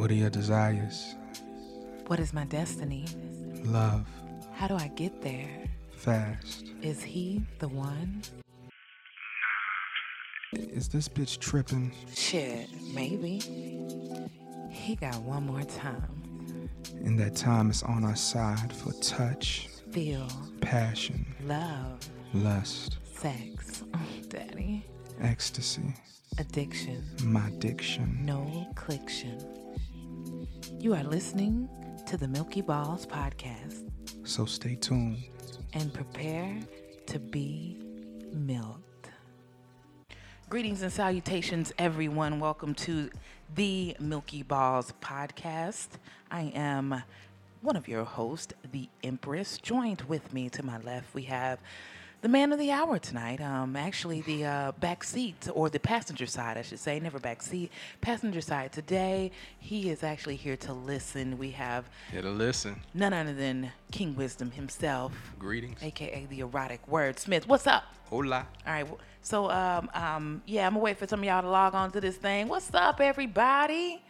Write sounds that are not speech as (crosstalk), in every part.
What are your desires? What is my destiny? Love. How do I get there? Fast. Is he the one? Is this bitch tripping? Shit, maybe. He got one more time. And that time is on our side for touch, Feel, passion, love, lust, sex, (laughs) daddy, ecstasy, addiction, my diction. no cliction. You are listening to the Milky Balls podcast So stay tuned. and prepare to be milked. Greetings and salutations, everyone. Welcome to the Milky Balls podcast. I am one of your hosts, the Empress. Joined with me to my left, we have the man of the hour tonight. Um, actually, the uh, back seat or the passenger side, I should say, never back seat, passenger side. Today, he is actually here to listen. We have Here to listen. none other than King Wisdom himself, Greetings. aka the erotic word Smith. What's up? Hola. All right. So, um, um, yeah, I'm gonna wait for some of y'all to log on to this thing. What's up, everybody?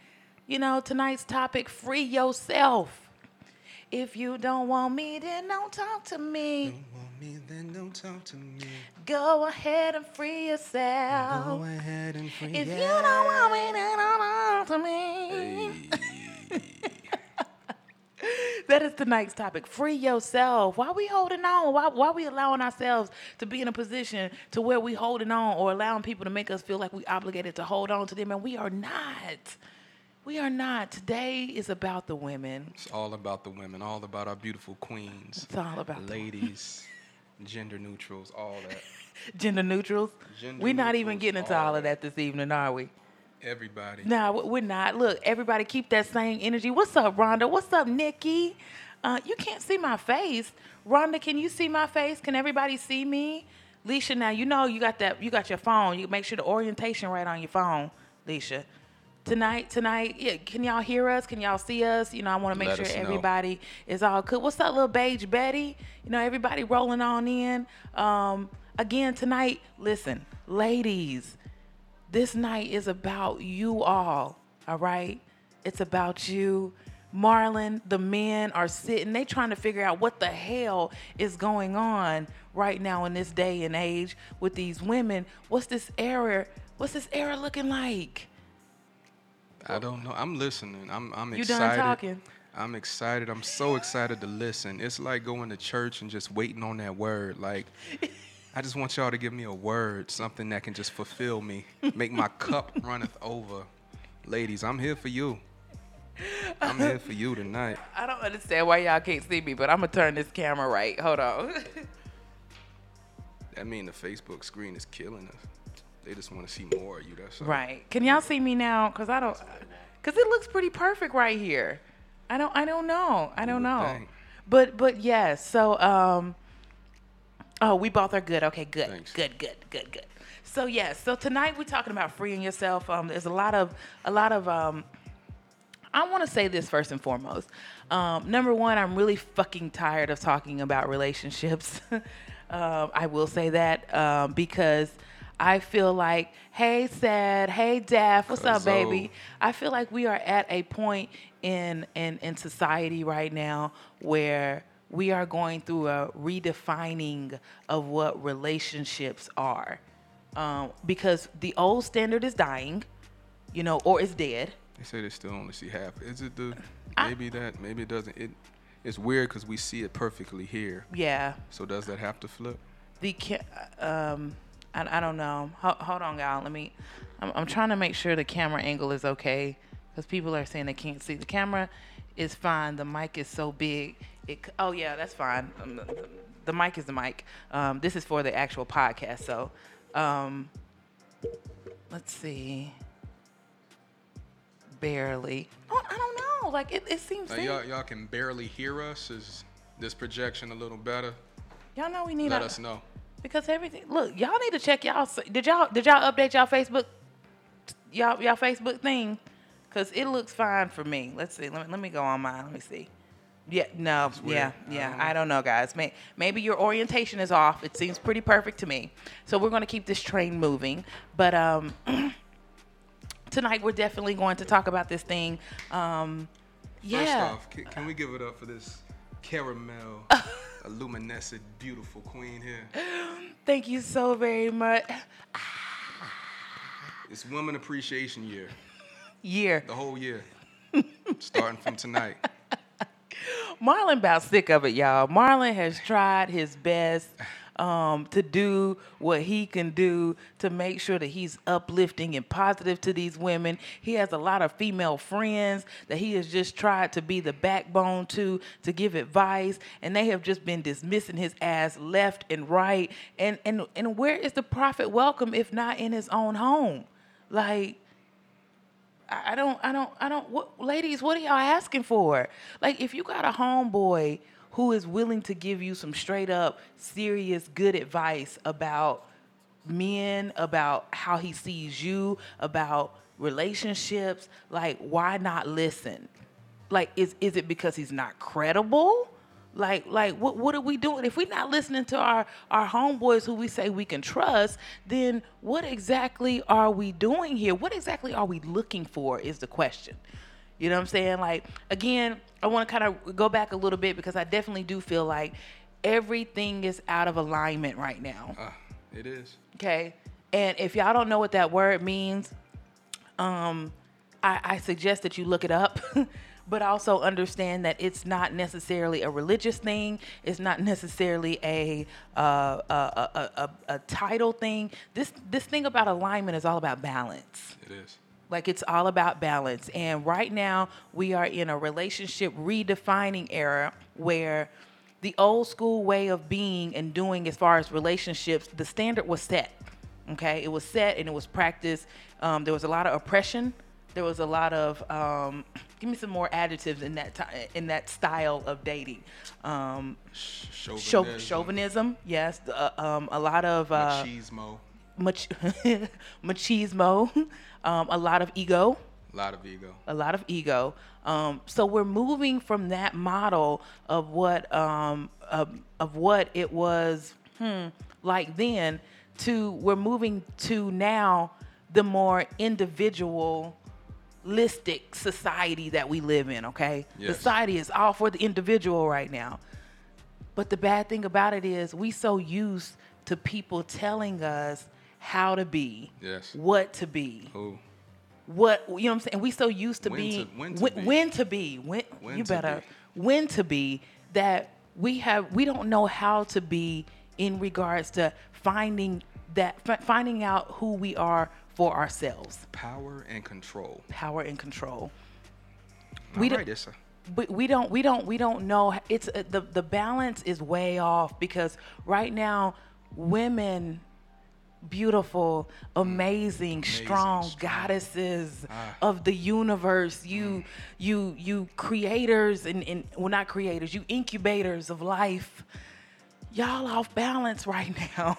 You know, tonight's topic: free yourself. If you don't want me, then don't talk to me. Don't want me, then don't talk to me. Go ahead and free yourself. Go ahead and free If you don't want me, then don't talk to me. (laughs) That is tonight's topic. Free yourself. Why are we holding on? Why why we allowing ourselves to be in a position to where we holding on or allowing people to make us feel like we obligated to hold on to them and we are not. We are not. Today is about the women. It's all about the women, all about our beautiful queens, It's all about the ladies, (laughs) gender neutrals, all that. (laughs) gender neutrals. Gender We're not even getting into all all of that. this evening, are we? Everybody. No, we- we're not. Look, everybody keep that same energy. What's up, Rhonda? What's up, Nikki? Uh, you can't see my face. Rhonda, can you see my face? Can everybody see me? Leisha, now you know you got that you got your phone. You make sure the orientation right on your phone, Leisha. Tonight, tonight, yeah, can y'all hear us? Can y'all see us? You know, I want to make Let sure know. everybody is all good. What's up, little beige Betty? You know, everybody rolling on in. Um, again, tonight, listen, ladies, this night is about you all, all right? It's about you. Marlon, the men are sitting, they trying to figure out what the hell is going on right now in this day and age with these women. What's this era? What's this era looking like? I don't know. I'm listening. I'm I'm You done excited. talking? I'm excited. I'm so excited to listen. It's like going to church and just waiting on that word. Like (laughs) I just want y'all to give me a word, something that can just fulfill me, make my cup (laughs) runneth over. Ladies, I'm here for you. (laughs) I'm here for you tonight. I don't understand why y'all can't see me, but I'm gonna turn this camera right. Hold on. That mean the Facebook screen is killing us. They just want to see more of you. That's all. Right. Can y'all see me now? Cause I don't. Cause it looks pretty perfect right here. I don't. I don't know. I don't know. think. But but yes. So um. Oh, we both are good. Okay, good. Thanks. Good. Good. Good. Good. So yes. So tonight we're talking about freeing yourself. Um. There's a lot of a lot of um. I want to say this first and foremost. Um, number one, I'm really fucking tired of talking about relationships. (laughs) um, I will say that um, because I feel like, hey, sad, hey, Daff, what's up, baby? I feel like we are at a point in in in society right now where we are going through a redefining of what relationships are, um, because the old standard is dying, you know, or is dead. They say they still only see half. Is it the I- maybe that maybe it doesn't it it's weird because we see it perfectly here. Yeah, So does that have to flip? the ca- um I, I don't know. Ho- hold on y'all. Let me I'm, I'm trying to make sure the camera angle is okay because people are saying they can't see. The camera is fine. The mic is so big. It oh yeah that's fine. Um, the, the- mic is the mic. Um, this is for the actual podcast so um, let's see. Barely. Oh, I don't know. Like it, it seems Now, y'all y'all can barely hear us. Is this projection a little better? y'all know we need Let a- us know. Because everything, look, y'all need to check y'all. Did y'all did y'all update y'all Facebook, y'all y'all Facebook thing? Cause it looks fine for me. Let's see. Let me let me go on mine. Let me see. Yeah, no, yeah, yeah. I don't know, guys. May, maybe your orientation is off. It seems pretty perfect to me. So we're gonna keep this train moving. But um, (clears throat) tonight we're definitely going to talk about this thing. Um, yeah. First off, can, can we give it up for this caramel, (laughs) luminescent, beautiful queen here? (gasps) Thank you so very much. It's Women Appreciation Year, Year. the whole year, starting from tonight. (laughs) Marlon about sick of it, y'all. Marlon has tried his best (laughs) um, to do what he can do to make sure that he's uplifting and positive to these women. He has a lot of female friends that he has just tried to be the backbone to, to give advice, and they have just been dismissing his ass left and right. And and and where is the prophet welcome if not in his own home? Like I don't, I don't, I don't. What, ladies, what are y'all asking for? Like, if you got a homeboy who is willing to give you some straight up, serious, good advice about men, about how he sees you, about relationships, like, why not listen? Like, is is it because he's not credible? Like, like what what are we doing? If we're not listening to our our homeboys who we say we can trust, then what exactly are we doing here? What exactly are we looking for? Is the question. You know what I'm saying? Like, again, I want to kind of go back a little bit because I definitely do feel like everything is out of alignment right now. Uh, it is. Okay. And if y'all don't know what that word means, um, I, I suggest that you look it up. (laughs) but also understand that it's not necessarily a religious thing. It's not necessarily a, uh, a, a, a, a title thing. This this thing about alignment is all about balance. It is. Like it's all about balance. And right now, we are in a relationship redefining era where the old school way of being and doing as far as relationships, the standard was set. Okay, it was set and it was practiced. Um, there was a lot of oppression. There was a lot of um, (clears throat) give me some more adjectives in that ti- in that style of dating. Um, chauvinism, chauvinism, yes. Uh, um, a lot of uh, machismo, mach- (laughs) machismo, (laughs) um, a lot of ego, a lot of ego. a lot of ego. Um, so we're moving from that model of what um, of, of what it was hmm, like then to we're moving to now the more individualistic society that we live in. Okay, Yes. society is all for the individual right now. But the bad thing about it is we so used to people telling us how to be, Yes. what to be, Ooh. what you know what I'm saying. We so used to When to- when to when, be. when to be when, When you better be. when to be that we have we don't know how to be in regards to finding that fi- finding out who we are for ourselves Power and control. power and control All We right, don't- but we don't we don't we don't know it's uh, the the balance is way off because right now women beautiful amazing, strong, strong. goddesses Ah. of the universe you you you creators and, and well not creators you incubators of life y'all off balance right (laughs) now.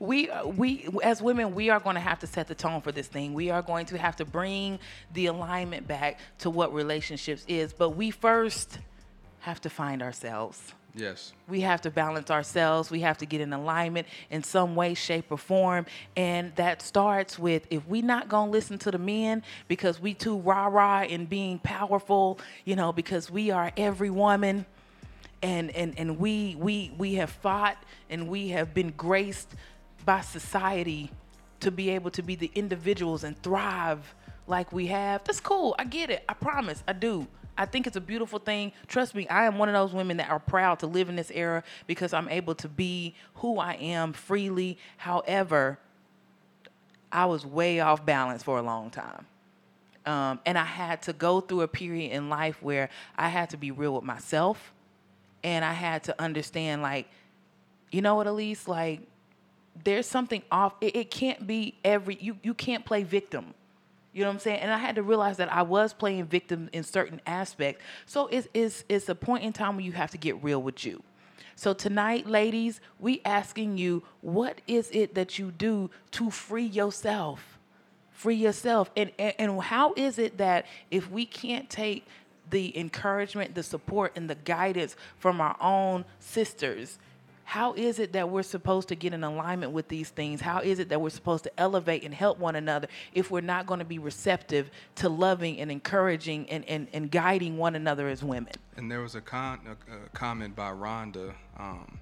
we we as women we are going to have to set the tone for this thing. We are going to have to bring the alignment back to what relationships is, but we first have to find ourselves. Yes. We have to balance ourselves. We have to get in alignment in some way, shape, or form. And that starts with if we not gonna listen to the men because we too rah rah in being powerful, you know, because we are every woman and and and we we we have fought and we have been graced by society to be able to be the individuals and thrive like we have that's cool i get it i promise i do i think it's a beautiful thing trust me i am one of those women that are proud to live in this era because i'm able to be who i am freely however i was way off balance for a long time um, and I had to go through a period in life where I had to be real with myself, and I had to understand, like, you know what, Elise, like, there's something off. It, it can't be every. You you can't play victim. You know what I'm saying? And I had to realize that I was playing victim in certain aspects. So it's it's it's a point in time where you have to get real with you. So tonight, ladies, we asking you, what is it that you do to free yourself? free yourself and, and and how is it that if we can't take the encouragement the support and the guidance from our own sisters how is it that we're supposed to get in alignment with these things? How is it that we're supposed to elevate and help one another if we're not going to be receptive to loving and encouraging and, and, and guiding one another as women? And there was a, con- a, a comment by Rhonda um,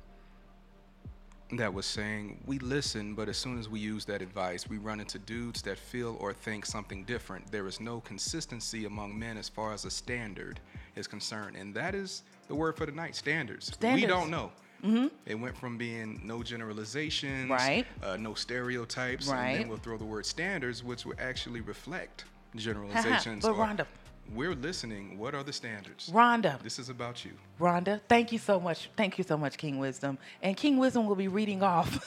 that was saying, We listen, but as soon as we use that advice, we run into dudes that feel or think something different. There is no consistency among men as far as a standard is concerned. And that is the word for the night standards. Standards. We don't know. Mm-hmm. It went from being no generalizations, Right. uh, no stereotypes, and Right. then we'll throw the word standards, which will actually reflect generalizations. But Rhonda- we're listening. What are the standards? Rhonda, This is about you. Rhonda, thank you so much. Thank you so much, King Wisdom. And King Wisdom will be reading off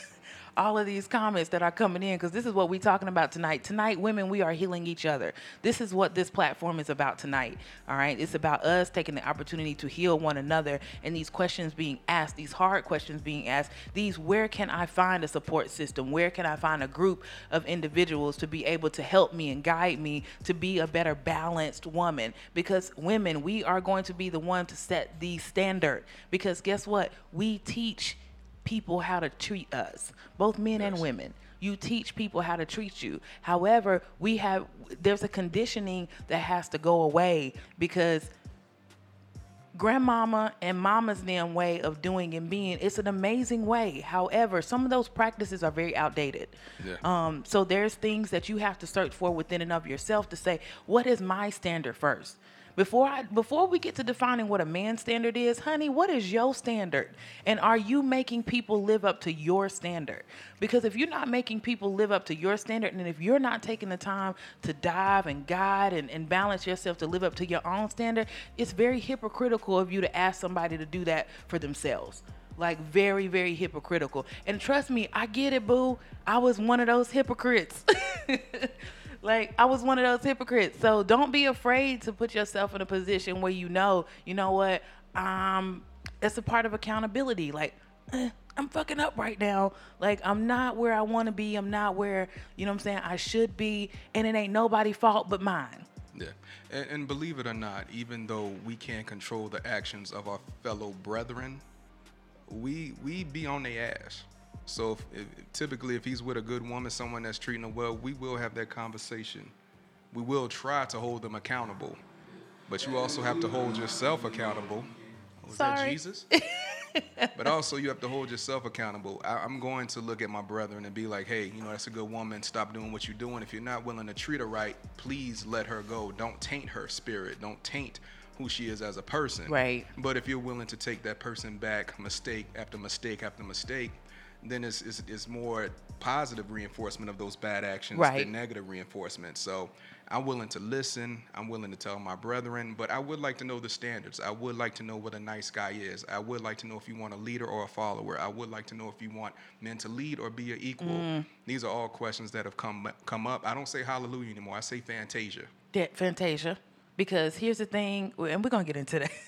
all of these comments that are coming in because this is what we're talking about tonight. Tonight, women, we are healing each other. This is what this platform is about tonight. All right. It's about us taking the opportunity to heal one another and these questions being asked, these hard questions being asked, these where can I find a support system? Where can I find a group of individuals to be able to help me and guide me to be a better balanced woman? Because women, we are going to be the one to set the standard. Because guess what? We teach people how to treat us, both men and women. You teach people how to treat you. However, we have there's a conditioning that has to go away because grandmama and mama's damn way of doing and being it's an amazing way however some of those practices are very outdated Yeah. um, so there's things that you have to search for within and of yourself to say what is my standard first before I before we get to defining what a man's standard is, honey, what is your standard? And are you making people live up to your standard? Because if you're not making people live up to your standard, and if you're not taking the time to dive and guide and, and balance yourself to live up to your own standard, it's very hypocritical of you to ask somebody to do that for themselves. Like very, very hypocritical. And trust me, I get it, boo. I was one of those hypocrites. (laughs) Like I was one of those hypocrites. So don't be afraid to put yourself in a position where you know, you know what, um, it's a part of accountability. Like eh, I'm fucking up right now. Like I'm not where I want to be. I'm not where you know what I'm saying I should be, and it ain't nobody's fault but mine. Yeah, and, and believe it or not, even though we can't control the actions of our fellow brethren, we we be on their ass. So if, if, typically, if he's with a good woman, someone that's treating him well, we will have that conversation. We will try to hold them accountable, but you also have to hold yourself accountable. Was that Sorry. Jesus? (laughs) but also you have to hold yourself accountable. I, I'm going to look at my brethren and be like, hey, you know, that's a good woman. Stop doing what you're doing. If you're not willing to treat her right, please let her go. Don't taint her spirit. Don't taint who she is as a person. Right. But if you're willing to take that person back, mistake after mistake after mistake, then it's, it's, it's more positive reinforcement of those bad actions Right. than negative reinforcement. So I'm willing to listen. I'm willing to tell my brethren, but I would like to know the standards. I would like to know what a nice guy is. I would like to know if you want a leader or a follower. I would like to know if you want men to lead or be an equal. Mm. These are all questions that have come come up. I don't say hallelujah anymore. I say fantasia. that Fantasia, because here's the thing, and we're gonna get into that. (laughs)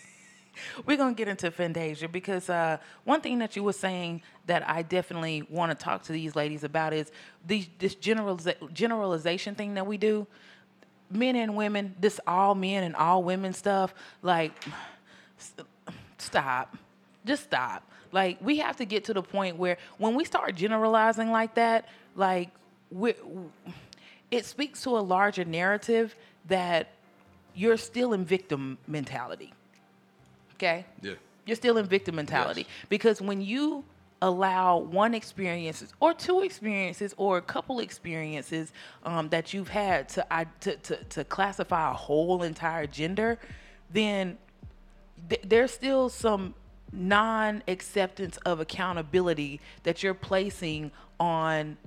(laughs) we're gonna get into Fantasia because uh, one thing that you were saying that I definitely want to talk to these ladies about is these this generaliza- generalization thing that we do. Men and women, this all men and all women stuff. Like, s- stop, just stop. Like we have to get to the point where when we start generalizing like that, like it speaks to a larger narrative that you're still in victim mentality. Okay? Yeah. You're still in victim mentality Yes. because when you allow one experiences or two experiences or a couple experiences um, that you've had to, I, to, to to classify a whole entire gender, then th- there's still some non-acceptance of accountability that you're placing on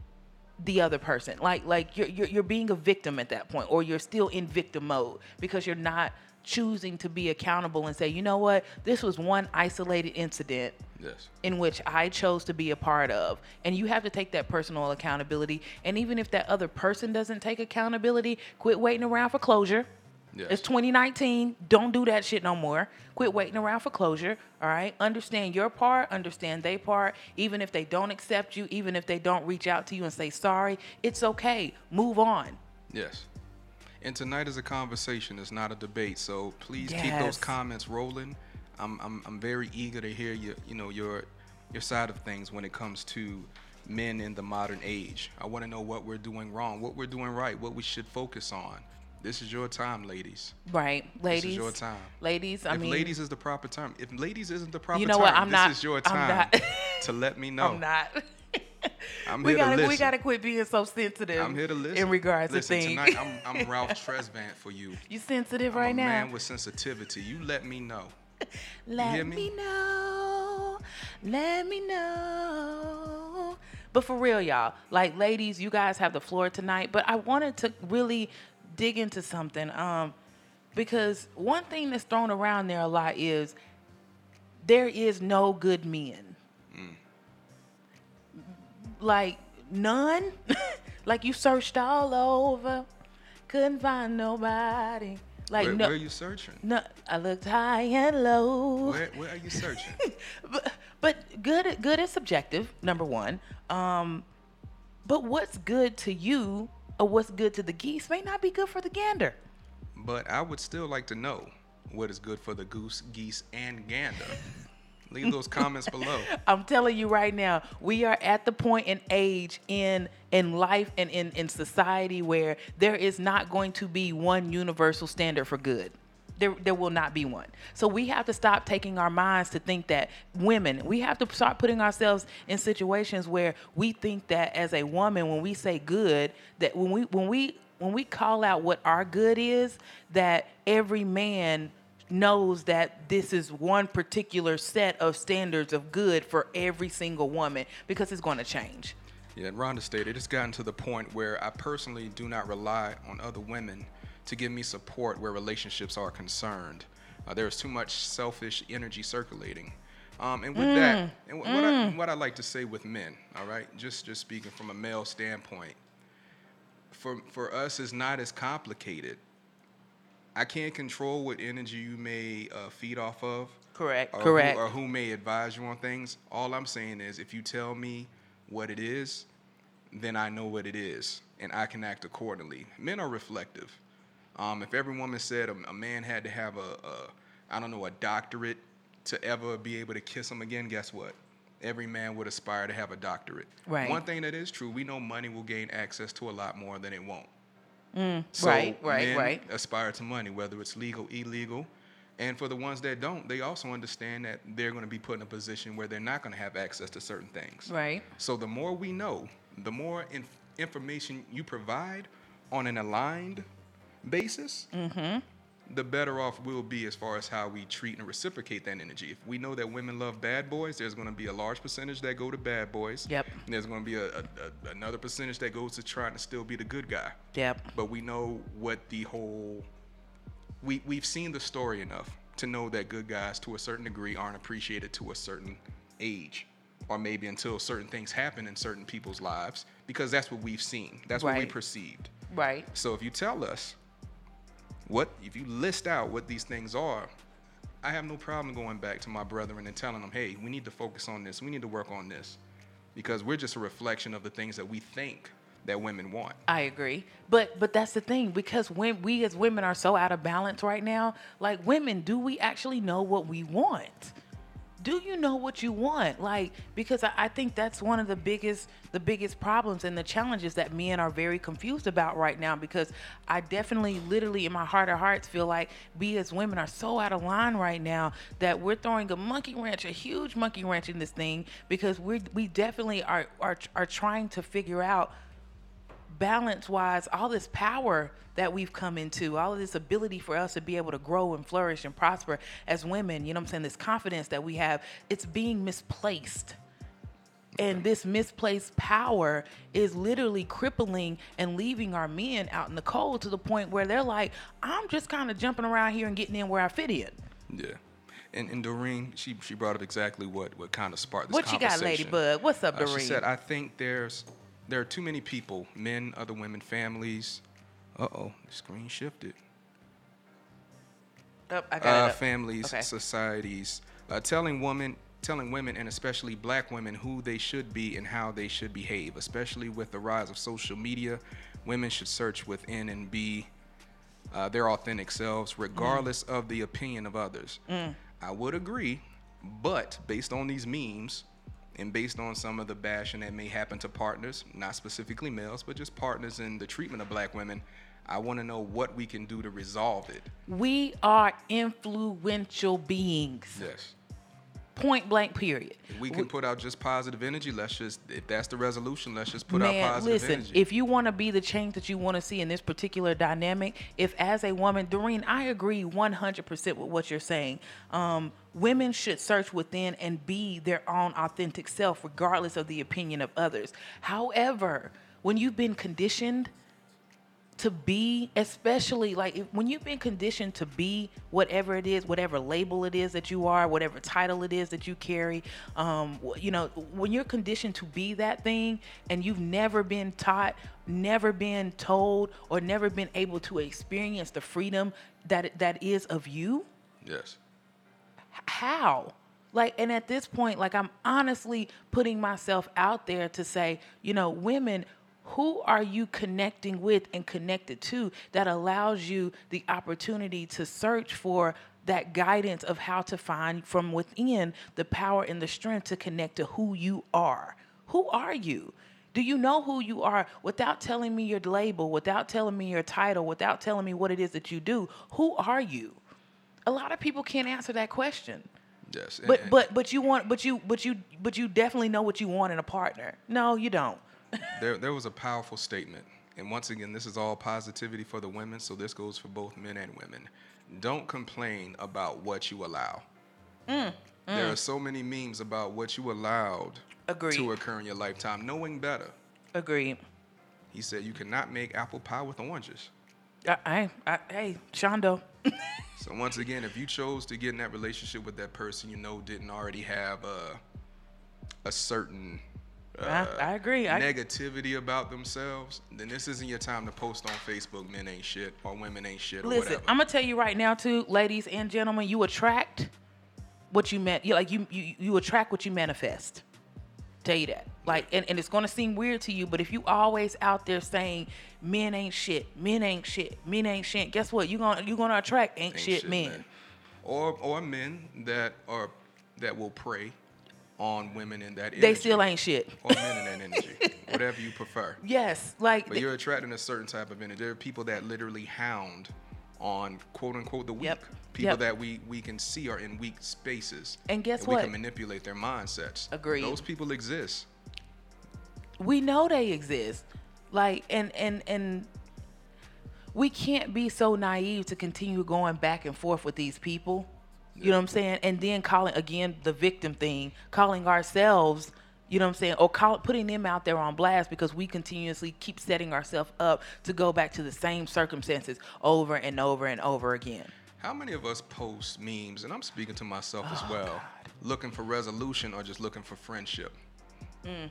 the other person like like you're, you're you're being a victim at that point or you're still in victim mode because you're not choosing to be accountable and say you know what this was one isolated incident Yes. in which I chose to be a part of. And you have to take that personal accountability. And even if that other person doesn't take accountability, quit waiting around for closure. Yes. It's 2019. Don't do that shit no more. Quit waiting around for closure. All right. Understand your part, understand their part. Even if they don't accept you, even if they don't reach out to you and say sorry, it's okay. Move on. Yes. And tonight is a conversation. It's not a debate. So please keep those comments rolling. I'm, I'm, I'm very eager to hear your, you know, your your side of things when it comes to men in the modern age. I want to know what we're doing wrong, what we're doing right, what we should focus on. This is your time, ladies. Right, ladies. This is your time. Ladies, I if mean, ladies is the proper term, if ladies isn't the proper You know term, what? I'm this not- is your I'm time not- to let me (laughs) know. I'm not. I'm (laughs) we gotta we gotta quit being so sensitive. I'm here to listen. in regards listen, to things. tonight I'm, (laughs) I'm Ralph Tresvant for you. you sensitive I'm right a now. man with sensitivity. You let me know. (laughs) Let me? me? know. Let me know. But for real, y'all, like ladies, you guys have the floor tonight. But I wanted to really dig into something. Um, because one thing that's thrown around there a lot is there is no good men. Like none. (laughs) like you searched all over, couldn't find nobody. Like Where, no, where are you searching? no, I looked high and low. Where, where are you searching? (laughs) But, but good good is subjective, number one. Um, but what's good to you or what's good to the geese may not be good for the gander. but I would still like to know what is good for the goose, geese, and gander. (laughs) Leave those comments below. (laughs) I'm telling you right now, we are at the point in age in in life and in, in society where there is not going to be one universal standard for good. There, there will not be one. So we have to stop taking our minds to think that women, we have to start putting ourselves in situations where we think that as a woman, when we say good, that when we when we when we call out what our good is, that every man knows that this is one particular set of standards of good for every single woman because it's going to change. Yeah, and Rhonda stated, it's gotten to the point where I personally do not rely on other women to give me support where relationships are concerned. Uh, there is too much selfish energy circulating. Um, and with that, and wh- what, I, what I like to say with men, all right, just just speaking from a male standpoint, for for us, it's not as complicated. I can't control what energy you may uh, feed off of. Correct. or Correct. Who, or who may advise you on things. All I'm saying is, if you tell me what it is, then I know what it is, and I can act accordingly. Men are reflective. Um, if every woman said a, a man had to have a, a, I don't know, a doctorate to ever be able to kiss him again, guess what? Every man would aspire to have a doctorate. Right. One thing that is true, we know money will gain access to a lot more than it won't. Mm, right, right, men right. Aspire to money, whether it's legal, illegal. And for the ones that don't, they also understand that they're going to be put in a position where they're not going to have access to certain things. Right. So the more we know, the more inf- information you provide on an aligned basis, Mm-hmm. The better off we'll be as far as how we treat and reciprocate that energy. If we know that women love bad boys, there's going to be a large percentage that go to bad boys. Yep. And there's going to be a, a, a, another percentage that goes to trying to still be the good guy Yep. but we know what the whole we we've seen the story enough to know that good guys to a certain degree aren't appreciated to a certain age or maybe until certain things happen in certain people's lives because that's what we've seen that's what we perceived Right. so if you tell us what if you list out what these things are i have no problem going back to my brethren and telling them hey we need to focus on this we need to work on this because we're just a reflection of the things that we think that women want I agree. But but that's the thing because when we as women are so out of balance right now, like women, do we actually know what we want? Do you know what you want? Like because I, I think that's one of the biggest the biggest problems and the challenges that men are very confused about right now because I definitely literally in my heart of hearts feel like we as women are so out of line right now that we're throwing a monkey wrench, a huge monkey wrench in this thing because we we definitely are are are trying to figure out balance wise, all this power that we've come into, all of this ability for us to be able to grow and flourish and prosper as women, you know what I'm saying? This confidence that we have, it's being misplaced. And this misplaced power is literally crippling and leaving our men out in the cold to the point where they're like, I'm just kind of jumping around here and getting in where I fit in. Yeah. And, and Doreen, she, she brought up exactly what, what kind of sparked this What you got. Ladybug? What's up, Uh, Doreen? she said, I think there's there are too many people, men, other women, families. Uh oh, the screen shifted. Oh, I got Uh, it up. families, Okay. societies, uh, telling women, telling women, and especially black women, who they should be and how they should behave. Especially with the rise of social media, women should search within and be uh, their authentic selves, regardless of the opinion of others. Mm. I would agree, but based on these memes, And based on some of the bashing that may happen to partners, not specifically males, but just partners in the treatment of black women, I want to know what we can do to resolve it. We are influential beings. Yes. Point blank, period. If we can put out just positive energy, let's just, if that's the resolution, let's just put Man, out positive listen, energy. if you want to be the change that you want to see in this particular dynamic, if as a woman, Doreen, I agree 100% with what you're saying. Um, women should search within and be their own authentic self, regardless of the opinion of others. However, when you've been conditioned to be, especially like if, when you've been conditioned to be whatever it is, whatever label it is that you are, whatever title it is that you carry, um, you know, when you're conditioned to be that thing and you've never been taught, never been told, or never been able to experience the freedom that that is of you, yes. how? Like, and at this point, like, I'm honestly putting myself out there to say, you know, women, who are you connecting with and connected to that allows you the opportunity to search for that guidance of how to find from within the power and the strength to connect to who you are? Who are you? Do you know who you are without telling me your label, without telling me your title, without telling me what it is that you do? Who are you? A lot of people can't answer that question. Yes. But but but you want but you but you but you definitely know what you want in a partner. No, you don't. There, there was a powerful statement. And once again, this is all positivity for the women, so this goes for both men and women. Don't complain about what you allow. Mm, There are so many memes about what you allowed Agreed. to occur in your lifetime, knowing better. Agreed. He said you cannot make apple pie with oranges. I, I, I, hey, Shondo. (laughs) So once again, if you chose to get in that relationship with that person you know didn't already have a, a certain uh, I, I agree. I, negativity about themselves, then this isn't your time to post on Facebook men ain't shit or women ain't shit or listen, whatever. I'm gonna tell you right now, too, ladies and gentlemen, you attract what you meant. You like you you you attract what you manifest. Tell you that. Like, and, and it's gonna seem weird to you, but if you always out there saying men ain't shit, men ain't shit, men ain't shit, guess what? You gonna you gonna attract ain't, Ain't shit, men. men. Or or men that are that will prey on women in that energy. They still ain't shit. Or men in that energy. (laughs) whatever you prefer. Yes, like But you're attracting a certain type of energy. There are people that literally hound on quote unquote the weak. Yep. People Yep. that we, we can see are in weak spaces. And guess We what? We can manipulate their mindsets. Agreed. Those people exist. we know they exist like and and and we can't be so naive to continue going back and forth with these people you know what i'm saying? And then calling again the victim thing calling ourselves you know what i'm saying? Or call, putting them out there on blast because we continuously keep setting ourselves up to go back to the same circumstances over and over and over again. How many of us post memes, and I'm speaking to myself Oh, as well, looking for resolution or just looking for friendship? Mm.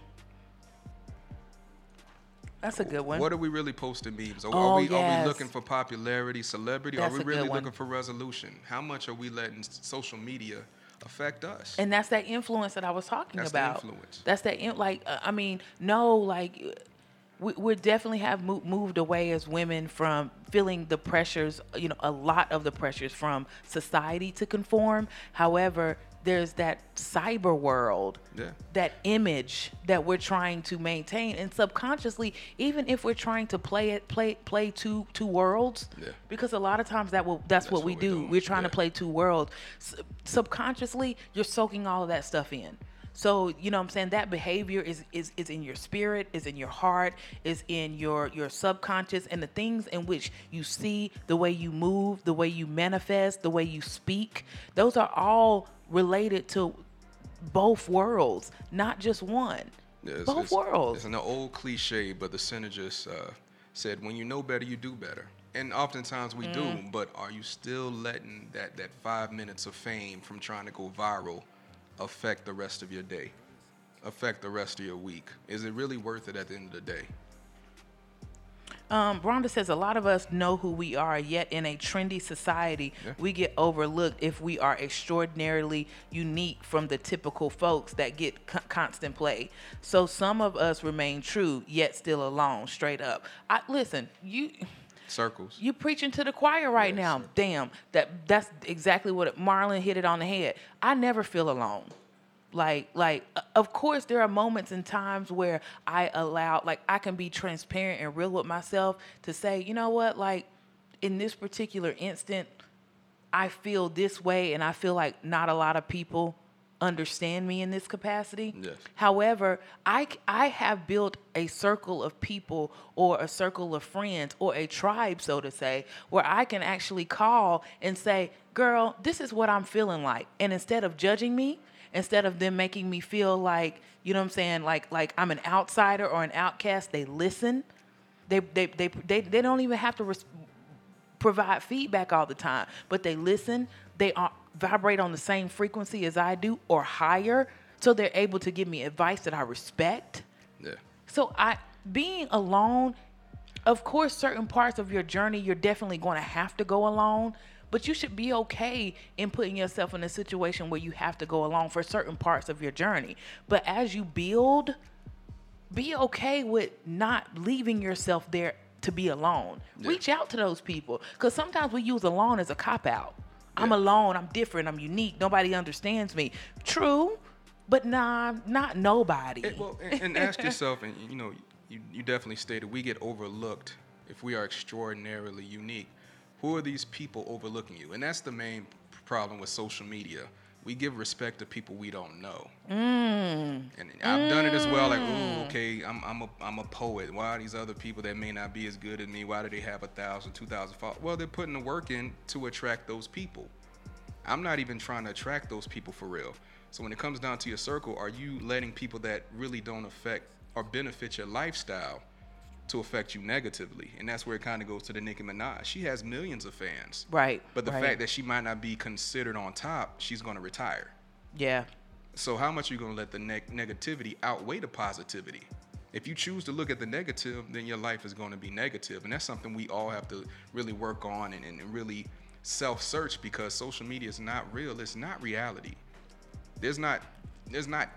That's a good one What are we really posting memes? Are, Oh, are, we, are we looking for popularity, celebrity? That's are we really looking for resolution? How much are we letting social media affect us? and that's that influence that I was talking That's the about. influence. That's that in, like uh, I mean, no, like we we definitely have mo- moved away as women from feeling the pressures. You know, a lot of the pressures from society to conform. However, there's that cyber world. Yeah. That image that we're trying to maintain, and subconsciously, even if we're trying to play it, play play two two worlds, Yeah. because a lot of times that will that's, what, we what we're do. doing, We're trying yeah. to play two worlds. Subconsciously, you're soaking all of that stuff in. So, you know what I'm saying? That behavior is, is is in your spirit, is in your heart, is in your your subconscious and the things in which you see, the way you move, the way you manifest, the way you speak. Those are all related to both worlds, not just one. Yeah, it's- both it's- worlds. It's an old cliche, but the synergist uh, said, "When you know better, you do better." And oftentimes we do, Mm. but are you still letting that that five minutes of fame from trying to go viral affect the rest of your day, affect the rest of your week? Is it really worth it at the end of the day? Um, Rhonda says a lot of us know who we are, yet in a trendy society, Yeah. we get overlooked if we are extraordinarily unique from the typical folks that get co- constant play. So some of us remain true, yet still alone, straight up. I listen, you Circles. you preaching to the choir right Yes, now. sir. Damn, that that's exactly what it, Marlon hit it on the head. I never feel alone. Like, like, uh, of course, there are moments and times where I allow, like, I can be transparent and real with myself to say, you know what, like, in this particular instant, I feel this way, and I feel like not a lot of people understand me in this capacity. Yes. However, i i have built a circle of people or a circle of friends or a tribe, so to say, where I can actually call and say, girl, this is what I'm feeling like. And instead of judging me, instead of them making me feel like, you know what I'm saying, like like I'm an outsider or an outcast, they listen. They they they they, they don't even have to res- provide feedback all the time, but they listen. They are, vibrate on the same frequency as I do or higher, so they're able to give me advice that I respect. Yeah. So I being alone, of course, certain parts of your journey you're definitely going to have to go alone. But you should be okay in putting yourself in a situation where you have to go along for certain parts of your journey. But as you build, be okay with not leaving yourself there to be alone. Yeah. Reach out to those people because sometimes we use alone as a cop out. I'm alone. I'm different. I'm unique. Nobody understands me. True, but nah, not nobody. Eh, well, and, and ask yourself, and you know, you, you definitely stated we get overlooked if we are extraordinarily unique. Who are these people overlooking you? And that's the main problem with social media. We give respect to people we don't know. Mm. And I've done it as well. Like, ooh, okay, I'm, I'm, a, I'm a poet. Why are these other people that may not be as good as me? Why do they have a thousand, two thousand followers? Well, they're putting the work in to attract those people. I'm not even trying to attract those people for real. So when it comes down to your circle, are you letting people that really don't affect or benefit your lifestyle to affect you negatively? And that's where it kind of goes to the Nicki Minaj. She has millions of fans. Right. But the right. fact that she might not be considered on top, she's going to retire. yeah, So how much are you going to let the neg- negativity outweigh the positivity? If you choose to look at the negative, then your life is going to be negative, and that's something we all have to really work on and, and really self-search because social media is not real. It's not reality. There's not there's not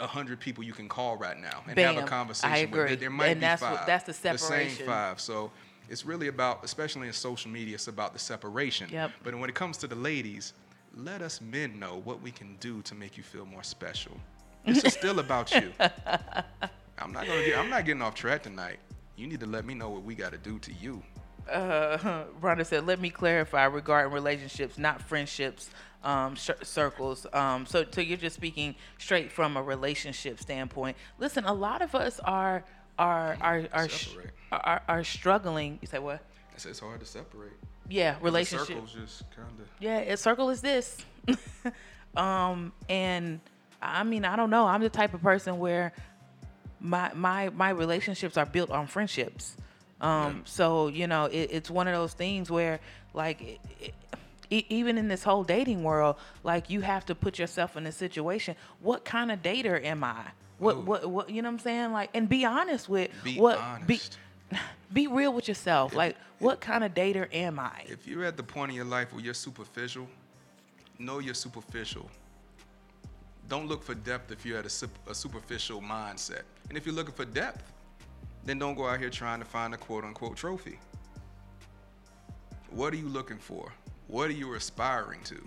hundred people you can call right now and have a conversation I with. There- There might And be that's what- five. that's the separation. The same five. So it's really about, especially in social media, it's about the separation. Yep. But when it comes to the ladies, let us men know what we can do to make you feel more special. This is still about you. (laughs) I'm not gonna get. I'm not getting off track tonight. You need to let me know what we got to do to you. uh, (laughs) Rhonda said, "Let me clarify regarding relationships, not friendships, um, sh- circles. Um, so, so you're just speaking straight from a relationship standpoint. Listen, a lot of us are are are are, Separate. are, are struggling. You say what? I said it's hard to separate. Yeah, relationship. circles just kind of. Yeah, a circle is this. (laughs) um, and I mean, I don't know. I'm the type of person where my my my relationships are built on friendships. Um, so you know, it, it's one of those things where, like, it, it, e- even in this whole dating world, like, you have to put yourself in a situation. What kind of dater am I? What Ooh. what what? You know what I'm saying? Like, and be honest with Be what honest. be (laughs) be real with yourself. like, what kind of dater am I? If you're at the point in your life where you're superficial, know you're superficial. Don't look for depth if you're at a, a superficial mindset. And if you're looking for depth, then don't go out here trying to find a quote unquote trophy. What are you looking for? What are you aspiring to?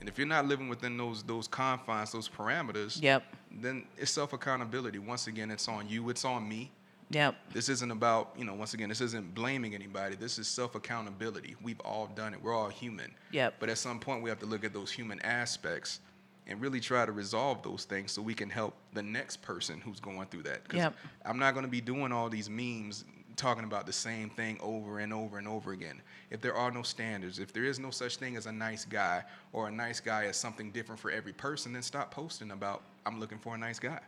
And if you're not living within those those confines, those parameters, Yep. then it's self accountability. Once again, it's on you, it's on me. Yep. This isn't about, you know, once again, this isn't blaming anybody. This is self accountability. We've all done it. We're all human. Yep. But at some point, we have to look at those human aspects and really try to resolve those things so we can help the next person who's going through that. Yep. I'm not going to be doing all these memes talking about the same thing over and over and over again. If there are no standards, if there is no such thing as a nice guy or a nice guy as something different for every person, then stop posting about, I'm looking for a nice guy.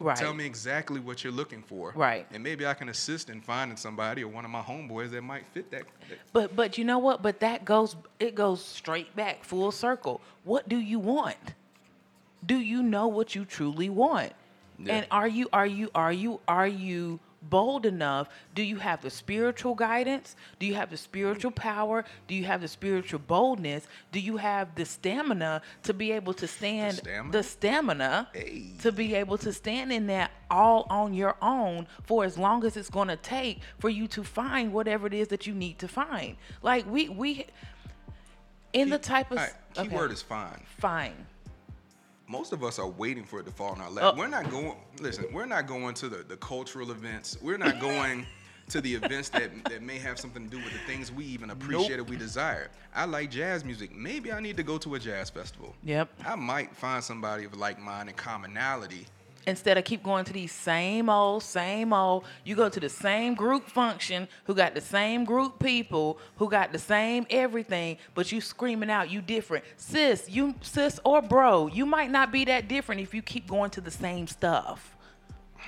Right. Tell me exactly what you're looking for. Right. And maybe I can assist in finding somebody or one of my homeboys that might fit that. that- But but you know what? But that goes it goes straight back full circle. What do you want? Do you know what you truly want? Yeah. And are you are you are you are you bold enough? Do you have the spiritual guidance? Do you have the spiritual power? Do you have the spiritual boldness? Do you have the stamina to be able to stand stamina? the stamina Hey. to be able to stand in that all on your own for as long as it's going to take for you to find whatever it is that you need to find. Like we we in the type of right, okay, keyword is fine. fine. Most of us are waiting for it to fall in our lap. Oh. We're not going. Listen, we're not going to the, the cultural events. We're not (laughs) going to the events that that may have something to do with the things we even appreciate or we desire. I like jazz music. Maybe I need to go to a jazz festival. Yep. I might find somebody of like mind and commonality. Instead of keep going to these same old, same old, you go to the same group function who got the same group people who got the same everything, but you screaming out you different. Sis, you sis or bro, you might not be that different if you keep going to the same stuff.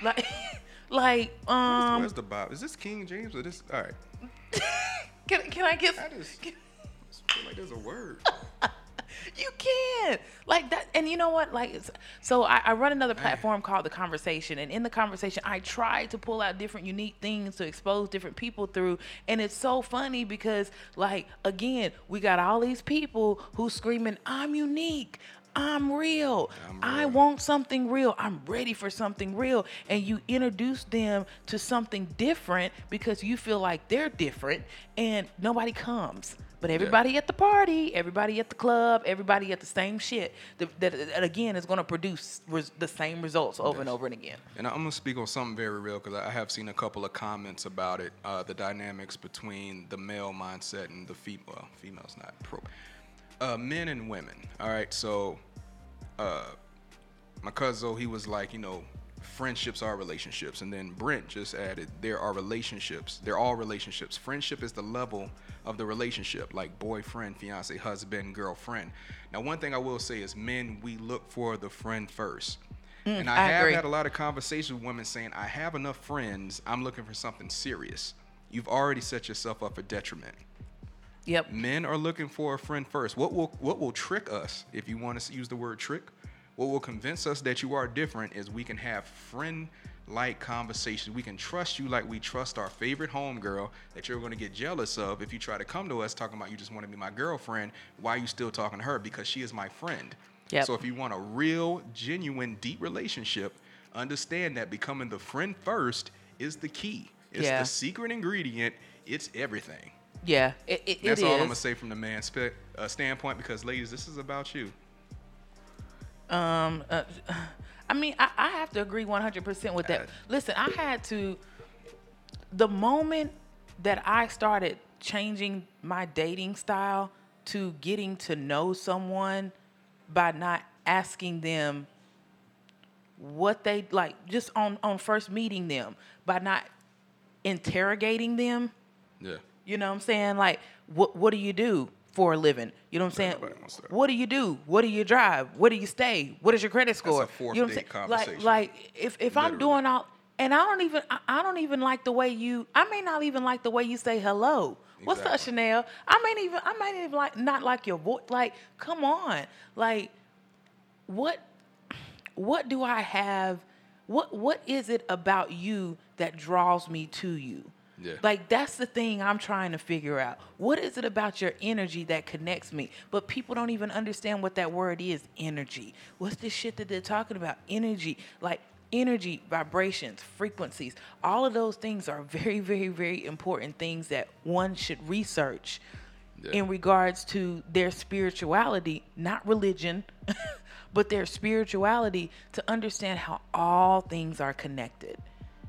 Like (laughs) like um where's the Bob? Is this King James or this? All right. (laughs) can, can I get I just (laughs) feel like there's a word. You can't like that, and you know what? Like, so I, I run another platform called the Conversation, and in the Conversation, I try to pull out different unique things to expose different people through, and it's so funny because, like, again, we got all these people who screaming, "I'm unique." I'm real. I'm I want something real. I'm ready for something real. And you introduce them to something different because you feel like they're different and nobody comes. But everybody at the party, everybody at the club, everybody at the same shit, that, that, that again is going to produce res- the same results over and over and again. And I'm gonna speak on something very real because I have seen a couple of comments about it. Uh, the dynamics between the male mindset and the female. Well, females not pro. Uh, men and women. All right. So, uh, my cousin, he was like, you know, friendships are relationships, and then Brent just added, there are relationships. They're all relationships. Friendship is the level of the relationship, like boyfriend, fiance, husband, girlfriend. Now, one thing I will say is, men, we look for the friend first. Mm, and I, I have agree. had a lot of conversations with women saying, I have enough friends. I'm looking for something serious. You've already set yourself up for detriment. Yep. Men are looking for a friend first. What will what will trick us, if you want to use the word trick, what will convince us that you are different is we can have friend like conversations. We can trust you like we trust our favorite homegirl that you're going to get jealous of if you try to come to us talking about you just want to be my girlfriend. Why are you still talking to her? Because she is my friend. Yep. So if you want a real, genuine, deep relationship, understand that becoming the friend first is the key. It's Yeah. the secret ingredient. It's everything. Yeah. It, it, That's it all is. I'm gonna say from the man's spe- uh, standpoint because, ladies, this is about you. Um, uh, I mean, I, I have to agree 100% with that. Listen, I had to, the moment that I started changing my dating style to getting to know someone by not asking them what they like, just on, on first meeting them, by not interrogating them. Yeah. You know what I'm saying? Like, what what do you do for a living? You know what I'm saying? What do you do? What do you drive? Where do you stay? What is your credit score? a fourth you know what I'm date saying? conversation. Like, like if if I'm doing all, and I don't even I, don't even like the way you. I may not even like the way you say hello. What's up, Chanel? I may even I might even like not like your voice. Like, come on, like what what do I have? What what is it about you that draws me to you? Yeah. Like that's the thing I'm trying to figure out. What is it about your energy that connects me? But people don't even understand what that word is, energy. What's this shit that they're talking about? Energy. Like energy, vibrations, frequencies. All of those things are very very very important things that one should research Yeah. in regards to their spirituality, not religion, (laughs) but their spirituality to understand how all things are connected.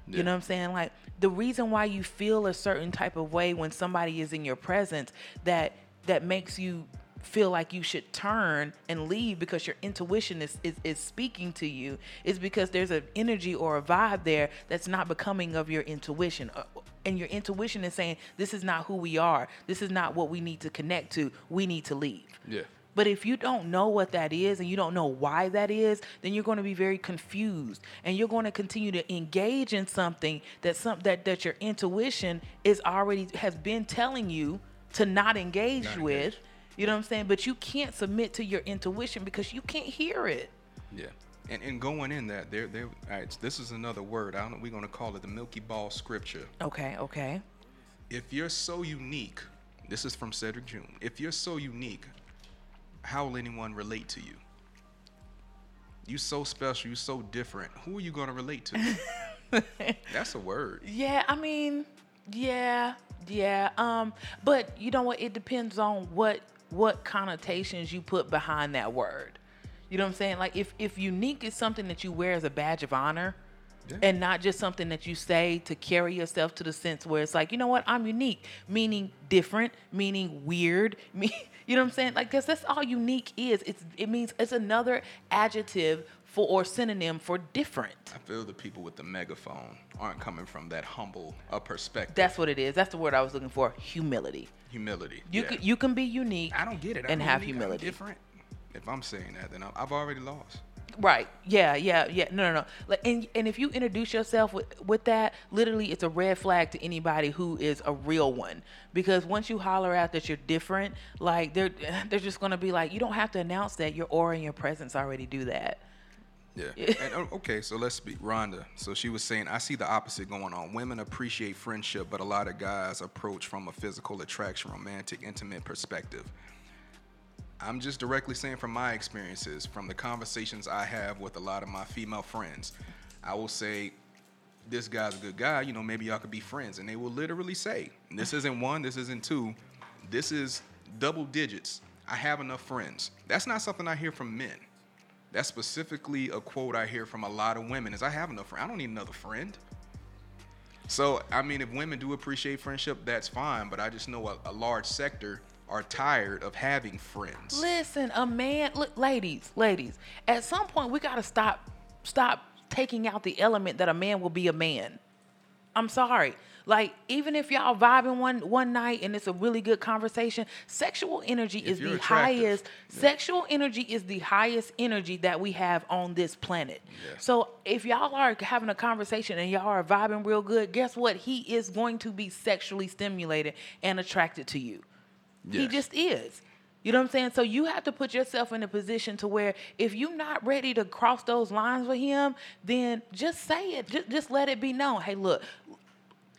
Yeah. You know what I'm saying? Like the reason why you feel a certain type of way when somebody is in your presence that that makes you feel like you should turn and leave because your intuition is, is, is speaking to you is because there's an energy or a vibe there that's not becoming of your intuition. Uh, And your intuition is saying, this is not who we are. This is not what we need to connect to. We need to leave. Yeah. But if you don't know what that is and you don't know why that is, then you're going to be very confused and you're going to continue to engage in something that some that that your intuition is already has been telling you to not engage Not with. engage. You know what I'm saying? But you can't submit to your intuition because you can't hear it. Yeah. And, and going in that, there, there. All right, this is another word. I don't know. We're gonna call it the Milky Ball Scripture. Okay, okay. If you're so unique, this is from Cedric June. If you're so unique, how will anyone relate to you? You so special. You so different. Who are you gonna relate to? (laughs) That's a word. Yeah, I mean, yeah, yeah. Um, but you know what? It depends on what what connotations you put behind that word. You know what I'm saying? Like if if unique is something that you wear as a badge of honor, Yeah. and not just something that you say to carry yourself to the sense where it's like, you know what, I'm unique, meaning different, meaning weird, (laughs) me, you know what I'm saying? Like, cause that's all unique is. It's it means it's another adjective for or synonym for different. I feel the people with the megaphone aren't coming from that humble a perspective. That's what it is. That's the word I was looking for. Humility. humility. You yeah. can you can be unique. I don't get it. and I'm have unique, I'm humility. different. If I'm saying that, then I've already lost. Right. Yeah. Yeah. Yeah. No. No. No. Like, and and if you introduce yourself with with that, literally, it's a red flag to anybody who is a real one. Because once you holler out that you're different, like they're (laughs) they're just gonna be like, you don't have to announce that. Your aura and your presence already do that. Yeah. (laughs) and, oh, okay, so let's speak. Rhonda. So she was saying, I see the opposite going on. Women appreciate friendship, but a lot of guys approach from a physical attraction, romantic, intimate perspective. I'm just directly saying from my experiences, from the conversations I have with a lot of my female friends, I will say, this guy's a good guy, you know, maybe y'all could be friends. And they will literally say, this isn't one, this isn't two, this is double digits. I have enough friends. That's not something I hear from men. That's specifically a quote I hear from a lot of women is I have enough friends. I don't need another friend. So, I mean, if women do appreciate friendship, that's fine. But I just know a, a large sector are tired of having friends. Listen, a man, look, ladies, ladies. At some point, we gotta stop stop taking out the element that a man will be a man. I'm sorry. Like even if y'all vibing one one night and it's a really good conversation, sexual energy is the attractive, highest. Sexual energy is the highest energy that we have on this planet. Yeah. So if y'all are having a conversation and y'all are vibing real good, guess what? He is going to be sexually stimulated and attracted to you. He just is. You know what I'm saying? So you have to put yourself in a position to where if you're not ready to cross those lines with him, then just say it. Just, just let it be known. Hey, look,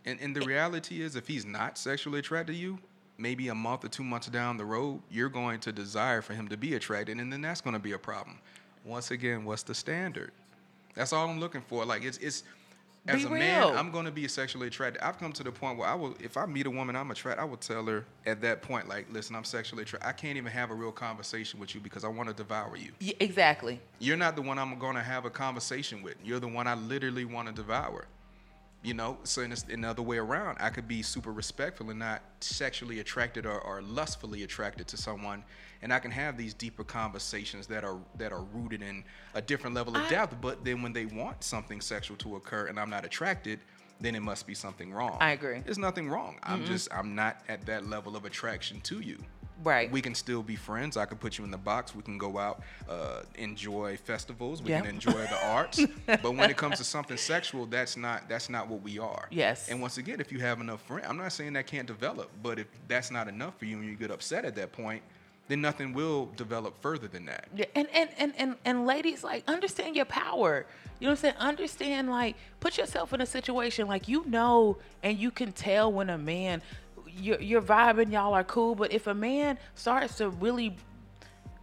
And, and the reality is, if he's not sexually attracted to you, maybe a month or two months down the road, you're going to desire for him to be attracted, and then that's going to be a problem. Once again, what's the standard? That's all I'm looking for. Like it's it's as Be a man. I'm going to be sexually attracted. I've come to the point where I will, if I meet a woman I'm attracted, I will tell her at that point, like, listen, I'm sexually attracted. I can't even have a real conversation with you because I want to devour you. y- exactly. You're not the one I'm going to have a conversation with. You're the one I literally want to devour. You know, so in another way around, I could be super respectful and not sexually attracted or, or lustfully attracted to someone, and I can have these deeper conversations that are that are rooted in a different level of I- depth. But then when they want something sexual to occur and I'm not attracted, then it must be something wrong. I agree. There's nothing wrong. I'm just I'm not at that level of attraction to you. Right. We can still be friends. I can put you in the box. We can go out, uh, enjoy festivals. We Yeah. can enjoy the arts. (laughs) But when it comes to something sexual, that's not that's not what we are. Yes. And once again, if you have enough friends, I'm not saying that can't develop, but if that's not enough for you and you get upset at that point, then nothing will develop further than that. Yeah, and, and, and, and, and ladies, like, understand your power. You know what I'm saying? Understand, like, put yourself in a situation, like, you know, and you can tell when a man, you're, you're vibing, y'all are cool, but if a man starts to really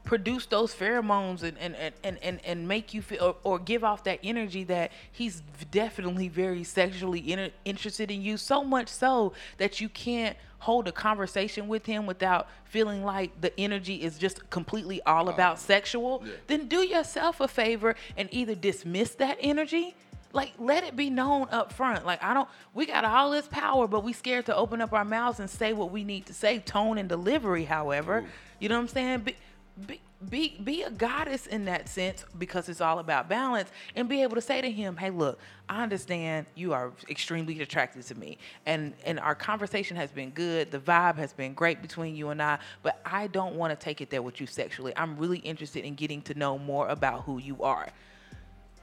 produce those pheromones and and, and, and, and, make you feel or, or give off that energy that he's definitely very sexually inter- interested in you so much so that you can't hold a conversation with him without feeling like the energy is just completely all uh, about sexual yeah. then do yourself a favor and either dismiss that energy like let it be known up front. Like i don't we got all this power but we scared to open up our mouths and say what we need to say tone and delivery however. Ooh. you know what i'm saying? Be, be be be a goddess in that sense because it's all about balance and be able to say to him hey look i understand you are extremely attracted to me and and our conversation has been good. The vibe has been great between you and i but i don't want to take it there with you sexually. I'm really interested in getting to know more about who you are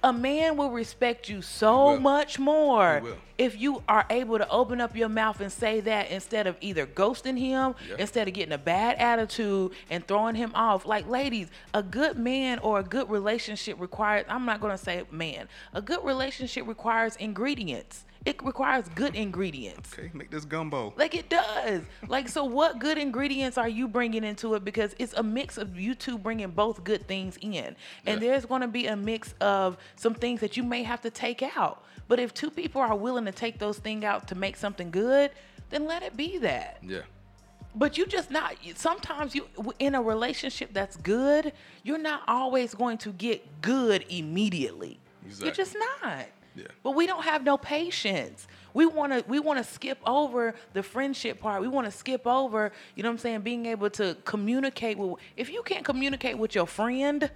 a man will respect you so much more if you are able to open up your mouth and say that instead of either ghosting him, instead of getting a bad attitude and throwing him off. Like, ladies, a good man or a good relationship requires, I'm not going to say man, a good relationship requires ingredients. It requires good ingredients. Okay, make this gumbo. Like it does. Like so, what good ingredients are you bringing into it? Because it's a mix of you two bringing both good things in, and Yeah. there's going to be a mix of some things that you may have to take out. But if two people are willing to take those things out to make something good, then let it be that. Yeah. but you just not sometimes you in a relationship that's good you're not always going to get good immediately Exactly. you're just not Yeah. but we don't have no patience we want to we want to skip over the friendship part we want to skip over you know what i'm saying being able to communicate with if you can't communicate with your friend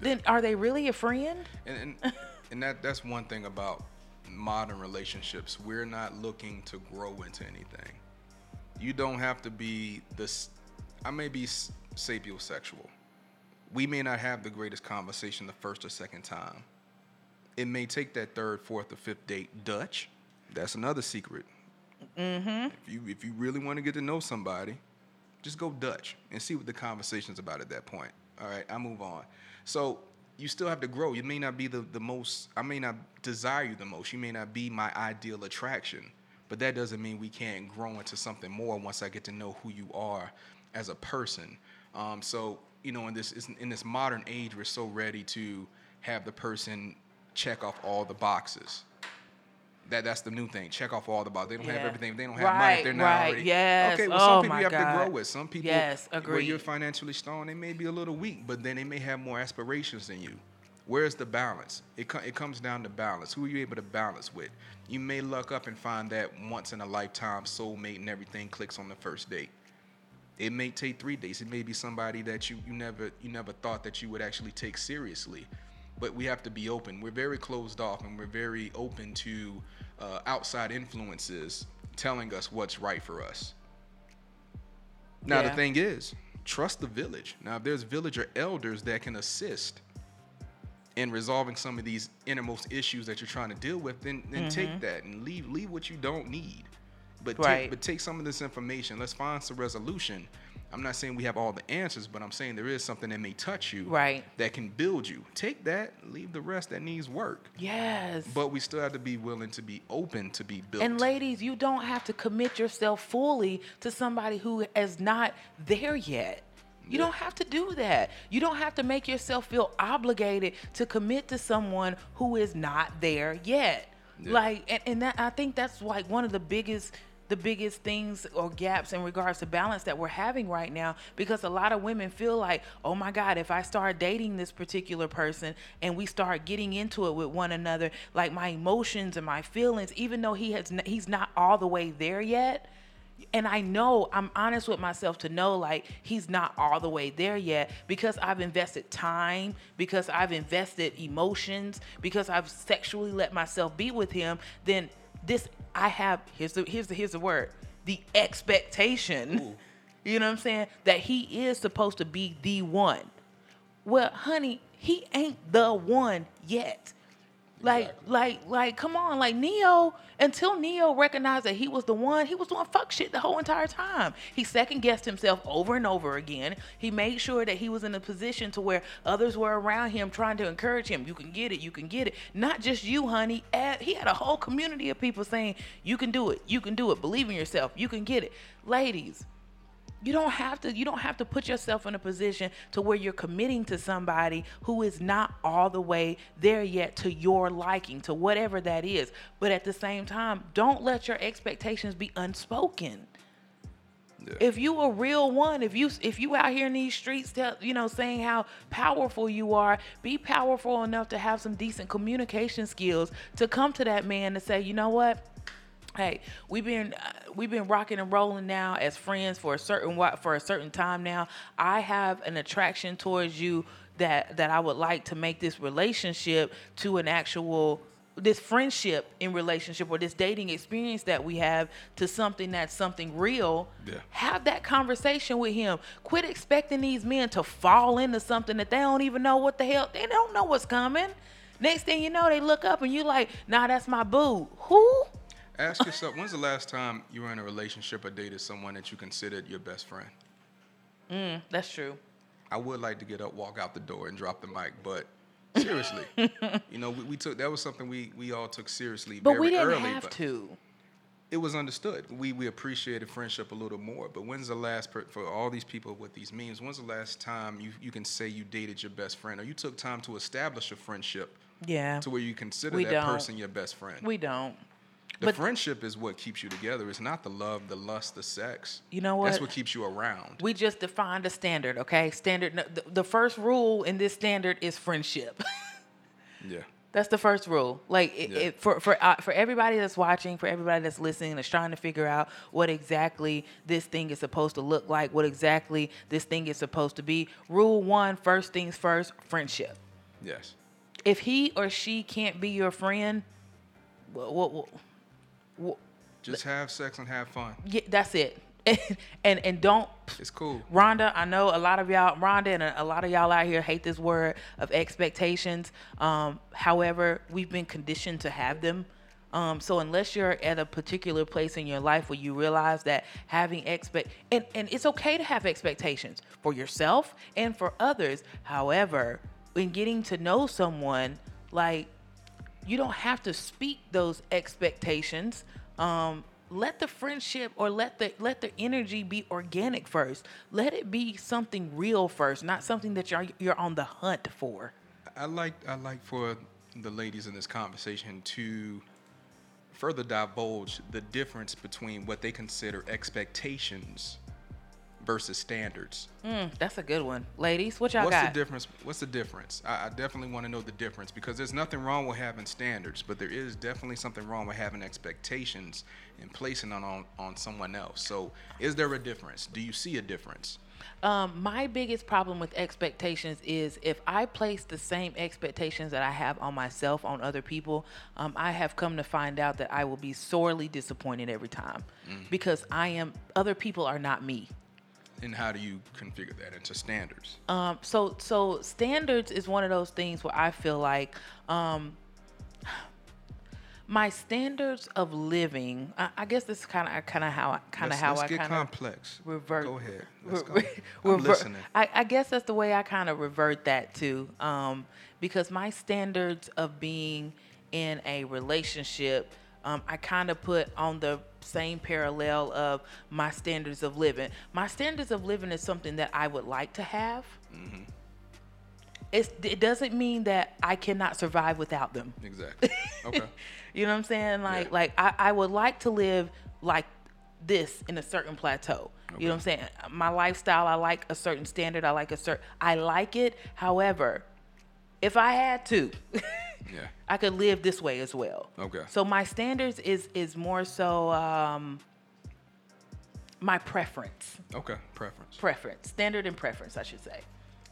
then are they really a friend And and, (laughs) and that that's one thing about modern relationships. We're not looking to grow into anything. You don't have to be this. I may be sapiosexual. We may not have the greatest conversation the first or second time. It may take that third, fourth, or fifth date Dutch. That's another secret. Mm-hmm. If you if you really want to get to know somebody, just go Dutch and see what the conversation's about at that point. All right, I move on. So you still have to grow. You may not be the, the most, I may not desire you the most. You may not be my ideal attraction, but that doesn't mean we can't grow into something more once I get to know who you are as a person. Um, so, you know, in this in this modern age, we're so ready to have the person check off all the boxes. That that's the new thing. Check off all the boxes. They don't have everything. They don't have money. Right, They're not right, already. yes. Okay. Well, Oh some people you have to grow with. Some people, Yes, agree. where you're financially strong, they may be a little weak, but then they may have more aspirations than you. Where's the balance? It, co- it comes down to balance. Who are you able to balance with? You may luck up and find that once in a lifetime soulmate and everything clicks on the first date. It may take three days. It may be somebody that you, you never you never thought that you would actually take seriously. But we have to be open. We're very closed off and we're very open to uh, outside influences telling us what's right for us. Now Yeah. the thing is, trust the village. Now if there's villager elders that can assist in resolving some of these innermost issues that you're trying to deal with, then then take that and leave leave what you don't need. But Mm-hmm. Right. take, but take some of this information. Let's find some resolution. I'm not saying we have all the answers, but I'm saying there is something that may touch you, Right. That can build you. Take that, leave the rest that needs work. yes But we still have to be willing to be open to be built. And ladies, you don't have to commit yourself fully to somebody who is not there yet. You don't have to do that. You don't have to make yourself feel obligated to commit to someone who is not there yet. Yeah. Like and, and that I think that's like one of the biggest the biggest things or gaps in regards to balance that we're having right now because a lot of women feel like, oh my God, if I start dating this particular person and we start getting into it with one another, like my emotions and my feelings, even though he has he's not all the way there yet. And I know I'm honest with myself to know like he's not all the way there yet because I've invested time, because I've invested emotions, because I've sexually let myself be with him, then this I have here's the here's the here's the word. The expectation. (laughs) You know what I'm saying? That he is supposed to be the one. Well, honey, he ain't the one yet. Like, Exactly. like, like, come on, like Neo. Until Neo recognized that he was the one, he was doing fuck shit the whole entire time. He second guessed himself over and over again. He made sure that he was in a position to where others were around him trying to encourage him. You can get it, you can get it. Not just you, honey. He had a whole community of people saying, "You can do it, you can do it. Believe in yourself, you can get it." Ladies, you don't have to you don't have to put yourself in a position to where you're committing to somebody who is not all the way there yet to your liking to whatever that is. But at the same time don't let your expectations be unspoken. Yeah. if you a real one if you if you out here in these streets tell, you know saying how powerful you are be powerful enough to have some decent communication skills to come to that man and say you know what hey we've been uh, we've been rocking and rolling now as friends for a certain for a certain time now. I have an attraction towards you that that i would like to make this relationship to an actual this friendship in relationship or this dating experience that we have to something that's something real. Yeah. have that conversation with him. Quit expecting these men to fall into something that they don't even know what the hell they don't know what's coming. Next thing you know they look up and you like nah that's my boo. Who Ask yourself, when's the last time you were in a relationship or dated someone that you considered your best friend? Mm, that's true. I would like to get up, walk out the door, and drop the mic, but seriously, (laughs) you know, we, we took that was something we we all took seriously But very we didn't early, have but to. it was understood. We we appreciated friendship a little more. But when's the last per, for all these people with these memes? When's the last time you you can say you dated your best friend or you took time to establish a friendship Yeah. to where you consider We that don't. person your best friend? We don't. The But- friendship is what keeps you together. It's not the love, the lust, the sex. You know what? That's what? keeps you around. We just defined a standard, okay? Standard. The, the first rule in this standard is friendship. (laughs) yeah. That's the first rule. Like it, Yeah. it, for for uh, for everybody that's watching, for everybody that's listening, that's trying to figure out what exactly this thing is supposed to look like, what exactly this thing is supposed to be. Rule one: first things first, friendship. Yes. If he or she can't be your friend, well, well, well, Just have sex and have fun. yeah, that's it. (laughs) and and don't It's cool. Rhonda, I know a lot of y'all, Rhonda and a, a lot of y'all out here hate this word of expectations. Um, however, we've been conditioned to have them. Um, so unless you're at a particular place in your life where you realize that having expect and, and it's okay to have expectations for yourself and for others. However, in getting to know someone, like you don't have to speak those expectations. Um, let the friendship or let the let the energy be organic first. Let it be something real first, not something that you're you're on the hunt for. I like I like for the ladies in this conversation to further divulge the difference between what they consider expectations versus standards. Mm, that's a good one, ladies. What y'all What's got? What's the difference? What's the difference? I, I definitely want to know the difference because there's nothing wrong with having standards, but there is definitely something wrong with having expectations and placing them on on someone else. So, is there a difference? Do you see a difference? Um, my biggest problem with expectations is if I place the same expectations that I have on myself on other people, um, I have come to find out that I will be sorely disappointed every time because I am other people are not me. And how do you configure that into standards? Um, so so standards is one of those things where I feel like um, (sighs) my standards of living. I, I guess this is kind of kind of how I kind of how let's I get kind of complex. revert. Go ahead. (laughs) Let's re- go. I'm listening. I, I guess that's the way I kind of revert that to, um, because my standards of being in a relationship, um, I kind of put on the same parallel of my standards of living. My standards of living is something that I would like to have. Mm-hmm. It's, it doesn't mean that I cannot survive without them. Exactly. Okay. (laughs) You know what I'm saying? Like, Yeah. like I, I would like to live like this in a certain plateau. You know what I'm saying? My lifestyle, I like a certain standard. I like a certain, I like it. However, if I had to, (laughs) Yeah. I could live this way as well. Okay. So my standards is is more so um, my preference, Okay. Preference. preference, standard and preference, I should say.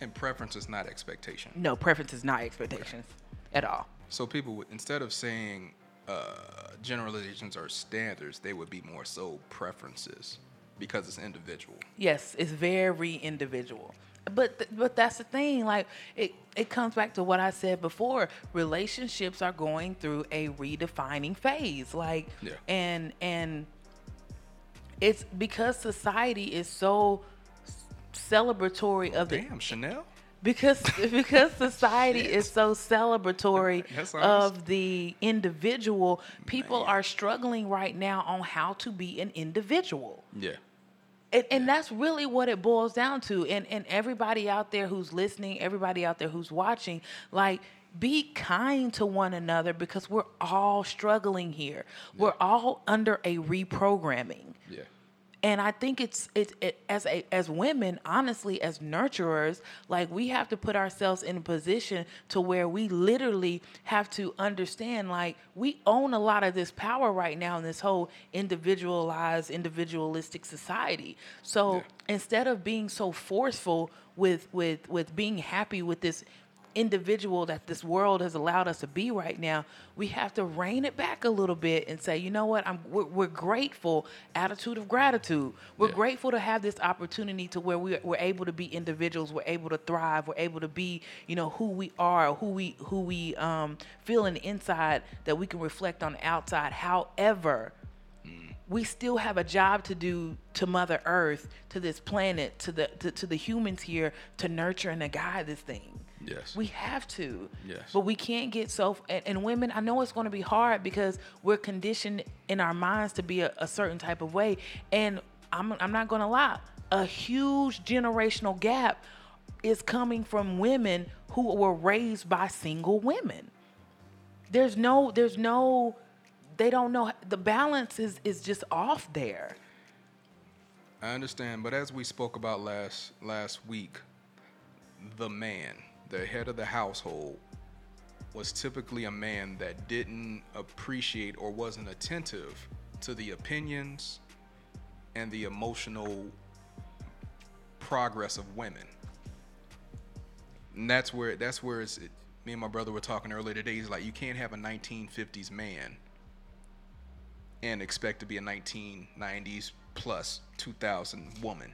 And preference is not expectation. No, preference is not expectations at all. So people would instead of saying uh, generalizations or standards, they would be more so preferences because it's individual. Yes, it's very individual. But th- but that's the thing. Like it it comes back to what I said before. Relationships are going through a redefining phase. Like Yeah. and and it's because society is so celebratory of the Damn, Chanel. because because (laughs) society is so celebratory (laughs) of the individual people are struggling right now on how to be an individual Yeah. And, and that's really what it boils down to and and everybody out there who's listening everybody out there who's watching like be kind to one another because we're all struggling here. We're all under a reprogramming. Yeah. And I think it's it's it, as a as women, honestly, as nurturers, like we have to put ourselves in a position to where we literally have to understand, like we own a lot of this power right now in this whole individualized, individualistic society. So Yeah. instead of being so forceful with with with being happy with this individual that this world has allowed us to be right now, we have to rein it back a little bit and say, you know what, I'm we're, we're grateful, attitude of gratitude. We're Yeah. grateful to have this opportunity to where we're, we're able to be individuals, we're able to thrive, we're able to be, you know, who we are, who we who we um, feel in the inside that we can reflect on the outside. However, we still have a job to do to Mother Earth, to this planet, to the to, to the humans here to nurture and to guide this thing. Yes. We have to. Yes. But we can't get so. And, and women, I know it's going to be hard because we're conditioned in our minds to be a, a certain type of way. And I'm, I'm not going to lie, a huge generational gap is coming from women who were raised by single women. There's no, there's no they don't know the balance is is just off there. I understand, but as we spoke about last last week, the man, the head of the household, was typically a man that didn't appreciate or wasn't attentive to the opinions and the emotional progress of women. And that's where that's where it's it, me and my brother were talking earlier today. He's like, you can't have a 1950s man and expect to be a 1990s plus 2000 woman.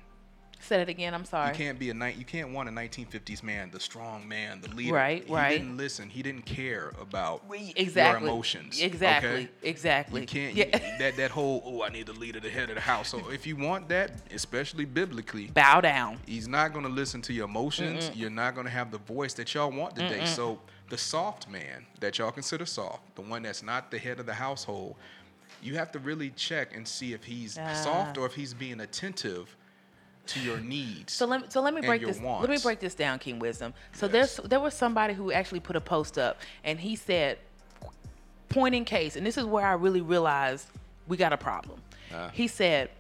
Said it again. I'm sorry. You can't be a night. You can't want a 1950s man, the strong man, the leader. Right, he right. didn't listen. He didn't care about We- exactly. your emotions. Exactly, okay? exactly. You can't. Yeah. that that whole oh I need the leader, the head of the house. So if you want that, especially biblically, Bow down. he's not going to listen to your emotions. You're not going to have the voice that y'all want today. So the soft man that y'all consider soft, the one that's not the head of the household, you have to really check and see if he's soft Ah. or if he's being attentive to your needs. So let me, so let me break this. Let me break this down, King Wisdom. So Yes. there's there was somebody who actually put a post up, and he said, point in case, and this is where I really realized we got a problem. Ah. He said,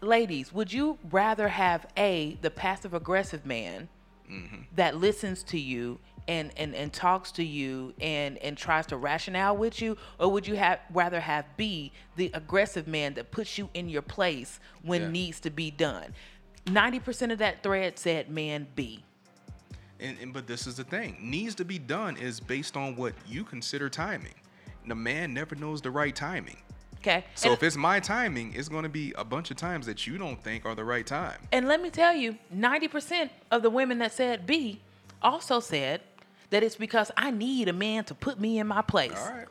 ladies, would you rather have a the passive aggressive man Mm-hmm. that listens to you and, and, and talks to you and, and tries to rationale with you, or would you have rather have B the aggressive man that puts you in your place when Yeah. needs to be done? Ninety percent of that thread said man B. And, and but this is the thing: needs to be done is based on what you consider timing. And the man never knows the right timing. Okay. So and, if it's my timing, it's going to be a bunch of times that you don't think are the right time. and let me tell you, ninety percent of the women that said B also said that it's because I need a man to put me in my place. All right.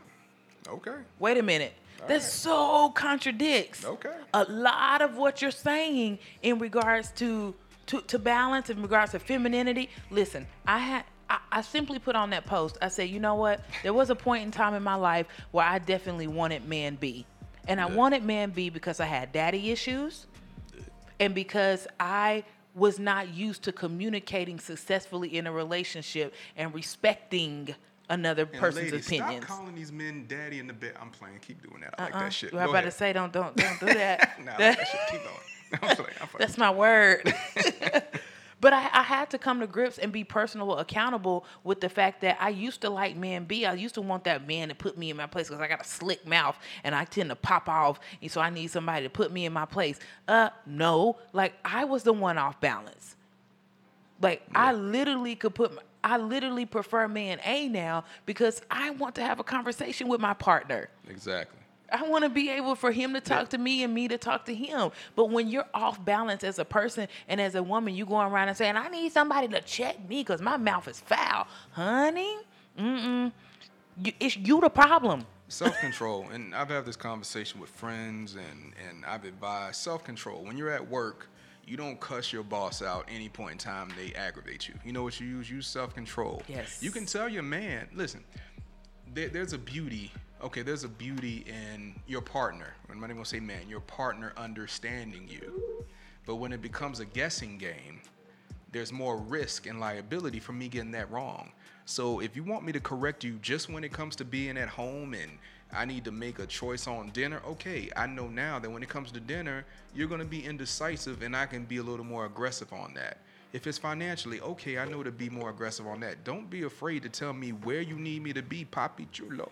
Okay. Wait a minute. That so contradicts Okay. a lot of what you're saying in regards to, to to balance, in regards to femininity. Listen, I had I, I simply put on that post. I said, you know what? There was a point in time in my life where I definitely wanted man B, and I wanted man B because I had daddy issues, and because I was not used to communicating successfully in a relationship and respecting another And person's ladies, opinions. Stop calling these men daddy in the bed. I'm playing. Keep doing that. I like Uh-uh. that shit. You were Go about ahead. to say don't don't don't do (laughs) that. nah, that shit. Keep going. (laughs) I'm playing. I'm playing. That's my word. (laughs) but I, I had to come to grips and be personal, accountable with the fact that I used to like man B. I used to want that man to put me in my place because I got a slick mouth and I tend to pop off, and so I need somebody to put me in my place. Uh, no, like I was the one off balance. Like I literally could put. My, I literally prefer man A now because I want to have a conversation with my partner. Exactly. I want to be able for him to talk to me and me to talk to him. But when you're off balance as a person and as a woman, you going around and saying, "I need somebody to check me because my mouth is foul, honey." Mm-mm. You, it's you the problem. Self-control, and I've had this conversation with friends, and and I've advised self-control. When you're at work, you don't cuss your boss out any point in time they aggravate you. You know what you use? Use self-control. Yes. You can tell your man, listen, there, there's a beauty. Okay, there's a beauty in your partner. I'm not even gonna say man, your partner understanding you. But when it becomes a guessing game, there's more risk and liability for me getting that wrong. So if you want me to correct you just when it comes to being at home and I need to make a choice on dinner, okay, I know now that when it comes to dinner, you're gonna be indecisive and I can be a little more aggressive on that. If it's financially, okay, I know to be more aggressive on that. Don't be afraid to tell me where you need me to be, Papi Chulo.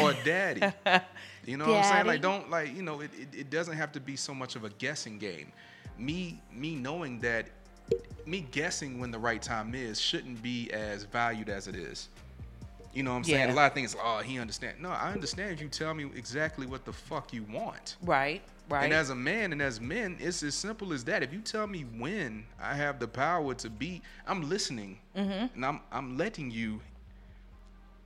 Or (laughs) daddy. You know what I'm saying? Like don't like, you know, it, it, it doesn't have to be so much of a guessing game. Me me knowing that me guessing when the right time is shouldn't be as valued as it is. You know what I'm saying? Yeah. A lot of things, oh, he understand. No, I understand if you tell me exactly what the fuck you want. Right. Right. And as a man and as men, it's as simple as that. If you tell me when I have the power to be, I'm listening Mm-hmm. and I'm I'm letting you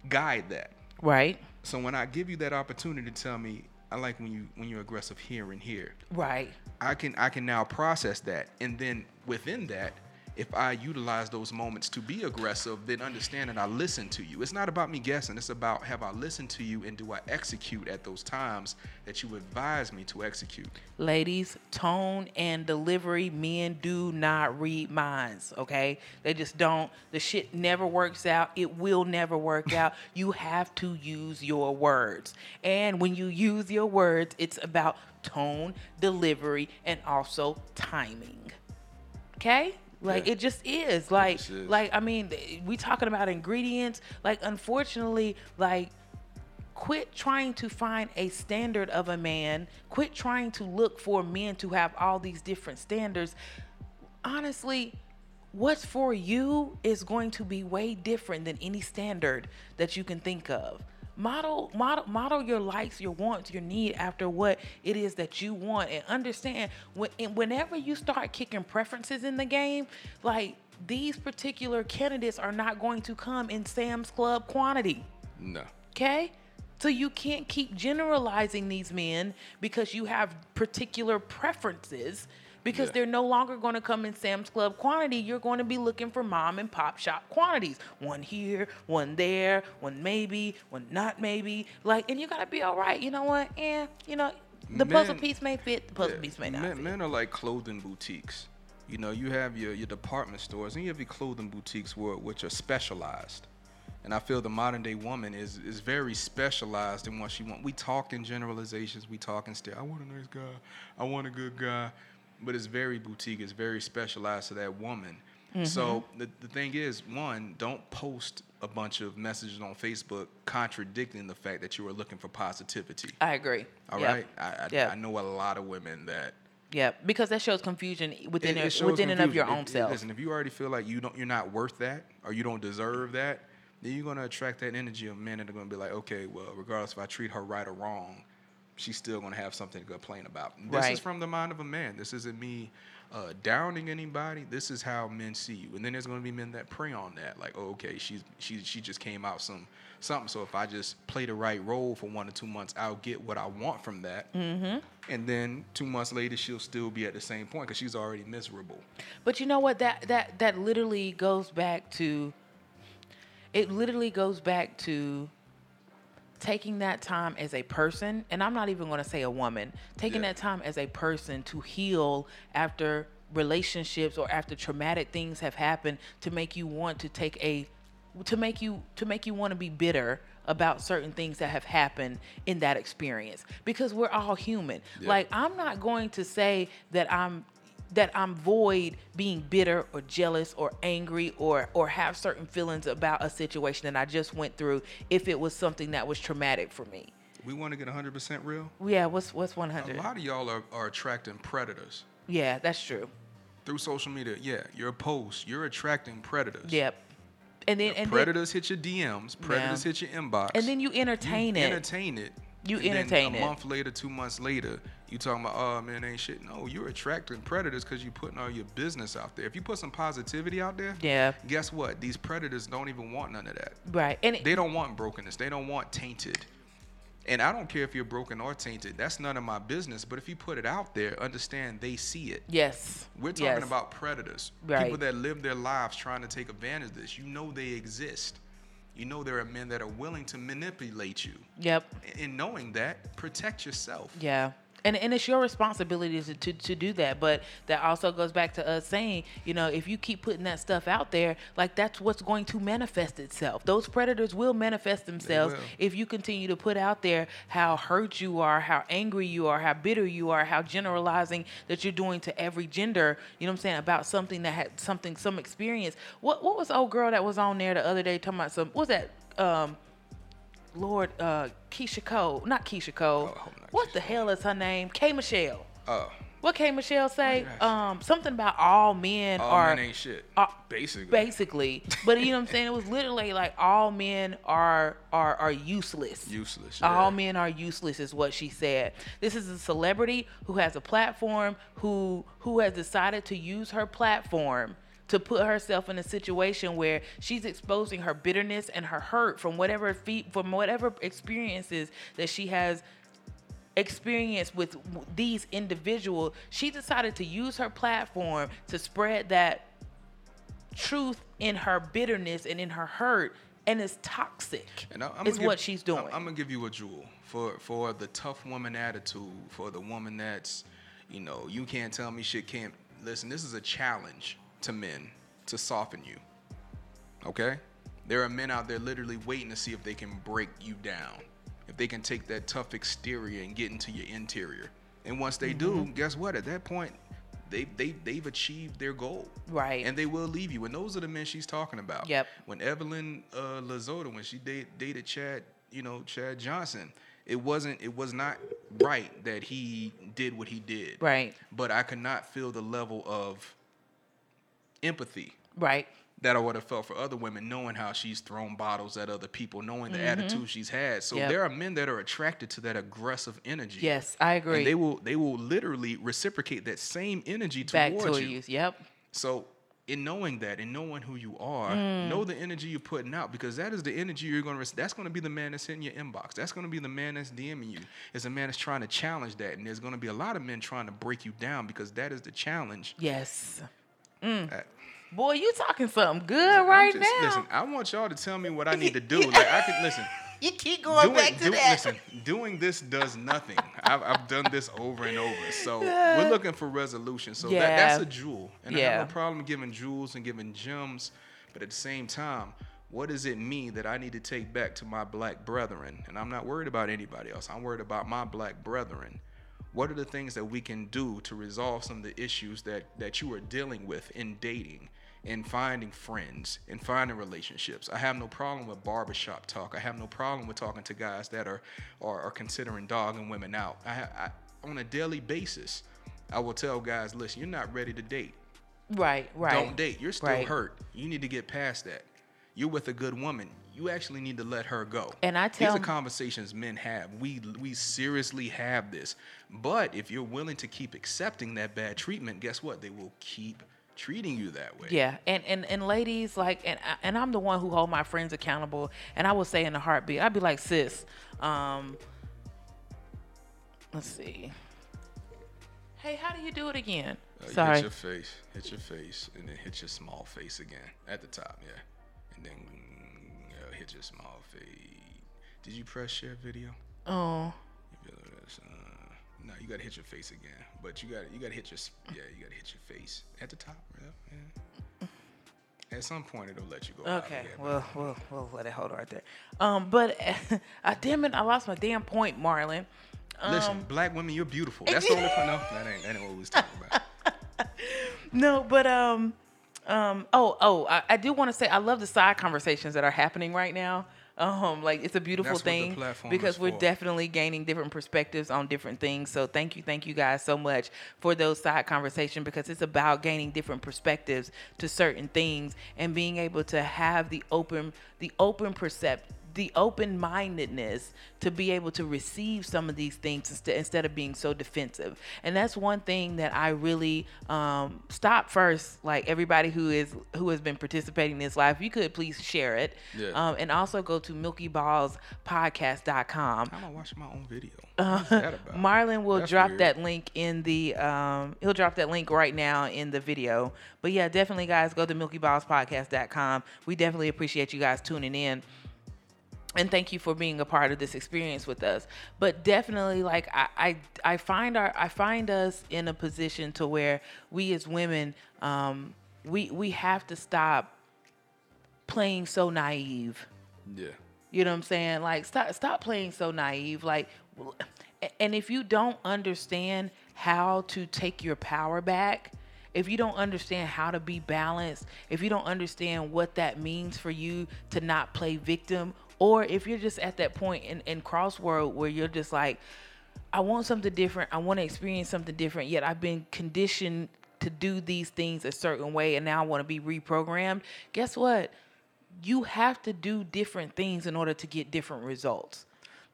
guide that. right. So when I give you that opportunity to tell me, I like when you when you're aggressive here and here. Right. I can I can now process that, and then within that, if I utilize those moments to be aggressive, then understand that I listen to you. It's not about me guessing. It's about have I listened to you and do I execute at those times that you advise me to execute. Ladies, tone and delivery, men do not read minds, okay? They just don't. The shit never works out. It will never work out. (laughs) You have to use your words. And when you use your words, it's about tone, delivery, and also timing. Okay? Like Yeah. it just is. Like just is. like I mean, we talking about ingredients. Like unfortunately, like quit trying to find a standard of a man. Quit trying to look for men to have all these different standards. Honestly, what's for you is going to be way different than any standard that you can think of. Model, model, model your likes, your wants, your need after what it is that you want, and understand when, and whenever you start kicking preferences in the game, like these particular candidates are not going to come in Sam's Club quantity. No. Okay? So you can't keep generalizing these men because you have particular preferences because Yeah. they're no longer going to come in Sam's Club quantity. You're going to be looking for mom and pop shop quantities. One here, one there, one maybe, one not maybe. Like, and you got to be all right. You know what? And, you know, the puzzle piece may fit, the puzzle Yeah, piece may not Men, fit. men are like clothing boutiques. You know, you have your, your department stores and you have your clothing boutiques where, which are specialized. And I feel the modern day woman is is very specialized in what she wants. We talk in generalizations. We talk in still. I want a nice guy. I want a good guy. But it's very boutique. It's very specialized to that woman. Mm-hmm. So the, the thing is, one, don't post a bunch of messages on Facebook contradicting the fact that you are looking for positivity. I agree. All Yep. right, I, I, Yep. I know a lot of women that Yeah, because that shows confusion within it- it within and of your confusion. own If- self. Listen, if you already feel like you don't, you're not worth that, or you don't deserve that, then you're gonna attract that energy of men that are gonna be like, okay, well, regardless if I treat her right or wrong, she's still gonna have something to complain about. This Right. is from the mind of a man. This isn't me uh, downing anybody. This is how men see you. And then there's gonna be men that prey on that, like, oh, okay, she's she she just came out some something. So if I just play the right role for one or two months, I'll get what I want from that. Mm-hmm. And then two months later, she'll still be at the same point because she's already miserable. But you know what? That that that literally goes back to. It literally goes back to taking that time as a person, and I'm not even going to say a woman, taking Yeah. that time as a person to heal after relationships or after traumatic things have happened to make you want to take a to make you to make you want to be bitter about certain things that have happened in that experience because we're all human. Yeah. Like I'm not going to say that I'm that I'm void being bitter or jealous or angry or or have certain feelings about a situation that I just went through if it was something that was traumatic for me. We want to get 100% real. Yeah, what's what's 100? A lot of y'all are, are attracting predators Yeah, that's true. through social media. Yeah, your posts, you're attracting predators. Yep. And then and then, predators hit your DMs, predators Yeah. hit your inbox. and then you entertain it. entertain it. You then entertain a month later, two months later, you talking about, oh man, ain't shit. No, you're attracting predators because you're putting all your business out there. If you put some positivity out there, Yeah. guess what? These predators don't even want none of that. Right. And it, They don't want brokenness. They don't want tainted. And I don't care if you're broken or tainted. That's none of my business. But if you put it out there, understand they see it. yes. We're talking yes. about predators. Right. People that live their lives trying to take advantage of this. You know they exist. You know there are men that are willing to manipulate you. Yep. In knowing that, protect yourself. Yeah. And, and it's your responsibility to, to, to do that. But that also goes back to us saying, you know, if you keep putting that stuff out there, like that's what's going to manifest itself. Those predators will manifest themselves will. if you continue to put out there how hurt you are, how angry you are, how bitter you are, how generalizing that you're doing to every gender, you know what I'm saying, about something that had something, some experience. What what was the old girl that was on there the other day talking about some, what was that? Um, Lord, uh, Keyshia Cole, not Keyshia Cole. Oh, I hope not what the hell is her name? K Michelle. Oh, What K Michelle say? Um, something about all men all are men ain't shit. are- basically. basically. But you know what I'm (laughs) saying? It was literally like all men are are are useless. Useless. All men are useless is what she said. This is a celebrity who has a platform who who has decided to use her platform to put herself in a situation where she's exposing her bitterness and her hurt from whatever fe- from whatever experiences that she has experience with these individuals, she decided to use her platform to spread that truth in her bitterness and in her hurt, and it's toxic. And I, I'm is give- what she's doing. I'm, I'm gonna give you a jewel for for the tough woman attitude, for the woman that's, you know, you can't tell me shit. Can't listen. This is a challenge to men to soften you. Okay, there are men out there literally waiting to see if they can break you down, if they can take that tough exterior and get into your interior. And once they do, Mm-hmm. guess what? At that point, they they they've achieved their goal. Right. And they will leave you. And those are the men she's talking about. Yep. When Evelyn uh, Lazota, when she date, dated Chad, you know, Chad Johnson, it wasn't, it was not right that he did what he did. Right. But I could not feel the level of empathy right. That I would have felt for other women, knowing how she's thrown bottles at other people, knowing the attitude she's had. So Mm-hmm. Yep. there are men that are attracted to that aggressive energy. Yes, I agree. And they will they will literally reciprocate that same energy Back towards to you. you. Yep. So in knowing that and knowing who you are, Mm. know the energy you're putting out because that is the energy you're going to. That's going to be the man that's in your inbox. That's going to be the man that's DMing you. It's a man that's trying to challenge that, and there's going to be a lot of men trying to break you down because that is the challenge. Yes. Uh, Boy, you talking something good I'm right just- now. Listen, I want y'all to tell me what I need to do. Like I can listen. (laughs) you keep going back to do- that. Listen, doing this does nothing. (laughs) I've, I've done this over and over. So we're looking for resolution. So that, that's a jewel. And I have no problem giving jewels and giving gems. But at the same time, what does it mean that I need to take back to my black brethren? And I'm not worried about anybody else. I'm worried about my black brethren. What are the things that we can do to resolve some of the issues that, that you are dealing with in dating? In finding friends and finding relationships. I have no problem with barbershop talk. I have no problem with talking to guys that are are, are considering dogging women out. I, I on a daily basis, I will tell guys, listen, you're not ready to date. right, right. Don't date. You're still Right. hurt. You need to get past that. You're with a good woman. You actually need to let her go. And I tell- these are conversations men have. We we seriously have this. But if you're willing to keep accepting that bad treatment, guess what? They will keep treating you that way. Yeah, and and and ladies like, and I- and I'm the one who hold my friends accountable, and I will say in a heartbeat, I'd be like, sis, um, let's see. Hey, how do you do it again? Uh, Sorry. Hit your face, hit your face, and then hit your small face again at the top, yeah. And then uh, hit your small face. Did you press share video? Oh, You feel this, uh, no, you gotta hit your face again. But you gotta you gotta hit your yeah, you gotta hit your face at the top, yeah. yeah. At some point, it'll let you go. okay. but- Well, we'll we'll let it hold right there. Um, but (laughs) uh, damn it, I lost my damn point, Marlon. Listen, Um, black women, you're beautiful. That's the only point. No, that ain't, that ain't what we was talking about. (laughs) No, but um, um, oh, oh, I, I do want to say I love the side conversations that are happening right now. Um, like it's a beautiful That's what the thing because we're for. definitely gaining different perspectives on different things. So thank you, thank you guys so much for those side conversations because it's about gaining different perspectives to certain things and being able to have the open, the open percept the open mindedness to be able to receive some of these things instead, instead of being so defensive. And that's one thing that I really um, stop first. Like everybody who is who has been participating in this live, if you could please share it. Yeah. Um, and also go to milkyballspodcast.com. I'm gonna watch my own video. What's that about? Uh, Marlon will That's drop weird. that link in the um he'll drop that link right now in the video. But yeah, definitely guys go to milkyballspodcast.com. We definitely appreciate you guys tuning in. And thank you for being a part of this experience with us. But definitely like I I, I find our I find us in a position to where we as women um we we have to stop playing so naive. Yeah. You know what I'm saying? Like stop stop playing so naive. Like and if you don't understand how to take your power back, if you don't understand how to be balanced, if you don't understand what that means for you to not play victim, or if you're just at that point in, in where you're just like, I want something different, I want to experience something different, yet I've been conditioned to do these things a certain way and now I want to be reprogrammed. Guess what? you have to do different things in order to get different results.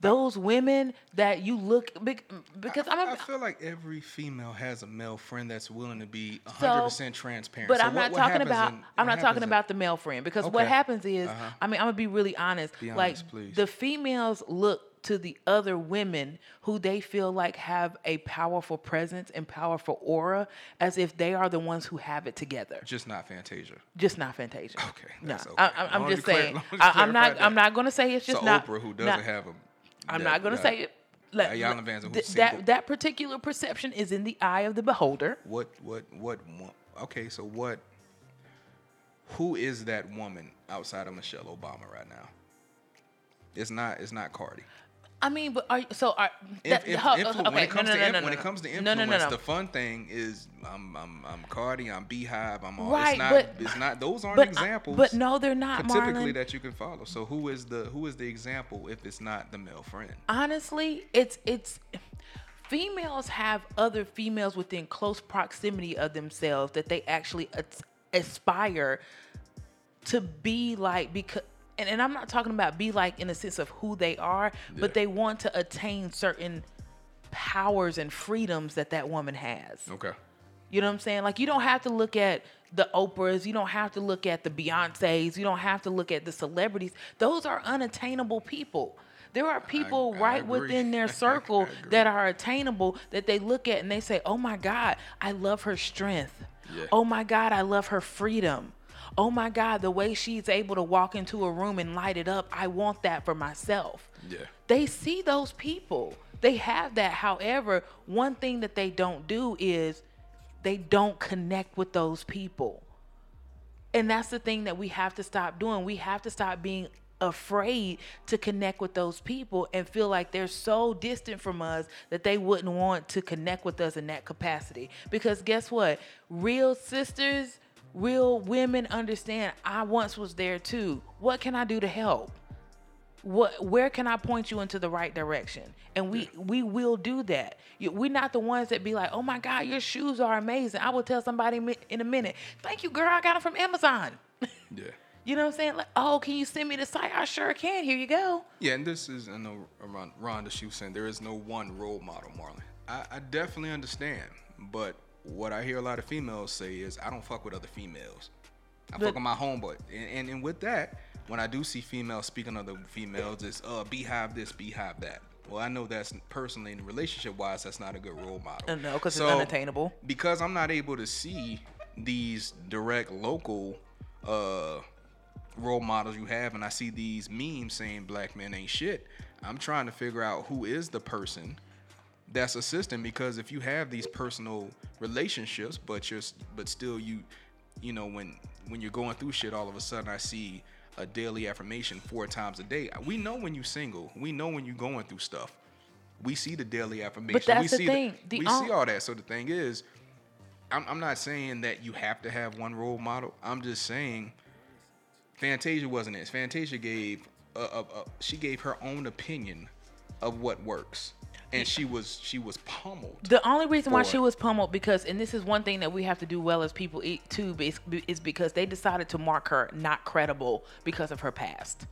Those women that you look because I, I'm I feel like every female has a male friend that's willing to be 100% So- transparent. but So I'm what- not talking about in- I'm not talking in- about the male friend because what happens is Uh-huh. I mean I'm gonna be really honest Be like please. the females look to the other women who they feel like have a powerful presence and powerful aura as if they are the ones who have it together. Just not Fantasia. Just not Fantasia. Okay, No, okay. I, I'm just saying. as long as you I, I'm not. that. I'm not going to say it's So just not. Oprah, who doesn't not- have a. I'm not going to say it. Let- Iyanla let- Vanzant, who's th- that that particular perception is in the eye of the beholder. What what what okay, so what who is that woman outside of Michelle Obama right now? It's not it's not Cardi. I mean, but are you, so are that, if, oh, ho- influ- okay, when it comes no, to no, no, when no, it comes to influence, no, no, no. the fun thing is I'm I'm I'm Cardi, I'm Beyhive, I'm all Right, it's not but- it's not those aren't but examples. but no, they're not, Typically Marlon. that you can follow. So who is the who is the example if it's not the male friend? honestly, it's it's females have other females within close proximity of themselves that they actually aspire to be like because and, and I'm not talking about be like in the sense of who they are, but they want to attain certain powers and freedoms that that woman has. Okay. You know what I'm saying? Like you don't have to look at the Oprahs, you don't have to look at the Beyoncés, you don't have to look at the celebrities. Those are unattainable people. There are people I right agree. within their (laughs) circle that are attainable that they look at and they say, "Oh my God, I love her strength. Yeah. Oh my God, I love her freedom. Oh my God, the way she's able to walk into a room and light it up. I want that for myself." Yeah. they see those people. They have that. However, one thing that they don't do is they don't connect with those people. And that's the thing that we have to stop doing. We have to stop being afraid to connect with those people and feel like they're so distant from us that they wouldn't want to connect with us in that capacity. Because guess what? Real sisters, real women understand I once was there too. What can I do to help? what where can I point you into the right direction? And we we will do that. We're not the ones that be like, oh my God, your shoes are amazing. I will tell somebody in a minute, thank you, girl. I got them from Amazon. (laughs) Yeah. you know what I'm saying? Like, oh, can you send me the site? I sure can. Here you go. Yeah, and this is, I know Rhonda, she was saying there is no one role model, Marlon. I, I definitely understand, but what I hear a lot of females say is, I don't fuck with other females. I But- fuck with my homeboy. And, and, and with that, when I do see females speaking of other females, it's, uh, beyhive this, beyhive that. Well, I know that's personally and relationship wise, that's not a good role model. Uh, no, 'cause it's unattainable. Because I'm not able to see these direct local uh role models you have and I see these memes saying black men ain't shit, I'm trying to figure out who is the person that's assisting because if you have these personal relationships but you're but still you you know when when you're going through shit all of a sudden I see a daily affirmation four times a day. We know when you're single. We know when you're going through stuff. We see the daily affirmation. But that's we the see thing. The we on- see all that. So the thing is, I'm, I'm not saying that you have to have one role model. I'm just saying Fantasia wasn't it. Fantasia gave a, a, she gave her own opinion of what works, and she was she was pummeled. The only reason why she was pummeled because, and this is one thing that we have to do well as people eat too, is, is because they decided to mark her not credible because of her past.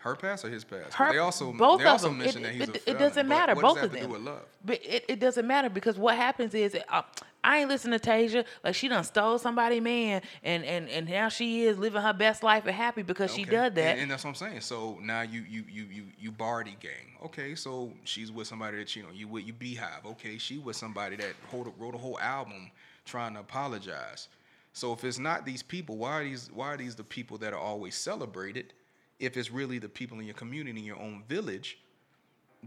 Her past or his past? Her, they also both they of also them. mentioned it, that he's it, a it doesn't matter. what both does that of them. do love? But it, it doesn't matter because what happens is uh, I ain't listening to Tasia. Like she done stole somebody man, and and and now she is living her best life and happy because she Okay. did that. and, and that's what I'm saying. So now you you you you you Bardi gang. Okay, so she's with somebody that you know you with you Beyhive. Okay, she with somebody that wrote a, wrote a whole album trying to apologize. So if it's not these people, why are these why are these the people that are always celebrated? If it's really the people in your community, in your own village,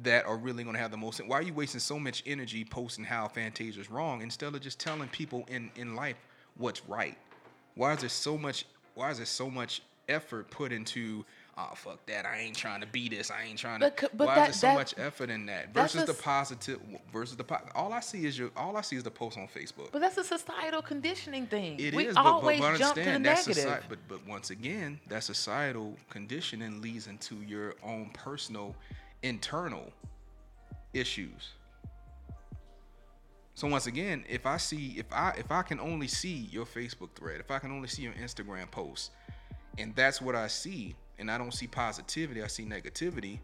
that are really going to have the most. Why are you wasting so much energy posting how Fantasia is wrong instead of just telling people in in life what's right? Why is there so much? Why is there so much effort put into? Oh fuck that! I ain't trying to be this. I ain't trying to. But but why that- is there so much effort in that versus a the positive versus the po- all I see is your all I see is the post on Facebook. but that's a societal conditioning thing. It we is, but- but, always but, jump to the negative. soci- but but once again, that societal conditioning leads into your own personal, internal issues. So once again, if I see if I if I can only see your Facebook thread, if I can only see your Instagram post, and that's what I see, and I don't see positivity, I see negativity,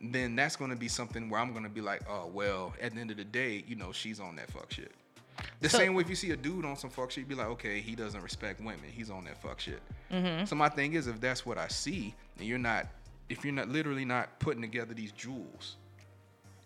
then that's going to be something where I'm going to be like, oh well, at the end of the day, you know, she's on that fuck shit. The So- same way if you see a dude on some fuck shit, you be like, okay, he doesn't respect women. He's on that fuck shit. Mm-hmm. So my thing is, if that's what I see, and you're not, if you're not literally not putting together these jewels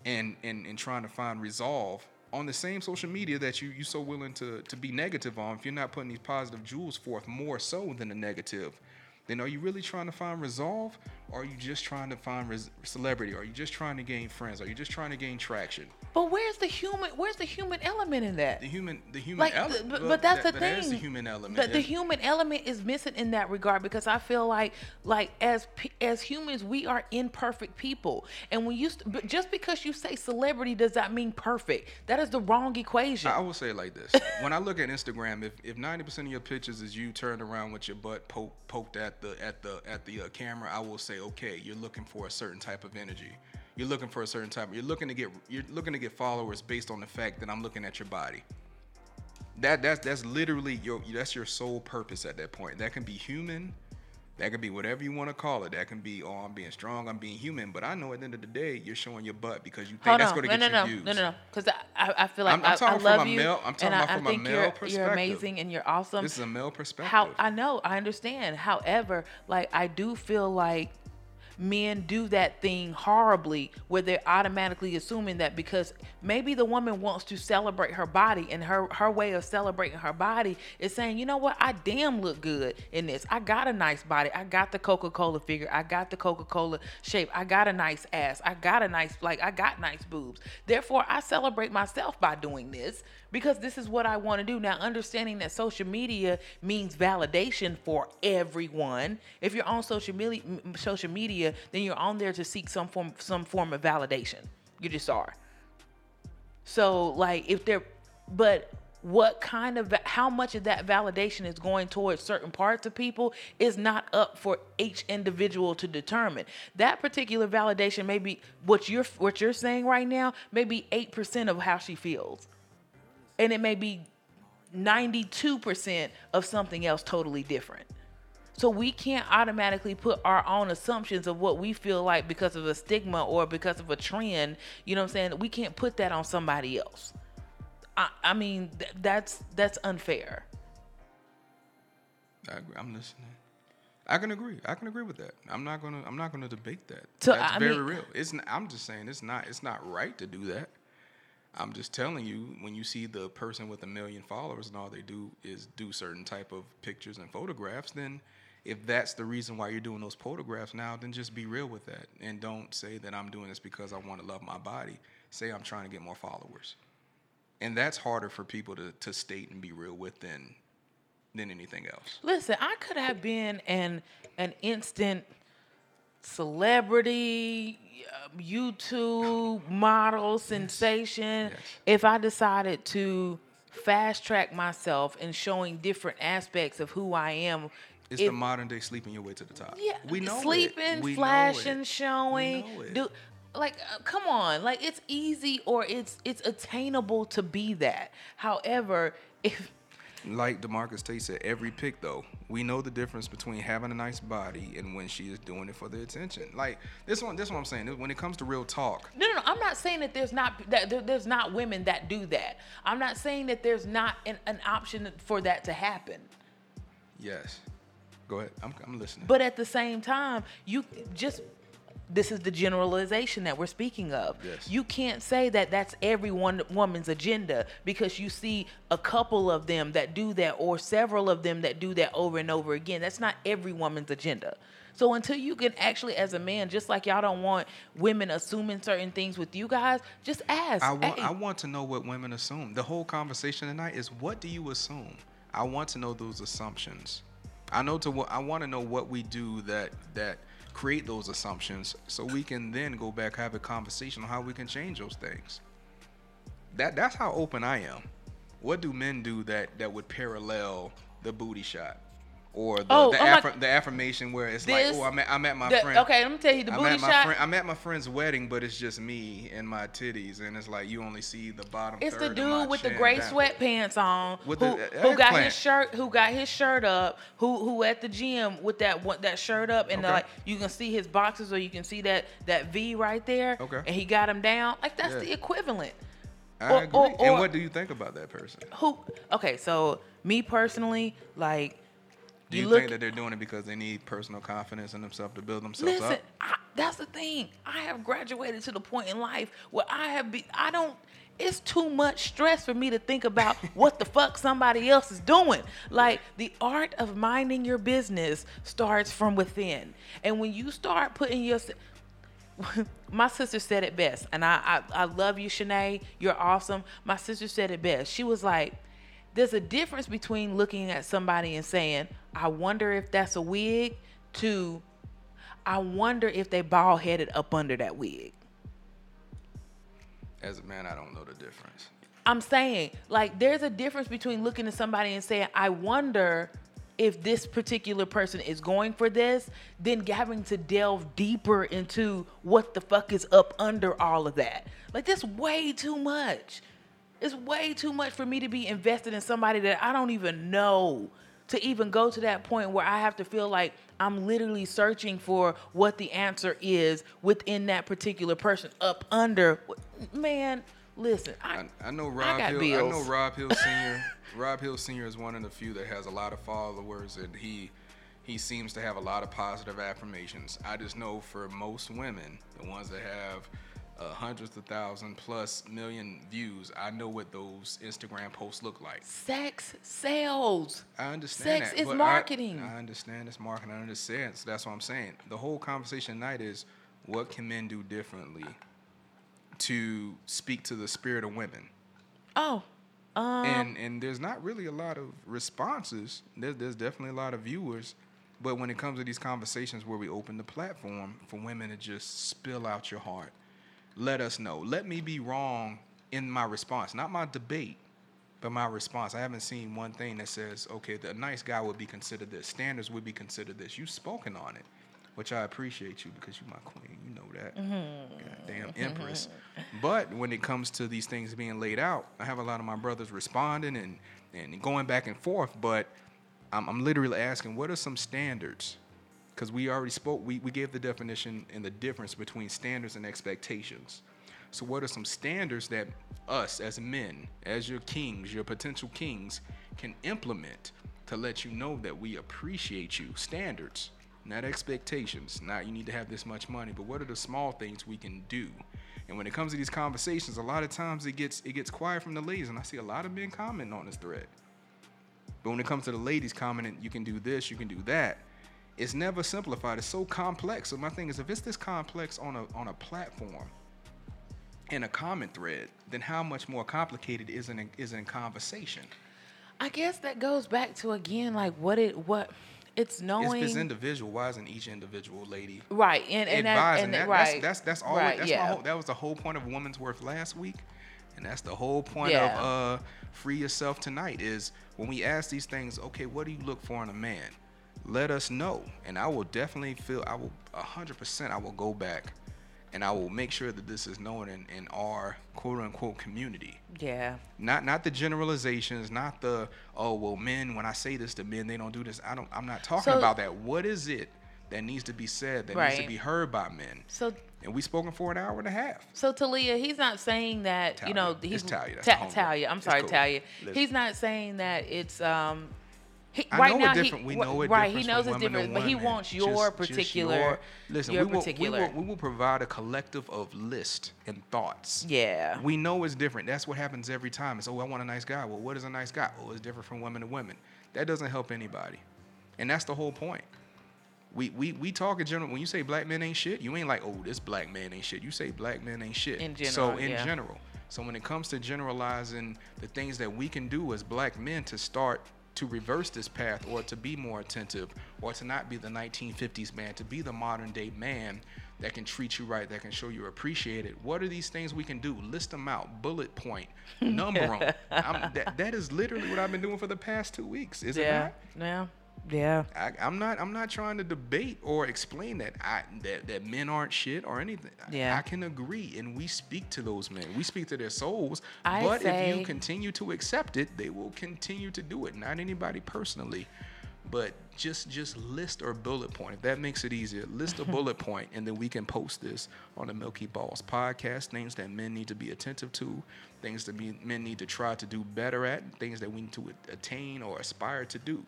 and and and trying to find resolve on the same social media that you you're so willing to to be negative on, if you're not putting these positive jewels forth more so than the negative, then are you really trying to find resolve or are you just trying to find res- celebrity are you just trying to gain friends are you just trying to gain traction But where's the human? Where's the human element in that? the human the human like, ele- th- but, well, but that's that- the that thing. is the human element But the human element is missing in that regard because I feel like, like as as humans, we are imperfect people, and when you st- but just because you say celebrity does that mean perfect? That is the wrong equation. I will say it like this: (laughs) when I look at Instagram, if if ninety percent of your pictures is you turned around with your butt po- poked at the at the at the uh, camera, I will say, okay, you're looking for a certain type of energy. You're looking for a certain type. You're looking to get you're looking to get followers based on the fact that I'm looking at your body. That that's that's literally your that's your sole purpose at that point. That can be human. That can be whatever you want to call it. That can be, oh, I'm being strong, I'm being human. But I know at the end of the day, you're showing your butt because you think Hold that's going to no, get no, you no, views. no, no, no, because I, I feel like I'm- I'm I, I talking from love a you, male- I'm talking and I, about I from a think male you're, you're amazing and you're awesome. This is a male perspective. How I know, I understand. However, like I do feel like men do that thing horribly where they're automatically assuming that because maybe the woman wants to celebrate her body and her her way of celebrating her body is saying, "You know what? I damn look good in this. I got a nice body. I got the Coca-Cola figure. I got the Coca-Cola shape. I got a nice ass. I got a nice like I got nice boobs. Therefore, I celebrate myself by doing this because this is what I want to do. Now, understanding that social media means validation for everyone. If you're on social media, social media, then you're on there to seek some form some form of validation. You just are. So, like, if they're, but what kind of how much of that validation is going towards certain parts of people is not up for each individual to determine that particular validation may be what you're what you're saying right now may be 8% of how she feels and it may be 92% of something else totally different. So we can't automatically put our own assumptions of what we feel like because of a stigma or because of a trend. You know what I'm saying? We can't put that on somebody else. I, I mean, th- that's that's unfair. I agree. I'm listening. I can agree. I can agree with that. I'm not gonna. I'm not gonna debate that. So, That's I very mean- real. It's. N- I'm just saying it's not. It's not right to do that. I'm just telling you when you see the person with a million followers and all they do is do certain type of pictures and photographs, then if that's the reason why you're doing those photographs now, then just be real with that and don't say that I'm doing this because I want to love my body. Say I'm trying to get more followers, and that's harder for people to to state and be real with than than anything else. Listen, I could have been an an instant celebrity, YouTube model sensation Yes. if I decided to fast track myself in showing different aspects of who I am. It's If- the modern day sleeping your way to the top. yeah, we know sleeping, it. We flashing, it. showing. Know it. Do like uh, come on, like it's easy or it's it's attainable to be that. However, if Like Demarcus Tate said, every pick though, we know the difference between having a nice body and when she is doing it for the attention. Like this one, this one I'm saying. When it comes to real talk, No, no, no. I'm not saying that there's not that there, there's not women that do that. I'm not saying that there's not an, an option for that to happen. yes. Go ahead. I'm, I'm listening. But at the same time, you just this is the generalization that we're speaking of. Yes. You can't say that that's every one woman's agenda because you see a couple of them that do that or several of them that do that over and over again. That's not every woman's agenda. So until you can actually, as a man, just like y'all don't want women assuming certain things with you guys, just ask. I want, "Hey, I want to know what women assume. The whole conversation tonight is what do you assume? I want to know those assumptions. I know to what I want to know what we do that that create those assumptions, so we can then go back have a conversation on how we can change those things. That that's how open I am. What do men do that that would parallel the booty shot? Or the, Oh, the, oh the affirmation where it's This- like, oh, I'm at, I'm at my the- friend. okay, let me tell you, the I'm booty shot- friend, I'm at my friend's wedding, but it's just me and my titties, and it's like you only see the bottom. It's the third of my dude with the gray sweatpants on, With who, the, uh, who got his shirt, who got his shirt up, who who at the gym with that one, that shirt up, and Okay. like you can see his boxes or you can see that that V right there, Okay. and he got him down. Like that's Yeah. the equivalent. I Or- agree. or- and what do you think about that person? Who? Okay, so me personally, like Do you you, think that they're doing it because they need personal confidence in themselves to build themselves Listen, up? I, That's the thing. I have graduated to the point in life where I have be I don't it's too much stress for me to think about (laughs) what the fuck somebody else is doing. Like the art of minding your business starts from within. And when you start putting your (laughs) my sister said it best, and I, I, I love you, Shanae. You're awesome. My sister said it best. She was like, "There's a difference between looking at somebody and saying, I wonder if that's a wig,' to, I wonder if they bald headed up under that wig." As a man, I don't know the difference. I'm saying, like, there's a difference between looking at somebody and saying, I wonder if this particular person is going for this, then having to delve deeper into what the fuck is up under all of that. Like, that's way too much. It's way too much for me to be invested in somebody that I don't even know to even go to that point where I have to feel like I'm literally searching for what the answer is within that particular person up under. Man, listen, I, I, I know Rob got Hill. bills. I know Rob Hill (laughs) Senior. Rob Hill Senior is one of the few that has a lot of followers, and he he seems to have a lot of positive affirmations. I just know for most women, the ones that have uh, hundreds of thousand plus million views, I know what those Instagram posts look like. sex sells. I understand Sex that, is but I- marketing. I, understand it's marketing. I understand. So that's what I'm saying. The whole conversation tonight is what can men do differently to speak to the spirit of women. Oh, um, and and there's not really a lot of responses. There's, there's definitely a lot of viewers, but when it comes to these conversations where we open the platform for women to just spill out your heart, let us know. Let me be wrong in my response, not my debate, but my response. I haven't seen one thing that says, okay, the nice guy would be considered this, standards would be considered this. You've spoken on it, which I appreciate you because you're my queen. You know that. Mm-hmm. Goddamn empress. But when it comes to these things being laid out, I have a lot of my brothers responding and, and going back and forth, but I'm, I'm literally asking, what are some standards? Because we already spoke, we, we gave the definition and the difference between standards and expectations. So, what are some standards that us as men, as your kings, your potential kings, can implement to let you know that we appreciate you? Standards, not expectations. Not you need to have this much money, but what are the small things we can do? And when it comes to these conversations, a lot of times it gets it gets quiet from the ladies, and I see a lot of men commenting on this thread. But when it comes to the ladies commenting, you can do this, you can do that. It's never simplified. It's so complex. So my thing is, if it's this complex on a on a platform, in a common thread, then how much more complicated is in is in conversation? I guess that goes back to again, like what it what it's knowing. If it's individual, why isn't each individual lady right, and and advising and that? right, That's that's that's all. right, that's yeah. my whole, that was the whole point of Woman's Worth last week, and that's the whole point Yeah. of uh, Free Yourself tonight. Is when we ask these things. Okay, what do you look for in a man? Let us know, and I will definitely feel. I will hundred percent. I will go back, and I will make sure that this is known in, in our quote unquote community. yeah, Not not the generalizations, not the oh well men when I say this to men they don't do this. I don't I'm not talking So- about that. What is it that needs to be said that needs to be heard by men? so And we spoken for an hour and a half. So Talia, he's not saying that you know Talia. he's It's Talia, that's Ta- Talia. I'm sorry, cool. Talia. Listen. He's not saying that it's um. He, I right know now, it he- different. We know it right. different He knows it's different, but he wants your Just- just particular. your- listen, your we will, particular. We will, we will provide a collective of list and thoughts. yeah. We know it's different. That's what happens every time. It's oh, I want a nice guy. Well, what is a nice guy? Oh, it's different from women to women. That doesn't help anybody, and that's the whole point. We we we talk in general. When you say black men ain't shit, you ain't like oh this black man ain't shit. You say black men ain't shit. In general, so in yeah. general. So when it comes to generalizing the things that we can do as black men to start to reverse this path or to be more attentive or to not be the 1950s man, to be the modern day man that can treat you right, that can show you appreciated. What are these things we can do? List them out, bullet point, number them. (laughs) I'm, that, that is literally what I've been doing for the past two weeks. Is it Yeah. not? Yeah. Yeah. I, I'm not. I'm not trying to debate or explain that I that, that men aren't shit or anything. Yeah. I can agree, and we speak to those men. We speak to their souls. I but if you continue to accept it, they will continue to do it. Not anybody personally, but just just list or bullet point. If that makes it easier, list a (laughs) bullet point, and then we can post this on the Milky Balls podcast. Things that men need to be attentive to, things that men need to try to do better at, things that we need to attain or aspire to do.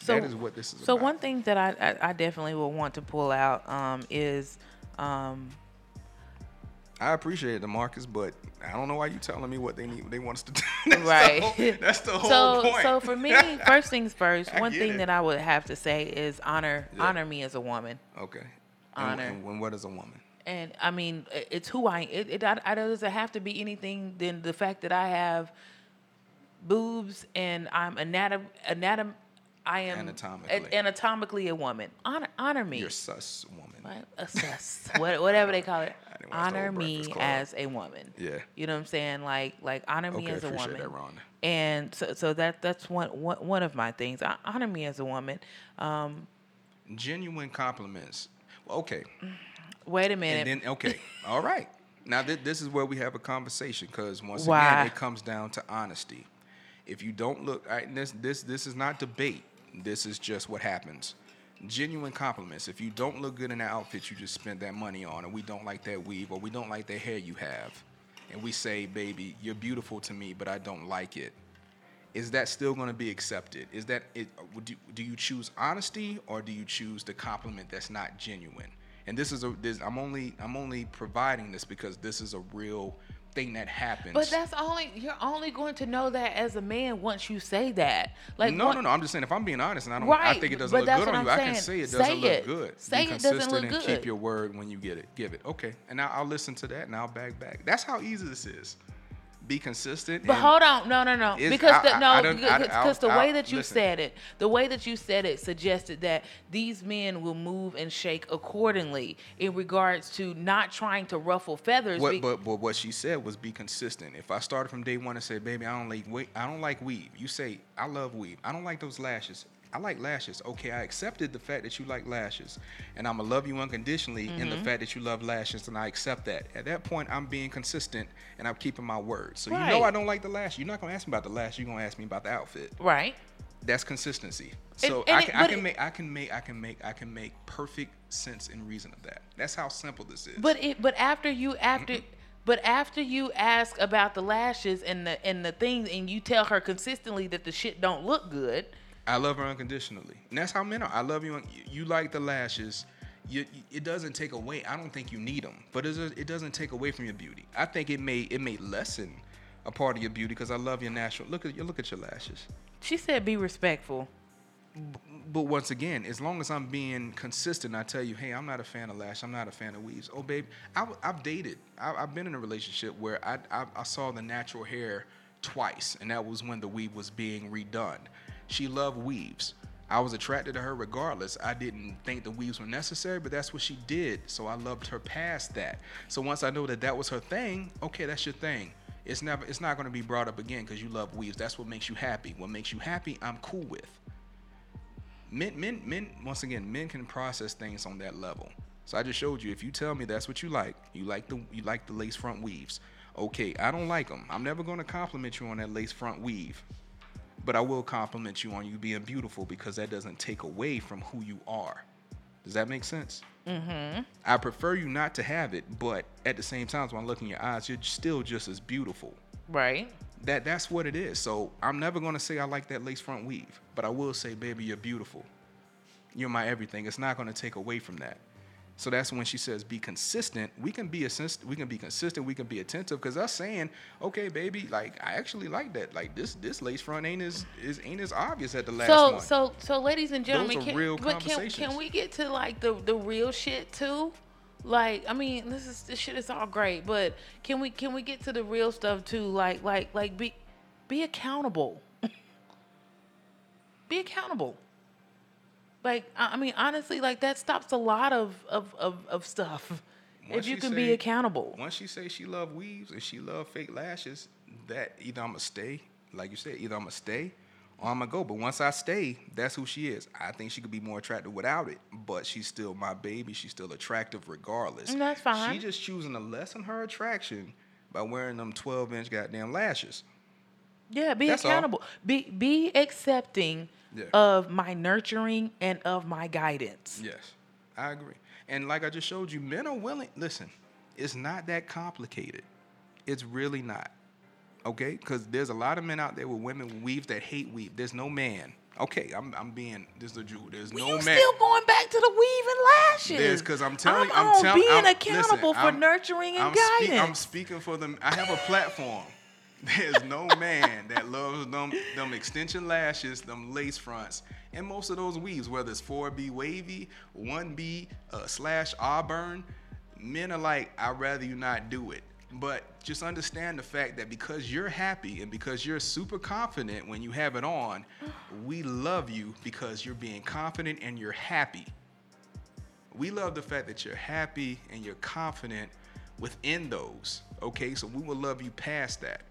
So that is what this is So about. one thing that I, I, I definitely will want to pull out um, is Um, I appreciate the Marcus, but I don't know why you telling me what they need. They want us to do. (laughs) that's Right. The whole, that's the (laughs) whole so point. so for me, (laughs) first things first. One thing it. that I would have to say is honor Yeah. honor me as a woman. okay. And- honor. And, when what is a woman? And I mean, it's who I. It, it, I, I doesn't have to be anything than the fact that I have boobs and I'm anatom anatom. I am Anatomically. a- anatomically a woman. Honor honor me. You're sus woman. What? Assess. what, whatever they call it. (laughs) I didn't watch the Honor me as a woman. Yeah. You know what I'm saying? Like like honor me Okay, as a woman. that, Rhonda. And so so that that's one one, one of my things. I, honor me as a woman. Um, Genuine compliments. Okay. wait a minute. And then okay, (laughs) all right. Now th- this is where we have a conversation because once Why? again it comes down to honesty. If you don't look, right, this this this is not debate. This is just what happens. Genuine compliments. If you don't look good in that outfit you just spent that money on, and we don't like that weave, or we don't like the hair you have, and we say, "Baby, you're beautiful to me, but I don't like it, is that still going to be accepted? Is that it? Do, do you choose honesty or do you choose the compliment that's not genuine? And this is a this I'm only I'm only providing this because this is a real thing that happens. but that's only you're only going to know that as a man once you say that. Like no, one- no, no. I'm just saying if I'm being honest and I don't Right, I think it doesn't look good on what you, I'm I can saying. say it doesn't Say look it. good. Say Be it doesn't consistent look and good. keep your word when you get it. Give it. Okay. And now I'll listen to that and I'll back back. That's how easy this is. Be consistent. But hold on, no, no, no, because I- the, no, I I- because the way that you listen. said it, the way that you said it suggested that these men will move and shake accordingly in regards to not trying to ruffle feathers. What, be- but but what she said was be consistent. If I started from day one and said, "Baby, I don't like we- I don't like weave," you say, "I love weave. I don't like those lashes. I like lashes." Okay, I accepted the fact that you like lashes, and I'm gonna love you unconditionally in the Mm-hmm. fact that you love lashes, and I accept that. At that point, I'm being consistent and I'm keeping my word. So you know I don't like the lash. You're not gonna ask me about the lash. You're gonna ask me about the outfit. right. That's consistency. So and I it- can, I can it- make I can make I can make I can make perfect sense and reason of that. That's how simple this is. But it, but after you after. But after you ask about the lashes and the and the things, and you tell her consistently that the shit don't look good, I love her unconditionally, and that's how men are. I love you. You, like the lashes. You, it doesn't take away. I don't think you need them, but it, does- it doesn't take away from your beauty. I think it may it may lessen a part of your beauty because I love your natural. Look at you. Look at your lashes. she said, "Be respectful." But once again, as long as I'm being consistent, I tell you, hey, I'm not a fan of lash. I'm not a fan of weaves. Oh, babe, I, have dated. I, I've been in a relationship where I, I, I saw the natural hair twice, and that was when the weave was being redone. She loved weaves. I was attracted to her regardless. I didn't think the weaves were necessary, but that's what she did. So I loved her past that. So once I know that that was her thing, okay, that's your thing. It's never, it's not going to be brought up again because you love weaves. That's what makes you happy. What makes you happy, I'm cool with men men men once again men can process things on that level so i just showed you if you tell me that's what you like you like the you like the lace front weaves okay i don't like them i'm never going to compliment you on that lace front weave but i will compliment you on you being beautiful because that doesn't take away from who you are does that make sense mm-hmm. i prefer you not to have it but at the same time when i look in your eyes you're still just as beautiful Right. that that's what it is. So I'm never gonna say I like that lace front weave, but I will say, baby, you're beautiful. You're my everything. It's not gonna take away from that. So that's when she says, be consistent. We can be assist- we can be consistent. We can be attentive. Cause us saying, okay, baby, like I actually like that. Like this this lace front ain't as is ain't as obvious at the last so one. so so ladies and gentlemen can, real but can, can we get to like the the real shit too like i mean this is this shit is all great but can we can we get to the real stuff too like like like be be accountable (laughs) be accountable like i mean honestly like that stops a lot of of of, of stuff if you can be accountable Once she say she love weaves and she love fake lashes, that either I'ma stay, like you said, either I'ma stay or I'ma go. But once I stay, that's who she is. I think she could be more attractive without it, but she's still my baby. She's still attractive regardless. Mm, that's fine. She just choosing to lessen her attraction by wearing them 12 inch goddamn lashes. Yeah, be That's all. accountable. Be be accepting Yeah. of my nurturing and of my guidance. Yes, I agree. And like I just showed you, men are willing. Listen, it's not that complicated. It's really not. Okay? Because there's a lot of men out there with women with weaves that hate weave. There's no man. Okay, I'm I'm being this is the Jew. There's Well, no you man. still going back to the weave and lashes. There's because I'm telling I'm, I'm, telling being I'm, accountable listen, for I'm- nurturing and I'm guidance. I'm speaking for them. I have a platform. (laughs) There's no man that loves them them extension lashes, them lace fronts, and most of those weaves, whether it's 4B wavy, 1B uh, slash auburn. Men are like, I'd rather you not do it. But just understand the fact that because you're happy and because you're super confident when you have it on, we love you because you're being confident and you're happy. We love the fact that you're happy and you're confident within those. Okay, so we will love you past that.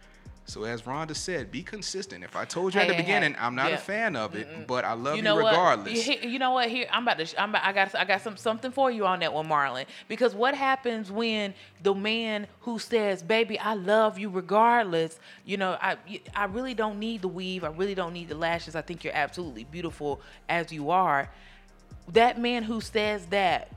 So as Rhonda said, be consistent. If I told you Hey, at the hey, beginning, hey. I'm not Yeah. a fan of it, but I love you, know regardless. What? You, you know what? Here, I'm about to. I'm about, I got. I got some something for you on that one, Marlon. Because what happens when the man who says, "Baby, I love you regardless," you know, I I really don't need the weave. I really don't need the lashes. I think you're absolutely beautiful as you are. That man who says that,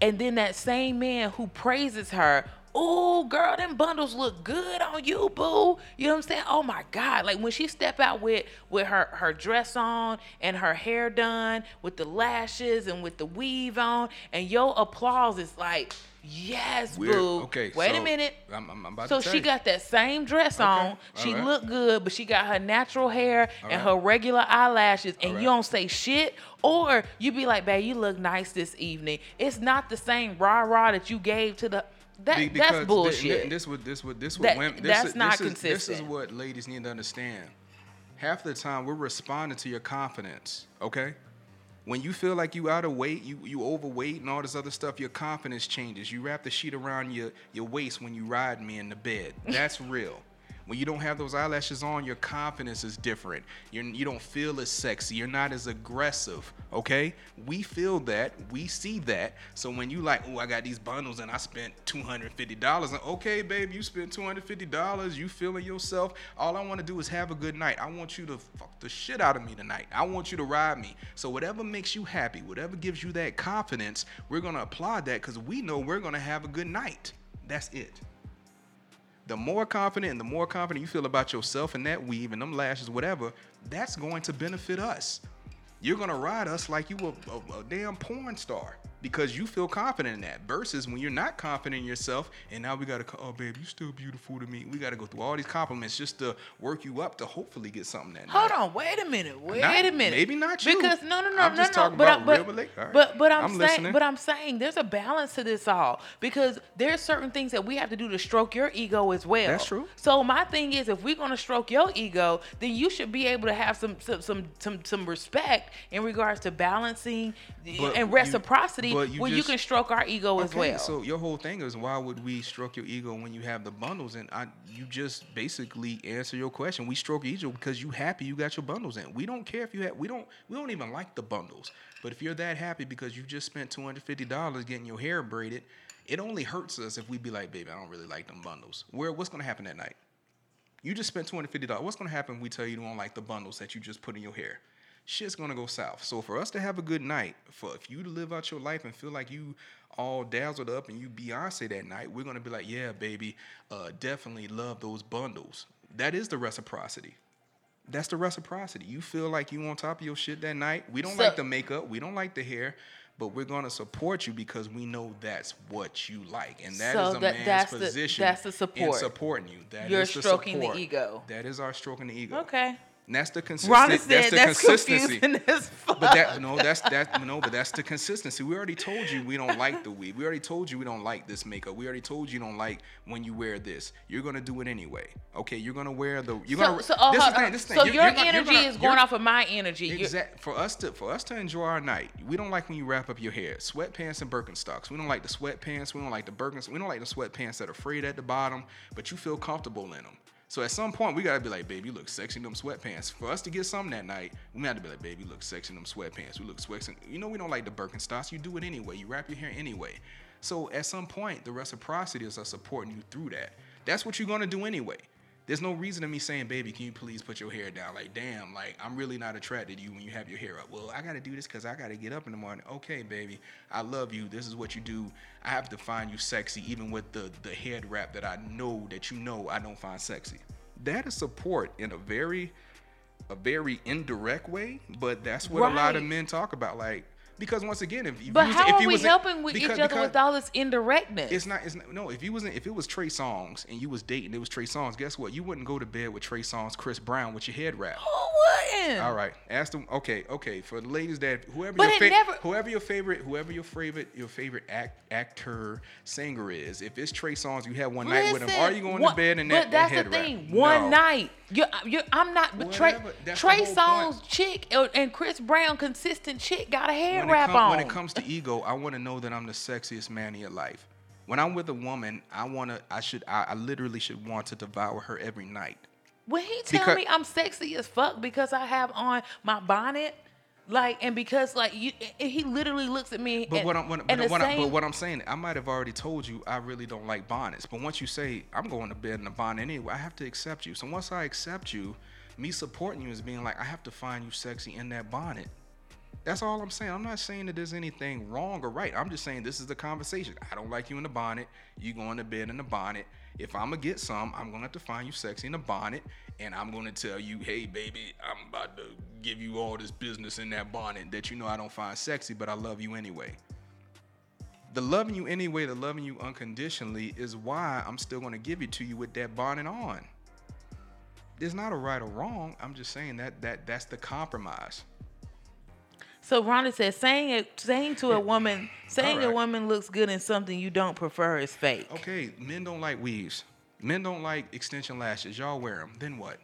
and then that same man who praises her. Oh, girl, them bundles look good on you, boo. You know what I'm saying? Oh my God. Like when she step out with with her her dress on and her hair done, with the lashes and with the weave on, and your applause is like, yes, We're- boo. okay, Wait a minute. I'm- I'm about so to she got that same dress on. She alright. looked good, but she got her natural hair and Alright. her regular eyelashes, and Alright. you don't say shit. Or you be like, babe, you look nice this evening. It's not the same rah rah that you gave to the that Be- that's bullshit. This would this would this would That- women. This that's is, not this is, This is what ladies need to understand. Half the time we're responding to your confidence. Okay. When you feel like you out of weight, you you overweight and all this other stuff, your confidence changes. You wrap the sheet around your your waist when you ride me in the bed. That's (laughs) real. When you don't have those eyelashes on, your confidence is different. You're, you don't feel as sexy. You're not as aggressive. Okay, we feel that. We see that. So when you like, oh, I got these bundles and I spent two hundred fifty dollars. And Okay, babe, you spent two hundred fifty dollars. You feeling yourself? All I want to do is have a good night. I want you to fuck the shit out of me tonight. I want you to ride me. So whatever makes you happy, whatever gives you that confidence, we're gonna applaud that because we know we're gonna have a good night. That's it the more confident and the more confident you feel about yourself and that weave and them lashes, whatever, that's going to benefit us. You're gonna ride us like you a, a, a damn porn star because you feel confident in that. Versus when you're not confident in yourself, and now we gotta, oh babe, you still beautiful to me. We gotta go through all these compliments just to work you up to hopefully get something that Hold night. on, wait a minute, wait Not- a minute. maybe not you. Because no, no, no, I'm no, just no. talking but about I, but, real right. but but I'm, I'm saying, listening. but I'm saying there's a balance to this all because there's certain things that we have to do to stroke your ego as well. That's true. So my thing is, if we're gonna stroke your ego, then you should be able to have some some some some, some respect in regards to balancing But and reciprocity you when you just- can stroke our ego as well. So your whole thing is why would we stroke your ego when you have the bundles? And I, you just basically answer your question. We stroke your ego because you happy you got your bundles in. We don't care if you have. We don't. We don't even like the bundles. But if you're that happy because you just spent two hundred fifty dollars getting your hair braided, it only hurts us if we be like, baby, I don't really like them bundles. Where what's gonna happen that night? You just spent two hundred fifty dollars. What's gonna happen? When we tell you you don't like the bundles that you just put in your hair. Shit's gonna go south. So for us to have a good night, for if you to live out your life and feel like you all dazzled up and you Beyonce that night, we're gonna be like, yeah, baby, uh, definitely love those bundles. That is the reciprocity. That's the reciprocity. You feel like you on top of your shit that night. We don't So- like the makeup. We don't like the hair. But we're gonna support you because we know that's what you like, and that is So a that- man's that's the- position that's the in support. supporting you. That You're is the stroking the ego. That is our stroking the ego. okay. And that's the consistency. said That's the that's consistency. confusing as fuck. But that no, that's that no, but that's the consistency. We already told you we don't like the weave. We already told you we don't like this makeup. We already told you you don't like when you wear this. You're gonna do it anyway. Okay, you're gonna wear the. You're so, gonna. so, oh, this thing. This so thing. your You're- you're gonna- energy you're is gonna- off of my energy. You're- Exact for us to for us to enjoy our night. We don't like when you wrap up your hair. Sweatpants and Birkenstocks. We don't like the sweatpants. We don't like the Birkens. We don't like the sweatpants that are frayed at the bottom, but you feel comfortable in them. So at some point we gotta be like, babe, you look sexy in them sweatpants. For us to get something that night, we to be like, babe, you look sexy in them sweatpants. We look sexy. You know we don't like the Birkenstocks. You do it anyway. You wrap your hair anyway. So at some point, the reciprocity is us supporting you through that. That's what you're gonna do anyway. There's no reason to me saying, baby, can you please put your hair down? Like, damn, like I'm really not attracted to you when you have your hair up. Well, I gotta do this because I gotta get up in the morning. Okay, baby, I love you. This is what you do. I have to find you sexy, even with the the head wrap that I know that you know I don't find sexy. That is support in a very a very indirect way, but that's what a lot of men talk about. Like because once again, if, if But was, how if are we helping with because- each other with all this indirectness? It's not. It's not. No. If you wasn't. If it was Trey Songz and you was dating, it was Trey Songz. Guess what? You wouldn't go to bed with Trey Songz, Chris Brown with your head wrapped. Who wouldn't? All right. Ask them. Okay. Okay. For the ladies that whoever But your fa- never- whoever your favorite whoever your favorite your favorite act, actor singer is, if it's Trey Songz, you have one night with him. Are you going one- to bed and that, that that's head the wrap? thing. One No. night. You're, you're, I'm not. But Trey, Whatever. Trey whole Songz point. chick uh, and Chris Brown consistent chick got a it, wrap on. when it comes to ego, I want to know that I'm the sexiest man in your life. When I'm with a woman, I want to. I should. I, I literally should want to devour her every night. When he tell Because- me I'm sexy as fuck because I have on my bonnet, like, and because like you, he literally looks at me. But and, what I'm what, but, what, I, but what I'm saying, I might have already told you I really don't like bonnets. But once you say I'm going to bed in a bonnet anyway, I have to accept you. So once I accept you, me supporting you is being like I have to find you sexy in that bonnet. That's all I'm saying. I'm not saying that there's anything wrong or right. I'm just saying this is the conversation. I don't like you in the bonnet. You going to bed in the bonnet. If I'm gonna get some, I'm gonna have to find you sexy in the bonnet, and I'm gonna tell you, hey baby, I'm about to give you all this business in that bonnet that you know I don't find sexy, but I love you anyway the loving you anyway, the loving you unconditionally is why I'm still to give it to you with that bonnet on. There's not a right or wrong. I'm just saying that that that's the compromise. So Rhonda says saying it, saying to a woman, saying a woman looks good in something you don't prefer is fake. Okay, men don't like weaves. Men don't like extension lashes. Y'all wear them. Then what?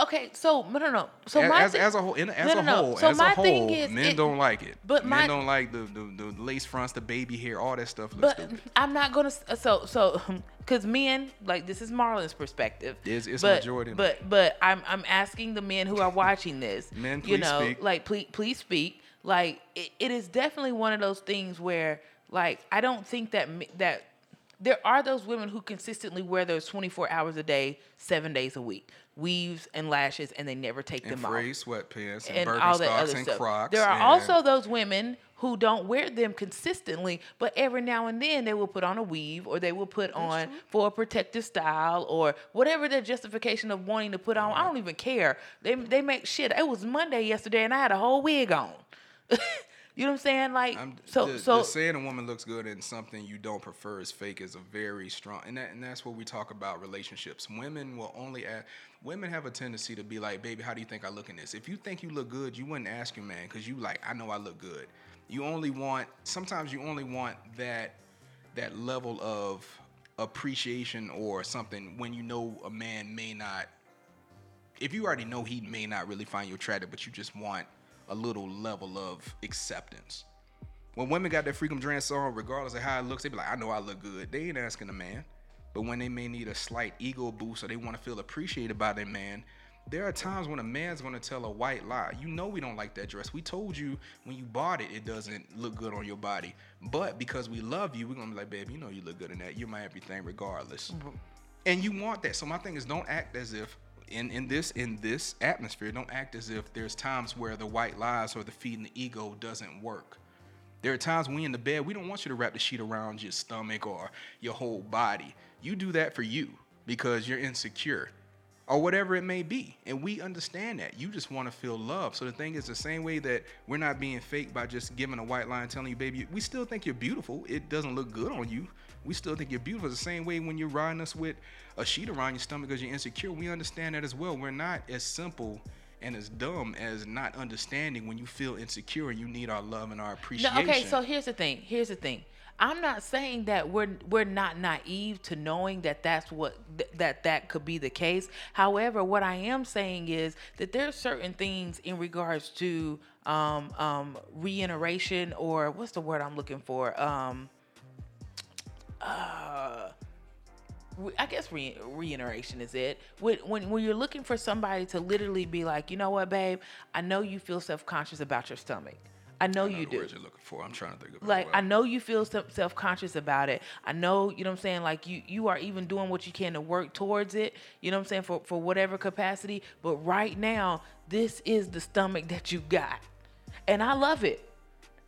Okay, so no, no, no. So as, my as, as a whole, in, as No, no, a no. whole, So as my a whole, thing is, men it- don't like it. but men my- don't like the, the the lace fronts, the baby hair, all that stuff. Looks But stupid. I'm not gonna. So so (laughs) because men like this is Marlon's perspective. It's- it's but, majority But but I'm I'm asking the men who are watching this. Men, you please know, speak. like please please speak. Like it, it is definitely one of those things where like I don't think that that there are those women who consistently wear those 24 hours a day, seven days a week, weaves and lashes, and they never take and them off frayed sweatpants and, and all that other and stuff. Crocs. there are and- also those women who don't wear them consistently, but every now and then they will put on a weave or they will put on for a protective style or whatever their justification of wanting to put on. I don't even care. They they make shit. It was Monday yesterday and I had a whole wig on. (laughs) you know what I'm saying? Like I'm, so the, so the saying a woman looks good in something you don't prefer is fake is a very strong and that and that's what we talk about relationships. Women will only ask, women have a tendency to be like, baby, how do you think I look in this? If you think you look good, you wouldn't ask your man because you like, I know I look good. You only want sometimes you only want that that level of appreciation or something when you know a man may not if you already know he may not really find you attractive, but you just want a little level of acceptance. When women got their freakum dress on, regardless of how it looks, they be like, I know I look good. They ain't asking a man. But when they may need a slight ego boost or they want to feel appreciated by their man, there are times when a man's gonna tell a white lie. You know we don't like that dress. We told you when you bought it, it doesn't look good on your body. But because we love you, we're gonna be like, baby, you know you look good in that. You're my everything regardless. Mm-hmm. And you want that. So my thing is don't act as if in, in this in this atmosphere, don't act as if there's times where the white lies or the feeding the ego doesn't work. There are times we in the bed, we don't want you to wrap the sheet around your stomach or your whole body. You do that for you because you're insecure or whatever it may be. And we understand that. You just want to feel love. So the thing is the same way that we're not being fake by just giving a white line telling you, baby, we still think you're beautiful. It doesn't look good on you. We still think you're beautiful. It's the same way when you're riding us with a sheet around your stomach because you're insecure. We understand that as well. We're not as simple and as dumb as not understanding when you feel insecure and you need our love and our No, appreciation. okay, so here's the thing. Here's the thing. I'm not saying that we're we're not naive to knowing that that's what th- that that could be the case. However, what I am saying is that there's certain things in regards to um, um, reiteration or what's the word I'm looking for? Um, uh, I guess re- reiteration is it. When, when when you're looking for somebody to literally be like, you know what, babe, I know you feel self conscious about your stomach. I know I know you do words you're looking for. I'm trying to think of like well. I know you feel self conscious about it. I know, you know what I'm saying, like you you are even doing what you can to work towards it, you know what I'm saying, for for whatever capacity, but right now this is the stomach that you got. And I love it.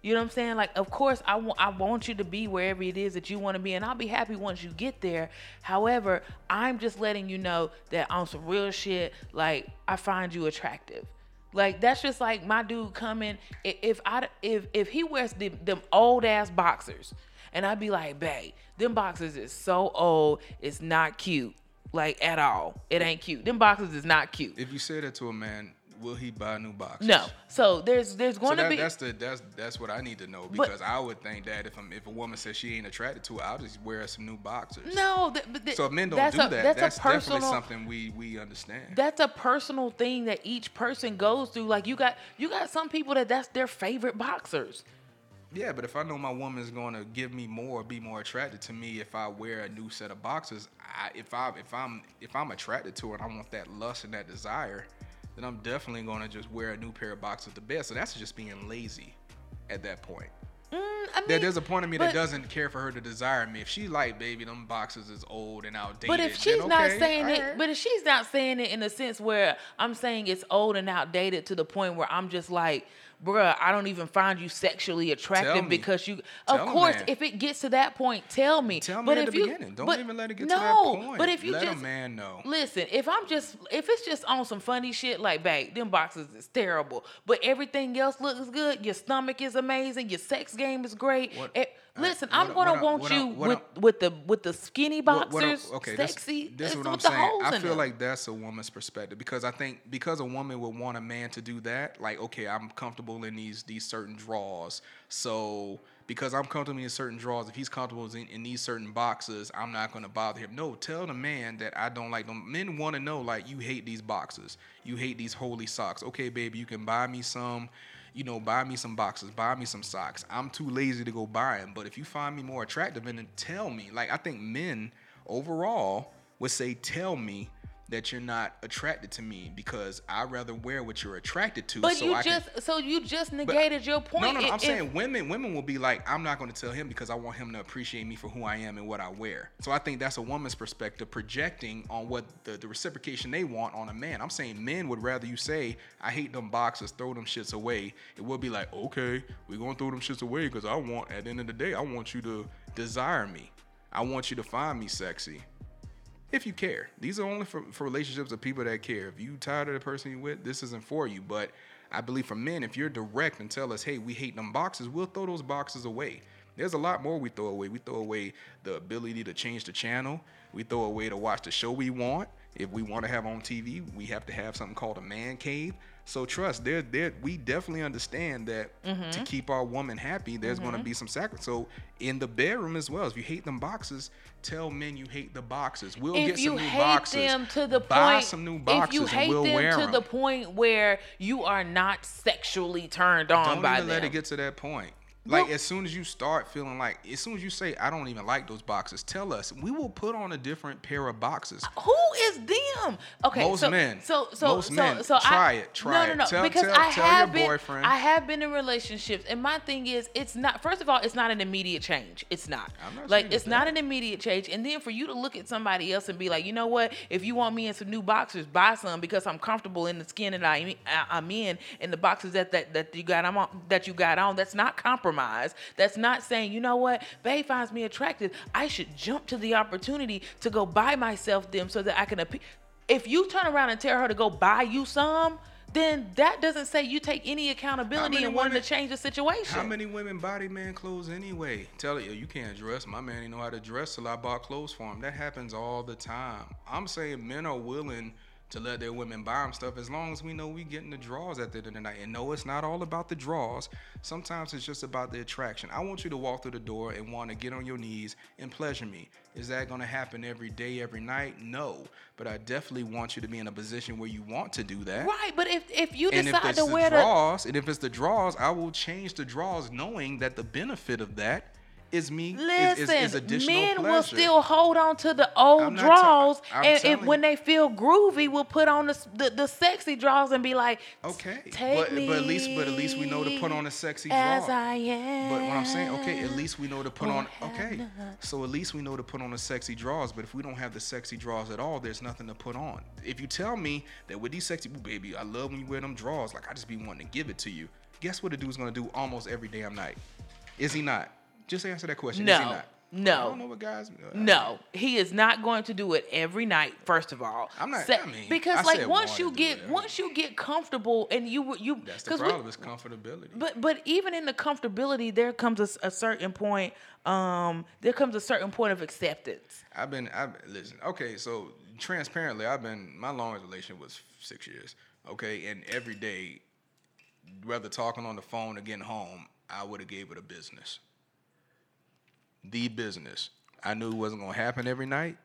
You know what I'm saying? Like, of course, I want I want you to be wherever it is that you want to be, and I'll be happy once you get there. However, I'm just letting you know that on some real shit, like I find you attractive. Like that's just like my dude coming. If I if if he wears the, them old ass boxers, and I'd be like, babe, them boxers is so old, it's not cute, like at all. It ain't cute. Them boxers is not cute. If you say that to a man, will he buy new boxes? No. So there's there's So going to be that's the that's that's what I need to know But- because I would think that if I'm, if a woman says she ain't attracted to it, I'll just wear some new boxers. no. Th- th- So if men don't that's do a, that, that's, that's, a personal. definitely something we we understand. That's a personal thing that each person goes through. Like you got you got some people that that's their favorite boxers. yeah, but if I know my woman's going to give me more, be more attracted to me if I wear a new set of boxers, I, if I if I'm if I'm attracted to it, I want that lust and that desire, then I'm definitely going to just wear a new pair of boxers to bed. So that's just being lazy at that point. Mm, I mean, There, there's a point of me but- that doesn't care for her to desire me. If she like, baby, them boxes is old and outdated. But if she's not okay, saying it, but if she's not saying it in a sense where I'm saying it's old and outdated to the point where I'm just like, bruh, I don't even find you sexually attractive because you. Tell of course, if it gets to that point, tell me. Tell me but at if the you, beginning. Don't but even let it get no, to that point. But if you let just a man know. Listen, if I'm just if it's just on some funny shit like babe, them boxes is terrible, but everything else looks good. Your stomach is amazing. Your sex game is great. What- uh, listen, I'm gonna want you with with the with the skinny what boxers, okay, this- sexy. This, is what I'm saying. I feel like that's a woman's perspective because I think because a woman would want a man to do that, like okay, I'm comfortable in these these certain draws, so because I'm comfortable in certain draws, if he's comfortable in, in these certain boxes, I'm not going to bother him. No, tell the man that I don't like them. Men want to know like you hate these boxes, you hate these holy socks. Okay, baby, you can buy me some you know, buy me some boxes, buy me some socks. I'm too lazy to go buy them. But if you find me more attractive, then tell me. Like I think men overall would say, tell me that you're not attracted to me because I'd rather wear what you're attracted to. But so you I can- just so you just negated your point. no, no, no. If- I'm saying women. Women will be like, I'm not going to tell him because I want him to appreciate me for who I am and what I wear. So I think that's a woman's perspective projecting on what the, the reciprocation they want on a man. I'm saying men would rather you say, I hate them boxes, throw them shits away. It would be like, okay, we're gonna throw them shits away because I want. At the end of the day, I want you to desire me. I want you to find me sexy if you care. These are only for, for relationships of people that care. If you tired of the person you with, this isn't for you. But I believe for men, if you're direct and tell us, hey, we hate them boxes, we'll throw those boxes away. There's a lot more we throw away. We throw away the ability to change the channel. We throw away to watch the show we want. If we want to have on TV, we have to have something called a man cave. So trust, there, there, we definitely understand that Mm-hmm. to keep our woman happy, there's going to be some sacrifice. So in the bedroom as well, if you hate them boxes, tell men you hate the boxes. We'll if get some new hate boxes. them to the Buy point, some new boxes. if you hate we'll them to them. the point where you are not sexually turned on Don't by even them, let it get to that point. Like Well- as soon as you start feeling like, as soon as you say, I don't even like those boxes, tell us. We will put on a different pair of boxes. Who is them? Okay, Most so, men. So so Most so men. so Try I, it. Try no, it. No, no, Tell- because tell- I tell your have been boyfriend. I have been in relationships, and my thing is, it's not. First of all, it's not an immediate change. It's not. I'm not like it's not an immediate change, and then for you to look at somebody else and be like, you know what? If you want me in some new boxers, buy some because I'm comfortable in the skin that I, I'm in, and the boxes that that that you got on that you got on. That's not compromise. That's not saying, you know what? Babe finds me attractive. I should jump to the opportunity to go buy myself them so that I can. If you turn around and tell her to go buy you some, then that doesn't say you take any accountability and wanting women- to change the situation. How many women body man clothes anyway? Tell you you can't dress. My man didn't know how to dress till I bought clothes for him. That happens all the time. I'm saying men are willing to let their women buy them stuff as long as we know we getting the draws at the end of the night. And no, it's not all about the draws. Sometimes it's just about the attraction. I want you to walk through the door and want to get on your knees and pleasure me. Is that going to happen every day, every night? No. But I definitely want you to be in a position where you want to do that. Right, but if if you And decide to the wear the draws, and if it's the draws, I will change the draws, knowing that the benefit of that is me is, Listen, is, is additional men pleasure. will still hold on to the old ta- draws, and if when they feel groovy, will put on the, the the sexy draws and be like, Okay, take but me but at least but at least we know to put on a sexy as draw. I am." But what I'm saying, okay, at least we know to put on. Okay, so at least we know to put on the sexy draws. But if we don't have the sexy draws at all, there's nothing to put on. If you tell me that with these sexy, baby, I love when you wear them draws. Like I just be wanting to give it to you. Guess what a dude's gonna do almost every damn night? Is he not? Just answer that question. Is he No. I No. don't know what guys. No, he is not going to do it every night. First of all, I'm not- Se- I mean, because I like once you get it. once you get comfortable and you you That's the 'cause we- problem. is comfortability. but but even in the comfortability, there comes a certain point. Um, there comes a certain point of acceptance. I've been. I've listen. Okay, so transparently, I've been. My longest relationship was six years. Okay, and every day, whether talking on the phone or getting home, I would have gave it a business. The business. I knew it wasn't gonna happen every night.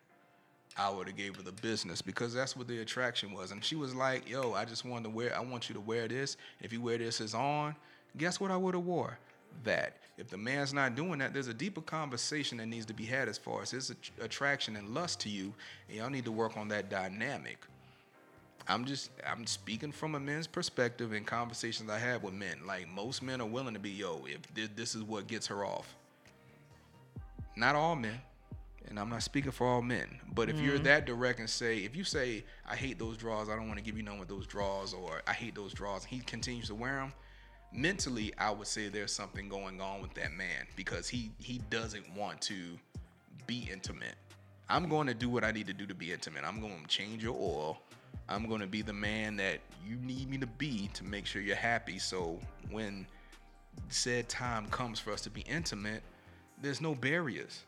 I would have gave her the business because that's what the attraction was. And she was like, "Yo, I just wanted to wear. I want you to wear this. If you wear this as on, guess what I would have wore? That. If the man's not doing that, there's a deeper conversation that needs to be had as far as his attraction and lust to you, and y'all need to work on that dynamic. I'm just I'm speaking from a man's perspective in conversations I have with men. Like most men are willing to be, yo, if this is what gets her off. Not all men, and I'm not speaking for all men, but if you're mm-hmm. that direct and say, if you say, I hate those draws, I don't want to give you none with those draws, or I hate those draws, and he continues to wear them, mentally, I would say there's something going on with that man because he he doesn't want to be intimate. I'm going to do what I need to do to be intimate. I'm going to change your oil. I'm going to be the man that you need me to be to make sure you're happy. So when said time comes for us to be intimate, there's no barriers.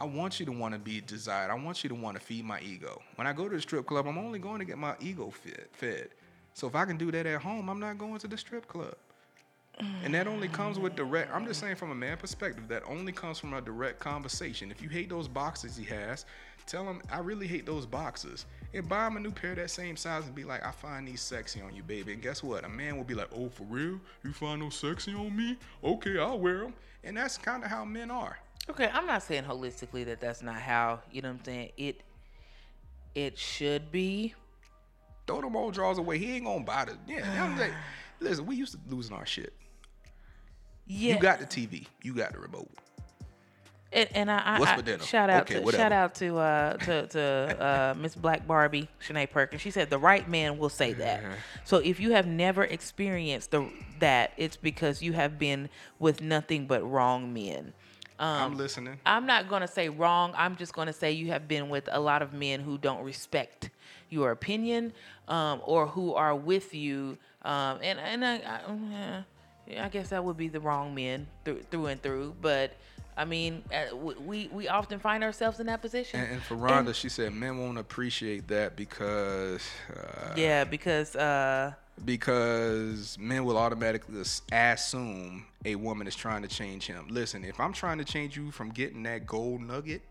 I want you to want to be desired. I want you to want to feed my ego. When I go to the strip club, I'm only going to get my ego fed. fed. So if I can do that at home, I'm not going to the strip club. And that only comes with direct. I'm just saying from a man perspective, that only comes from a direct conversation. If you hate those boxes he has, tell him I really hate those boxes, and buy him a new pair that same size and be like, I find these sexy on you, baby. And guess what? A man will be like, Oh, for real? You find those sexy on me? Okay, I'll wear them. And that's kind of how men are. Okay, I'm not saying holistically that that's not how you know what I'm saying. It it should be. Throw them old drawers away. He ain't gonna buy the. Yeah, I'm like, (sighs) listen, we used to losing our shit. Yeah, You got the TV. You got the remote. And, and I, I, What's I- for dinner? shout out Okay, to whatever. shout out to uh, to to uh, Miss Black Barbie Shanae Perkins. She said the right man will say that. So if you have never experienced the that, it's because you have been with nothing but wrong men. Um, I'm listening. I'm not going to say wrong. I'm just going to say you have been with a lot of men who don't respect your opinion um, or who are with you. Um, and and I, I, yeah, I guess that would be the wrong men through, through and through. But I mean, uh, we we often find ourselves in that position. And, and for Rhonda, she said men won't appreciate that because uh, yeah, because uh, because men will automatically as- assume a woman is trying to change him. Listen, if I'm trying to change you from getting that gold nugget,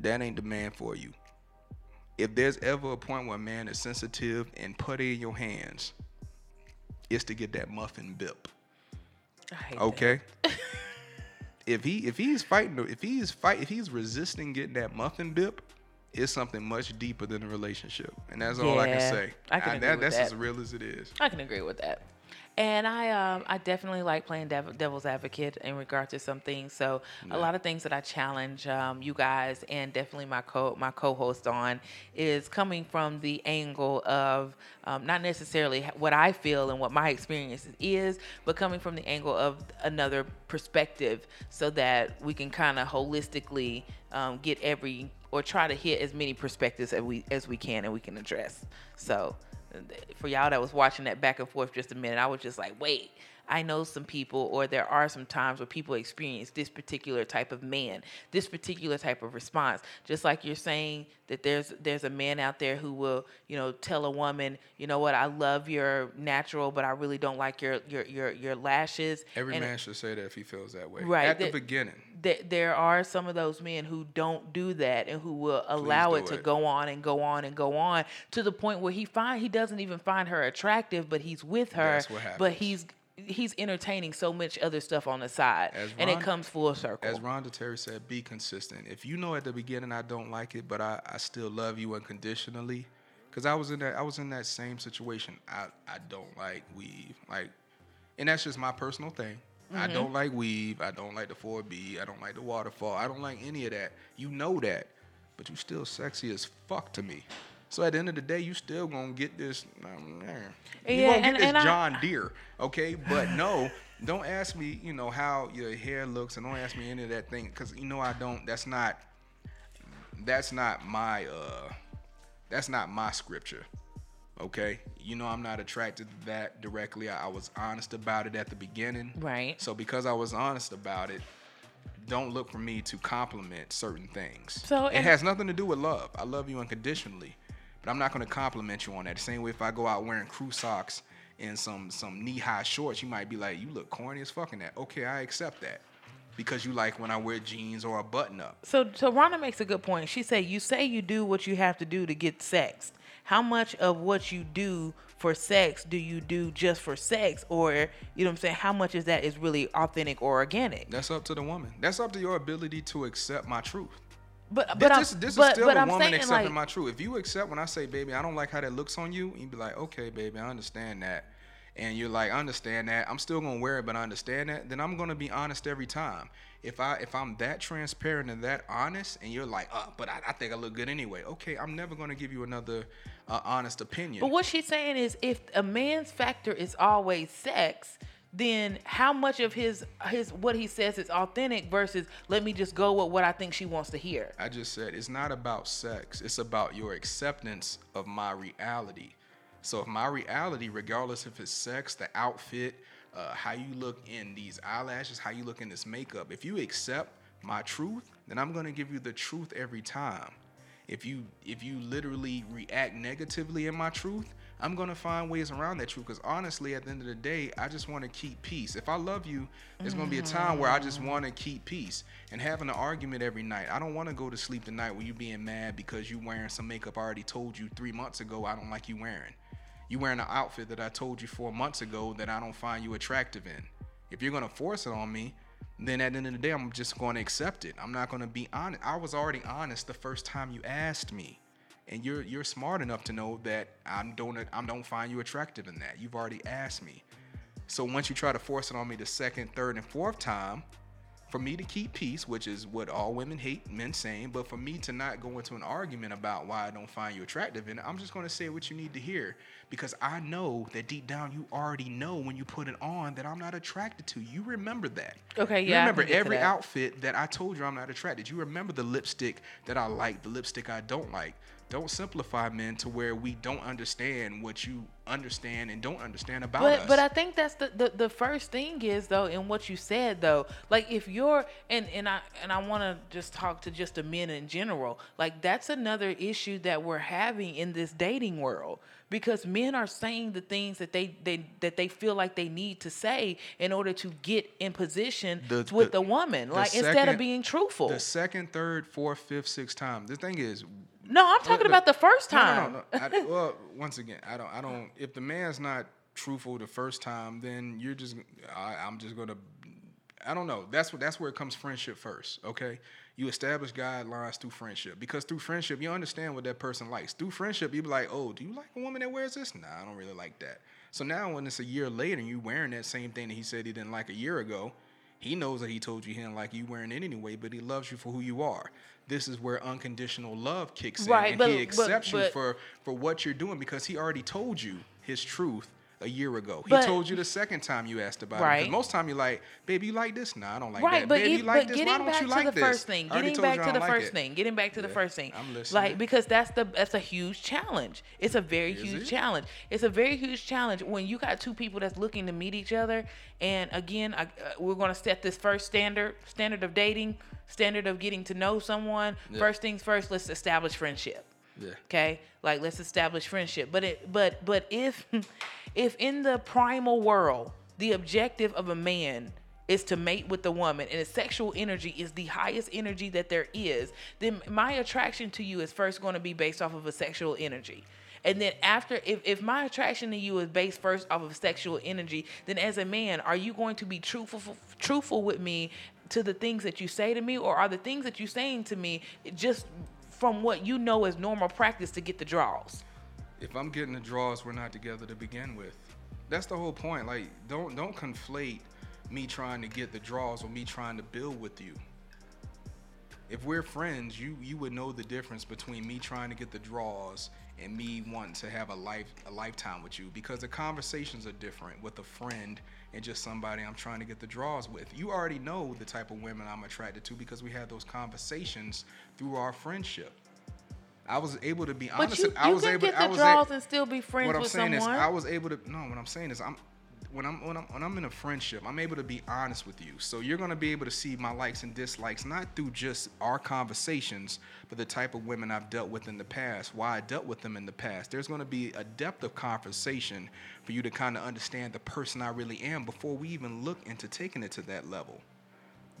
that ain't the man for you. If there's ever a point where a man is sensitive and putty in your hands, it's to get that muffin bip. I hate that. Okay. (laughs) if he if he's fighting if he's fight if he's resisting getting that muffin bip, it's something much deeper than a relationship, and that's all I can say. I can agree that, that's that. as real as it is. I can agree with that. And I um I definitely like playing dev- devil's advocate in regard to some things. So a lot of things that I challenge um, you guys and definitely my co my co-host on is coming from the angle of um, not necessarily what I feel and what my experience is, but coming from the angle of another perspective, so that we can kind of holistically um, get every or try to hit as many perspectives as we as we can and we can address. So for y'all that was watching that back and forth just a minute, I was just like, wait, I know some people, or there are some times where people experience this particular type of man, this particular type of response. Just like you're saying that there's there's a man out there who will, you know, tell a woman, you know what, I love your natural, but I really don't like your your your your lashes. Every And- man should say that if he feels that way. Right, At the that- beginning. th- there are some of those men who don't do that and who will allow do it to it. go on and go on and go on to the point where he find he doesn't even find her attractive, but he's with her. That's what happens. But he's he's entertaining so much other stuff on the side, As and it comes full circle. As Rhonda Terry said, be consistent. If you know at the beginning I don't like it, but I, I still love you unconditionally, because I was in that I was in that same situation. I, I don't like weave, like, and that's just my personal thing. I Mm-hmm. don't like weave. I don't like the 4B. I don't like the waterfall. I don't like any of that. You know that, but you still sexy as fuck to me. So at the end of the day, you still gonna get this. Um, you Yeah, gonna get and- this and I- John Deere, okay? But no, don't ask me, you know, how your hair looks, and don't ask me any of that thing, because you know I don't. That's not. That's not my. uh That's not my scripture. Okay, you know I'm not attracted to that directly. I, I was honest about it at the beginning. Right. So because I was honest about it, don't look for me to compliment certain things. So, it has nothing to do with love. I love you unconditionally, but I'm not going to compliment you on that. The same way if I go out wearing crew socks and some some knee high shorts, you might be like, "You look corny as fucking that." Okay, I accept that because you like when I wear jeans or a button up. So, so Rhonda makes a good point. She said, "You say you do what you have to do to get sex. How much of what you do for sex do you do just for sex, or you know what I'm saying? How much is that is really authentic or organic? That's up to the woman. That's up to your ability to accept my truth. But This, but I'm, this, this but, is still but a I'm woman accepting like, my truth. If you accept when I say, baby, I don't like how that looks on you, you'd be like, okay, baby, I understand that. And you're like, I understand that. I'm still gonna wear it, but I understand that. Then I'm gonna be honest every time. If I if I'm that transparent and that honest, and you're like, uh, but I, I think I look good anyway. Okay, I'm never gonna give you another uh, honest opinion. But what she's saying is, if a man's factor is always sex, then how much of his his what he says is authentic versus let me just go with what I think she wants to hear. I just said it's not about sex. It's about your acceptance of my reality. So if my reality, regardless if it's sex, the outfit, uh, how you look in these eyelashes, how you look in this makeup, if you accept my truth, then I'm gonna give you the truth every time. If you if you literally react negatively in my truth, I'm gonna find ways around that truth. Because honestly, at the end of the day, I just want to keep peace. If I love you, there's gonna be a time where I just mm-hmm. want to keep peace. And having an argument every night, I don't want to go to sleep tonight with you being mad because you wearing some makeup I already told you three months ago I don't like you wearing. You wearing an outfit that I told you four months ago that I don't find you attractive in. If you're gonna force it on me, then at the end of the day, I'm just going to accept it. I'm not going to be honest. I was already honest the first time you asked me, and you're you're smart enough to know that I don't I don't find you attractive in that. You've already asked me. So once you try to force it on me the second, third, and fourth time, for me to keep peace, which is what all women hate men saying, but for me to not go into an argument about why I don't find you attractive, and I'm just going to say what you need to hear because I know that deep down you already know when you put it on that I'm not attracted to. You remember that. Okay, You yeah, I remember can get to every that. outfit that I told you I'm not attracted. You remember the lipstick that I like, the lipstick I don't like. Don't simplify men to where we don't understand what you understand and don't understand about But us. but I think that's the, the the first thing is though in what you said though like if you're and and I and I want to just talk to just the men in general like that's another issue that we're having in this dating world because men are saying the things that they they that they feel like they need to say in order to get in position The- with the- the, woman like instead of being truthful. the second, third, fourth, fifth, sixth time. The thing is, no, I'm talking about the first no, no, time. No, no, I, well, once again, I don't, I don't. If the man's not truthful the first time, then you're just, I, I'm just gonna, I don't know. That's what, that's where it comes friendship first. Okay, you establish guidelines through friendship because through friendship you understand what that person likes. Through friendship, you be like, oh, do you like a woman that wears this? Nah, I don't really like that. So now when it's a year later and you wearing that same thing that he said he didn't like a year ago, he knows that he told you he didn't like you wearing it anyway, but he loves you for who you are. This is where unconditional love kicks in, and but- he but- accepts you for for what you're doing because he already told you his truth a year ago. He But- told you the second time you asked about it. Right. Because most time you're like, baby, you like this? Nah, I don't like right, that. but, baby, if, you like but this? getting Why don't back you to like the this? first thing, getting back to the like first it. thing, getting back to the first thing, I'm listening. like because that's the that's a huge challenge. It's a very Is huge it? challenge. It's a very huge challenge when you got two people that's looking to meet each other. And again, I, uh, we're going to set this first standard standard of dating, standard of getting to know someone. Yeah. First things first, let's establish friendship. Yeah. Okay, like let's establish friendship. But it, but but if (laughs) if in the primal world the objective of a man is to mate with the woman and his sexual energy is the highest energy that there is, then my attraction to you is first going to be based off of a sexual energy. And then after, if, if my attraction to you is based first off of sexual energy, then as a man, are you going to be truthful truthful with me to the things that you say to me, or are the things that you're saying to me just from what you know is normal practice to get the draws? If I'm getting the draws, we're not together to begin with. That's the whole point. Like, don't don't conflate me trying to get the draws or me trying to build with you. if we're friends, you you would know the difference between me trying to get the draws and me wanting to have a life a lifetime with you because the conversations are different with a friend and just somebody I'm trying to get the draws with. You already know the type of women I'm attracted to because we had those conversations through our friendship. I was able to be But honest. you, I you was can able. get I the was draws a- and still be friends what I'm with saying someone. is, I was able to. No, what I'm saying is, I'm when I'm when I'm when I'm in a friendship, I'm able to be honest with you. So you're gonna be able to see my likes and dislikes, not through just our conversations, but the type of women I've dealt with in the past, why I dealt with them in the past. There's gonna be a depth of conversation for you to kind of understand the person I really am before we even look into taking it to that level.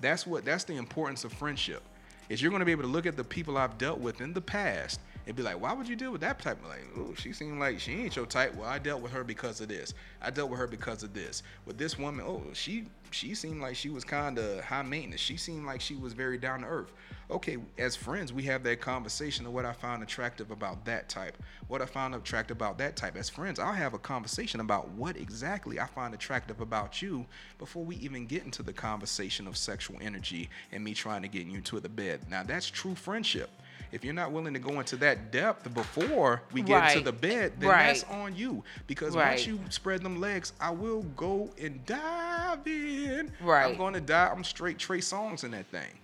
That's what that's the importance of friendship. Is you're gonna be able to look at the people I've dealt with in the past and be like, why would you deal with that type? Like, oh, she seemed like she ain't your type. Well, I dealt with her because of this. I dealt with her because of this. With this woman, oh, she she seemed like she was kind of high maintenance. She seemed like she was very down to earth. Okay, as friends, we have that conversation of what I found attractive about that type. What I found attractive about that type. As friends, I'll have a conversation about what exactly I find attractive about you before we even get into the conversation of sexual energy and me trying to get you to the bed. Now, that's true friendship. If you're not willing to go into that depth before we get into Right. the bed, then Right. that's on you. Because Right. once you spread them legs, I will go and dive in. Right. I'm going to dive. I'm straight Trey Songz in that thing.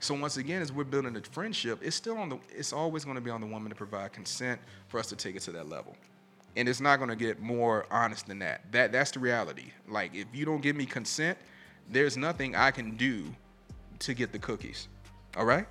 So once again, as we're building a friendship, it's still on the. It's always going to be on the woman to provide consent for us to take it to that level, and it's not going to get more honest than that. That that's the reality. Like if you don't give me consent, there's nothing I can do to get the cookies. All right.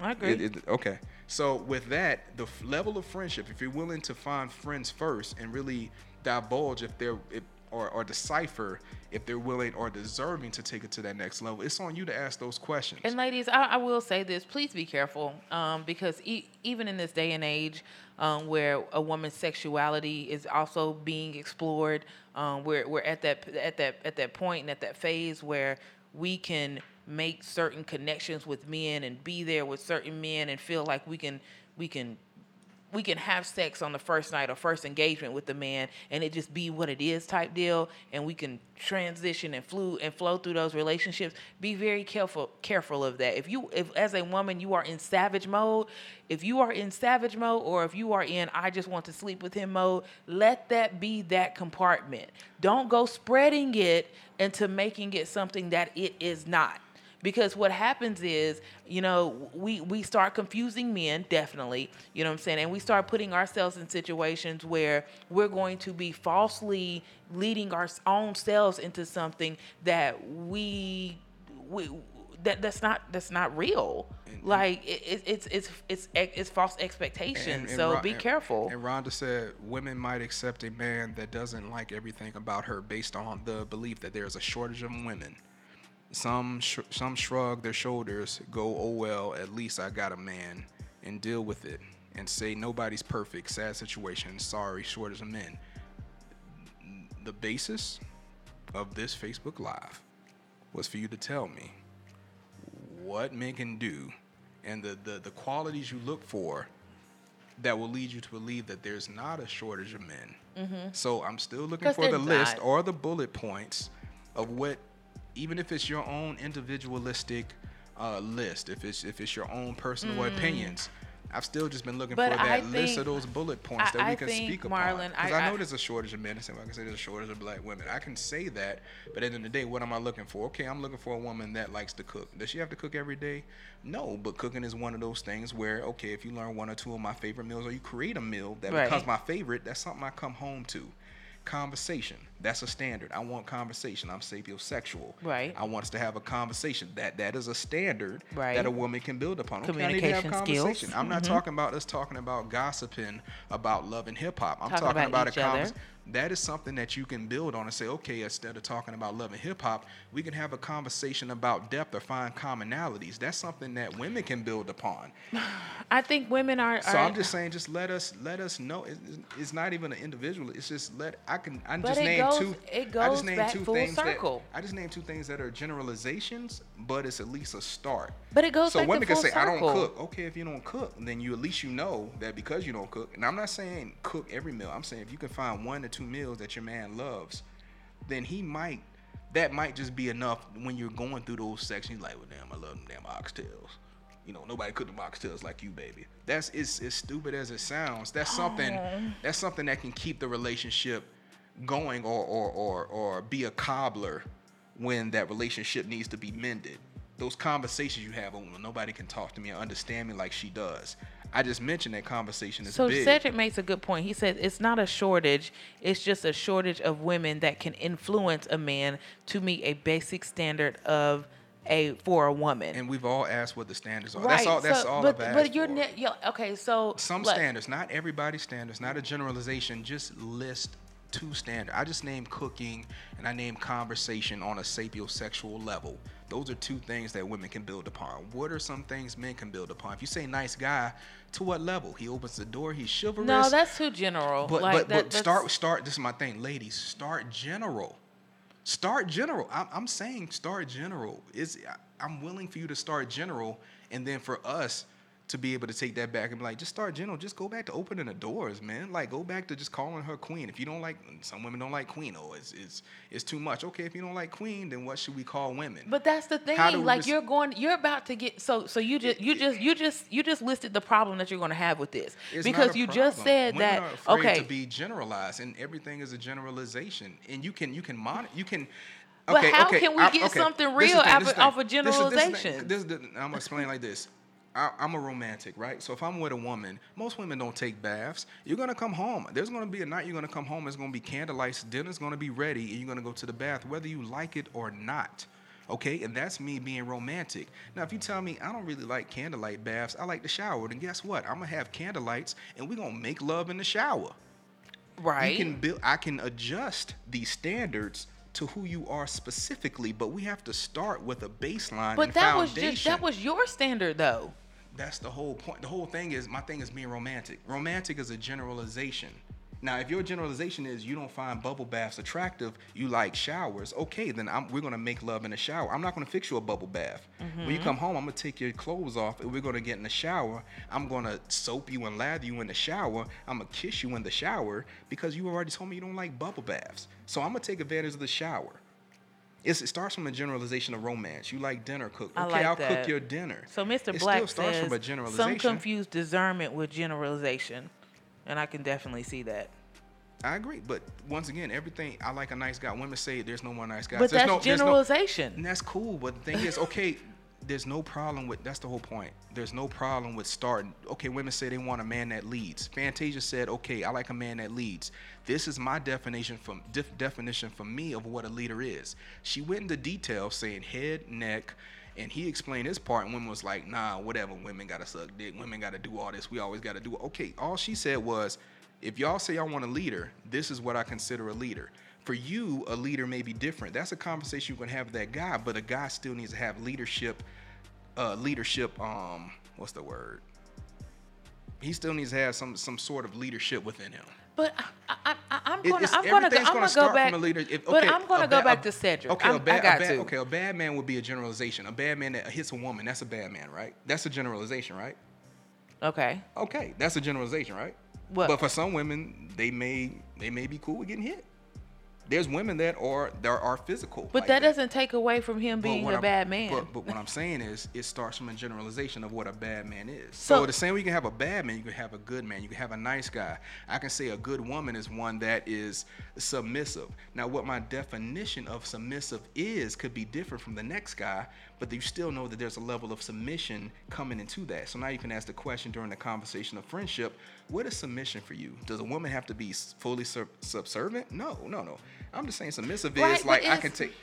I agree. It- it- okay. So with that, the f- level of friendship, if you're willing to find friends first and really divulge if they're if, or, or decipher if they're willing or deserving to take it to that next level, it's on you to ask those questions. And ladies, I, I will say this: please be careful, um, because e- even in this day and age, um, where a woman's sexuality is also being explored, um, we're we're at that at that at that point and at that phase where we can make certain connections with men and be there with certain men and feel like we can we can we can have sex on the first night or first engagement with the man and it just be what it is type deal and we can transition and flew and flow through those relationships be very careful careful of that. If you if as a woman you are in savage mode if you are in savage mode or if you are in i just want to sleep with him mode let that be that compartment. Don't go spreading it into making it something that it is not because what happens is you know we we start confusing men definitely you know what i'm saying? And we start putting ourselves in situations where we're going to be falsely leading our own selves into something that we we that that's not that's not real. Like it, it, it's it's it's it's false expectations so Ron- be careful. And Rhonda said women might accept a man that doesn't like everything about her based on the belief that there's a shortage of women. Some sh- some shrug their shoulders, go, "Oh well, at least I got a man," and deal with it, and say nobody's perfect. Sad situation. Sorry, shortage of men. The basis of this Facebook Live was for you to tell me what men can do and the, the, the qualities you look for that will lead you to believe that there's not a shortage of men. So I'm still looking Mm-hmm. for the there's list or the bullet points of what, even if it's your own individualistic uh, list, if it's if it's your own personal opinions. I've still just been looking Mm. But for that I list of those bullet points I- that we I can think, speak upon. Because I- I, know there's a shortage of men. Way I can say there's a shortage of black women. I can say that, but at the end of the day, what am I looking for? Okay, I'm looking for a woman that likes to cook. Does she have to cook every day? No, but cooking is one of those things where, okay, if you learn one or two of my favorite meals or you create a meal that Right. becomes my favorite, that's something I come home to. Conversation. That's a standard. I want conversation. I'm sapiosexual. Right. I want us to have a conversation. That that is a standard Right. that a woman can build upon. Okay, I need to have Communication skills. I'm not mm-hmm. talking about us talking about gossiping about love and hip hop. I'm Talking talking, about about, a conversation. That is something that you can build on and say, okay, instead of talking about love and hip hop, we can have a conversation about depth or find commonalities. That's something that women can build upon. (laughs) i think women are, So are I'm just saying, just let us let us know. It's, it's not even an individual. It's just let I can I just name goes- two. it I goes just named back two full things circle. that I just named two things that are generalizations, but it's at least a start. But it goes so to women can say I don't cook. Okay, if you don't cook, then you at least you know that because you don't cook. And I'm not saying cook every meal. I'm saying if you can find one or two meals that your man loves, then he might. That might just be enough when you're going through those sections. Like, well, damn, I love them damn oxtails. you know, nobody cooked the oxtails like you, baby. That's it's as stupid as it sounds. That's something. Oh. That's something that can keep the relationship going, or or or or be a cobbler when that relationship needs to be mended. Those conversations you have when nobody can talk to me and understand me like she does. I just mentioned that conversation is So big. Cedric makes a good point. He says it's not a shortage; it's just a shortage of women that can influence a man to meet a basic standard of a for a woman. and we've all asked what the standards are. right. That's all. That's so, all but but you're ne- okay. So some like- standards, not everybody's standards, not a generalization. Just list two standards. I just named cooking and I named conversation on a sapiosexual level. Those are two things that women can build upon. What are some things men can build upon? If you say nice guy, to what level? He opens the door. He's chivalrous. No, that's too general. But like, but, that, but start start. This is my thing, ladies. Start general. Start general. I'm, I'm saying start general. Is I'm willing for you to start general, and then for us to be able to take that back and be like, just start gentle. Just go back to opening the doors, man. Like go back to just calling her queen. If you don't like, some women don't like queen. Oh, it's it's it's too much. Okay, if you don't like queen, then what should we call women? But that's the thing. We Like res- you're going, you're about to get. So so you just you just you just you just listed the problem that you're going to have with this It's because a you just said Women that are afraid okay. to be generalized, and everything is a generalization. And you can you can monitor you can. But how okay, can we I- get okay, something real thing, off this is of- the off thing. of This is- this is the This is the- I'm gonna explain like this. I, I'm a romantic, right? So if I'm with a woman, most women don't take baths. You're gonna come home. There's gonna be a night you're gonna come home. It's gonna be candlelight. Dinner's gonna be ready, and you're gonna go to the bath, whether you like it or not. Okay, and that's me being romantic. Now, if you tell me I don't really like candlelight baths, I like the shower, then guess what? I'm gonna have candlelights, and we're gonna make love in the shower. right. You can build. I can adjust these standards to who you are specifically, but we have to start with a baseline. but that was just that was your standard though. That's the whole point. The whole thing is my thing is being romantic. Romantic is a generalization. Now, if your generalization is you don't find bubble baths attractive, you like showers, okay, then I'm, we're gonna make love in a shower. I'm not gonna fix you a bubble bath. When you mm-hmm. come home, I'm gonna take your clothes off and we're gonna get in the shower. I'm gonna soap you and lather you in the shower. I'm gonna kiss you in the shower because you already told me you don't like bubble baths. So I'm gonna take advantage of the shower. It's, it starts from a generalization of romance. You like dinner cook. I Okay, like I'll that. cook your dinner. So Mr. It Black still starts says from a some generalization. confuse discernment with generalization, and I can definitely see that. I agree, but once again, everything I like a nice guy. Women say there's no more nice guys. But There's that's no, there's no- generalization. and that's cool. But the thing is, okay, there's no problem with. That's the whole point. There's no problem with starting. Okay, women say they want a man that leads. Fantasia said, okay, I like a man that leads. This is my definition from def, definition for me of what a leader is. She went into detail saying head, neck. And he explained his part, and women was like, nah, whatever. Women gotta suck dick. Women gotta do all this. We always gotta do it. Okay, all she said was, if y'all say y'all want a leader, this is what I consider a leader. For you, a leader may be different. That's a conversation you can have with that guy, but a guy still needs to have leadership, uh, leadership, um, what's the word? He still needs to have some some sort of leadership within him. But I, I'm gonna, it's- I'm gonna, go, I'm gonna go back. from a leader. If- but I'm gonna go back a- to Cedric. Okay, I'm, a bad, I got a bad, to. Okay, a bad man would be a generalization. A bad man that hits a woman, that's a bad man, right? That's a generalization, right? Okay. Okay, that's a generalization, right? What? But for some women, they may they may be cool with getting hit. There's women that are that are physical. But like that doesn't take away from him being a I'm- bad man. But, but what I'm saying is, it starts from a generalization of what a bad man is. So- So, the same way you can have a bad man, you can have a good man. You can have a nice guy. I can say a good woman is one that is submissive. Now, what my definition of submissive is could be different from the next guy, but you still know that there's a level of submission coming into that. So now you can ask the question during the conversation of friendship: What is submission for you? Does a woman have to be fully sub- subservient? No, no, no. I'm just saying submissive Right, is like I can take.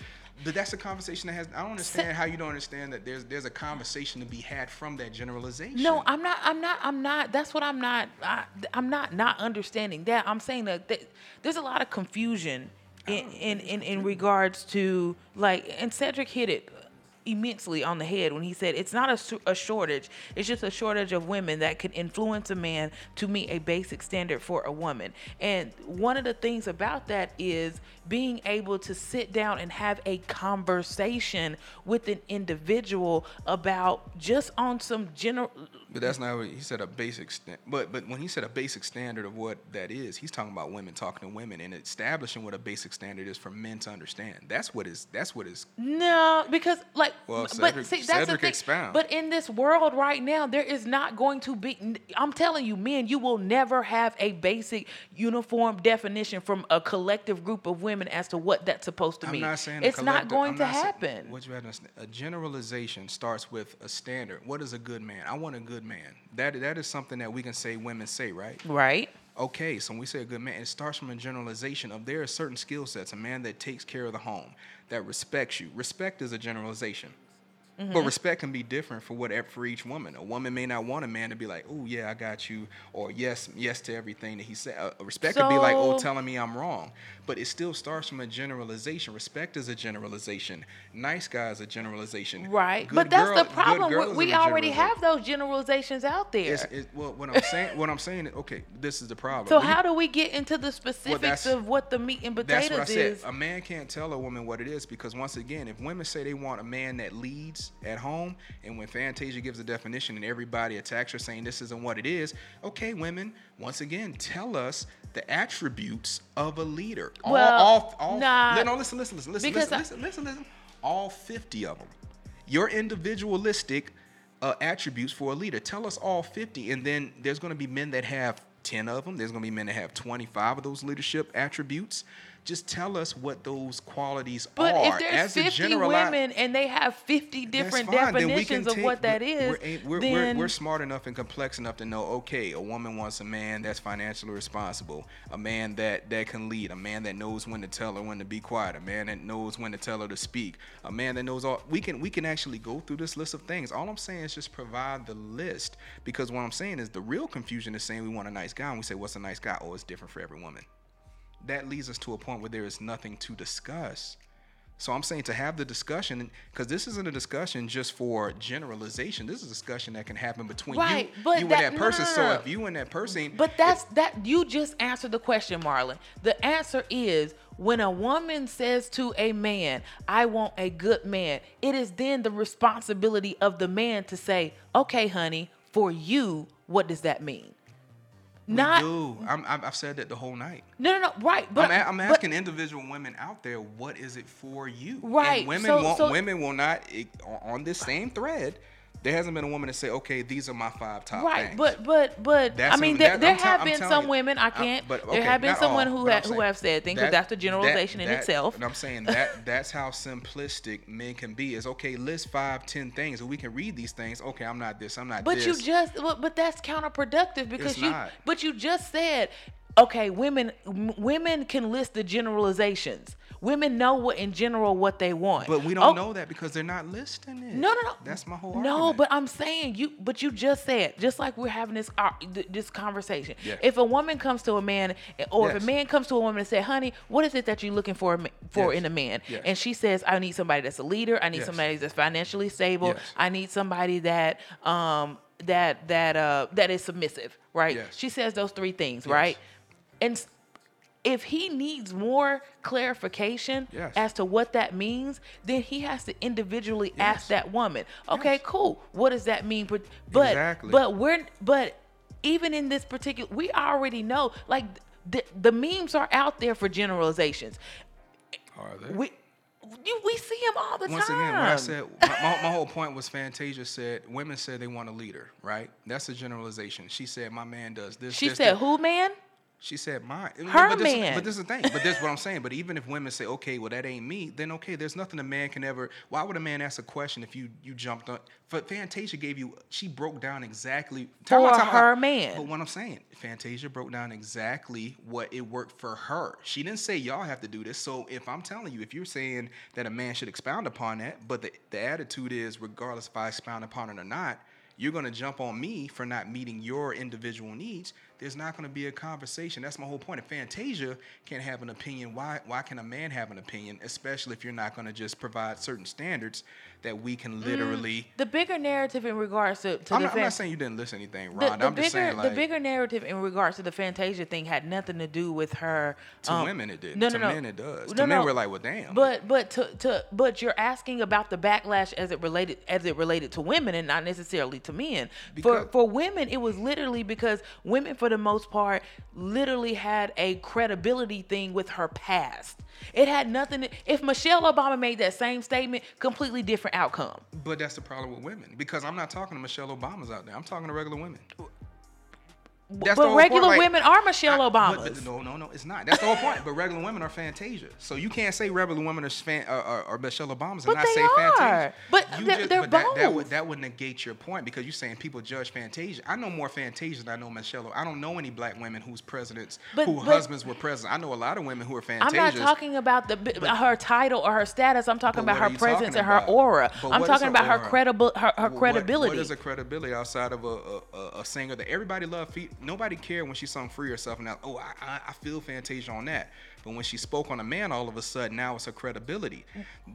But that's a conversation that has. I don't understand how you don't understand that there's there's a conversation to be had from that generalization. No, I'm not. I'm not. I'm not. That's what I'm not. I, I'm not not understanding that. I'm saying that, that there's a lot of confusion in in, in in regards to like. And Cedric hit it immensely on the head when he said it's not a, a shortage. It's just a shortage of women that can influence a man to meet a basic standard for a woman. And one of the things about that is being able to sit down and have a conversation with an individual about just on some general But that's not what he said. A basic stand. But but when he said a basic standard of what that is, he's talking about women talking to women and establishing what a basic standard is for men to understand. That's what is. That's what is. No, because like Well, but Cedric- see, that's Cedric the thing. expound. But in this world right now, there is not going to be. I'm telling you, men, you will never have a basic uniform definition from a collective group of women as to what that's supposed to I'm mean. not saying it's not going I'm to not saying- happen. what you understand, a generalization starts with a standard. What is a good man? I want a good man. That that is something that we can say women say, right? right? Okay, so when we say a good man, it starts from a generalization of there are certain skill sets. A man that takes care of the home, that respects you. Respect is a generalization. Mm-hmm. But respect can be different for whatever for each woman. A woman may not want a man to be like, "Oh yeah, I got you," or "Yes, yes to everything that he said." Uh, respect could be like, "Oh, telling me I'm wrong," but it still starts from a generalization. Respect is a generalization. Nice guy is a generalization. Right. Good but that's girl- the problem. We, we already have those generalizations out there. It's, it, well, what I'm saying, what I'm saying, is, okay, this is the problem. so how do we get into the specifics that's- of what the meat and potatoes That's what I said. A man can't tell a woman what it is because once again, if women say they want a man that leads at home, and when Fantasia gives a definition and everybody attacks her saying this isn't what it is, okay, women, once again, tell us the attributes of a leader. All, Well, all, all, nah, no, listen, listen, listen, listen, listen, I- listen, listen, listen. All 50 of them. Your individualistic uh, attributes for a leader. Tell us all 50, and then there's going to be men that have 10 of them. There's going to be men that have 25 of those leadership attributes. Just tell us what those qualities But are. if there's As a 50 generali- women and they have 50 different fine. Definitions of take- what that is, we're- is, We're, a- we're, then we're, we're smart enough and complex enough to know. Okay, a woman wants a man that's financially responsible, a man that that can lead, a man that knows when to tell her when to be quiet, a man that knows when to tell her to speak, a man that knows all. We can we can actually go through this list of things. All I'm saying is just provide the list because what I'm saying is the real confusion is saying we want a nice guy and we say what's a nice guy? Oh, it's different for every woman that leads us to a point where there is nothing to discuss. So I'm saying to have the discussion, because this isn't a discussion just for generalization. This is a discussion that can happen between Right, you, but you that- and that person. no, no, So if you and that person, But that's that you just answered the question, Marlon. The answer is when a woman says to a man, I want a good man, it is then the responsibility of the man to say, Okay, honey, for you, what does that mean? We do. I'm, I've said that the whole night. no no no right but I'm, a- I'm but- asking individual women out there, what is it for you? Right, And women so- won't. so- women will not on this same thread. There hasn't been a woman to say, okay, these are my five top Right, things. but but but That's I mean, there, there have I'm been some you. women. I I'm- can't. but, there have been someone all, who but I'm who have said things that- that's the generalization that- in that- itself. And I'm saying that that's how simplistic men can be. Is okay, list five, ten things, and we can read these things. Okay, I'm not this. I'm not this. But this. you just but, but that's counterproductive because It's you not. but you just said okay, women m- women can list the generalizations. Women know what in general what they want. But we don't Oh, know that because they're not listing it. No, no, no. That's my whole argument. No, argument. but I'm saying you. But you just said just like we're having this th- this conversation. Yeah. If a woman comes to a man, or if a man comes to a woman and say, "Honey, what is it that you're looking for for Yes. in a man?" Yes. and she says, "I need somebody that's a leader. I need Yes. somebody that's financially stable. Yes. I need somebody that um that that uh that is submissive." Right? Yes. She says those three things, Yes. right? And if he needs more clarification Yes. as to what that means, then he has to individually ask that woman. Okay, Yes. cool. What does that mean? But but Exactly. but we're but even in this particular, we already know like the the memes are out there for generalizations. Are there? We you, we see them all the Once time. again, what I said, my, my, my whole point was Fantasia said women said they want a leader, right? That's a generalization. She said my man does this. she this, said. "Who man?" She said mine. Her but this, man. But this is the thing. But this is what I'm saying. But even if women say, okay, well that ain't me, then okay, there's nothing a man can ever. Why would a man ask a question if you you jumped on? But Fantasia gave you. She broke down exactly time For time out. her man. But what I'm saying, Fantasia broke down exactly what it worked for her. She didn't say y'all have to do this. So if I'm telling you, if you're saying that a man should expound upon that, but the, the attitude is regardless if I expound upon it or not, you're going to jump on me for not meeting your individual needs, there's not going to be a conversation. That's my whole point. If Fantasia can't have an opinion, why why can a man have an opinion, especially if you're not going to just provide certain standards that we can literally. The bigger narrative in regards to, to I'm, the not, I'm not saying you didn't listen to anything, the, Ron. the I'm bigger just saying like the bigger narrative in regards to the Fantasia thing had nothing to do with her. to um, women it did. No, to no, no. men it does. No, to men no. we're like, well, damn. But but to, to but you're asking about the backlash as it related as it related to women and not necessarily to men. for Because- for women, it was literally because women for for the most part, literally had a credibility thing with her past. It had nothing. To, if Michelle Obama made that same statement, completely different outcome. But that's the problem with women because I'm not talking to Michelle Obamas out there. I'm talking to regular women. That's but regular women are Michelle Obama. But, but, no, no, no, it's not. That's the whole point. But regular women are Fantasia. So you can't say regular women are, fan, uh, are, are Michelle Obamas and but not say are. Fantasia. But you they're, just, they're but both. That, that, would that would negate your point because you're saying people judge Fantasia. I know more Fantasia than I know Michelle. I don't know any black women whose presidents, but, whose husbands were president. I know a lot of women who are Fantasia. I'm not talking about the her title or her status. I'm talking about her presence and her aura. I'm talking about her credible her, her credibility. What is a credibility outside of a, a, a singer that everybody loved? Nobody cared when she sung "Free Yourself." and now, oh, I, I feel Fantasia on that. But when she spoke on a man, all of a sudden, now it's her credibility.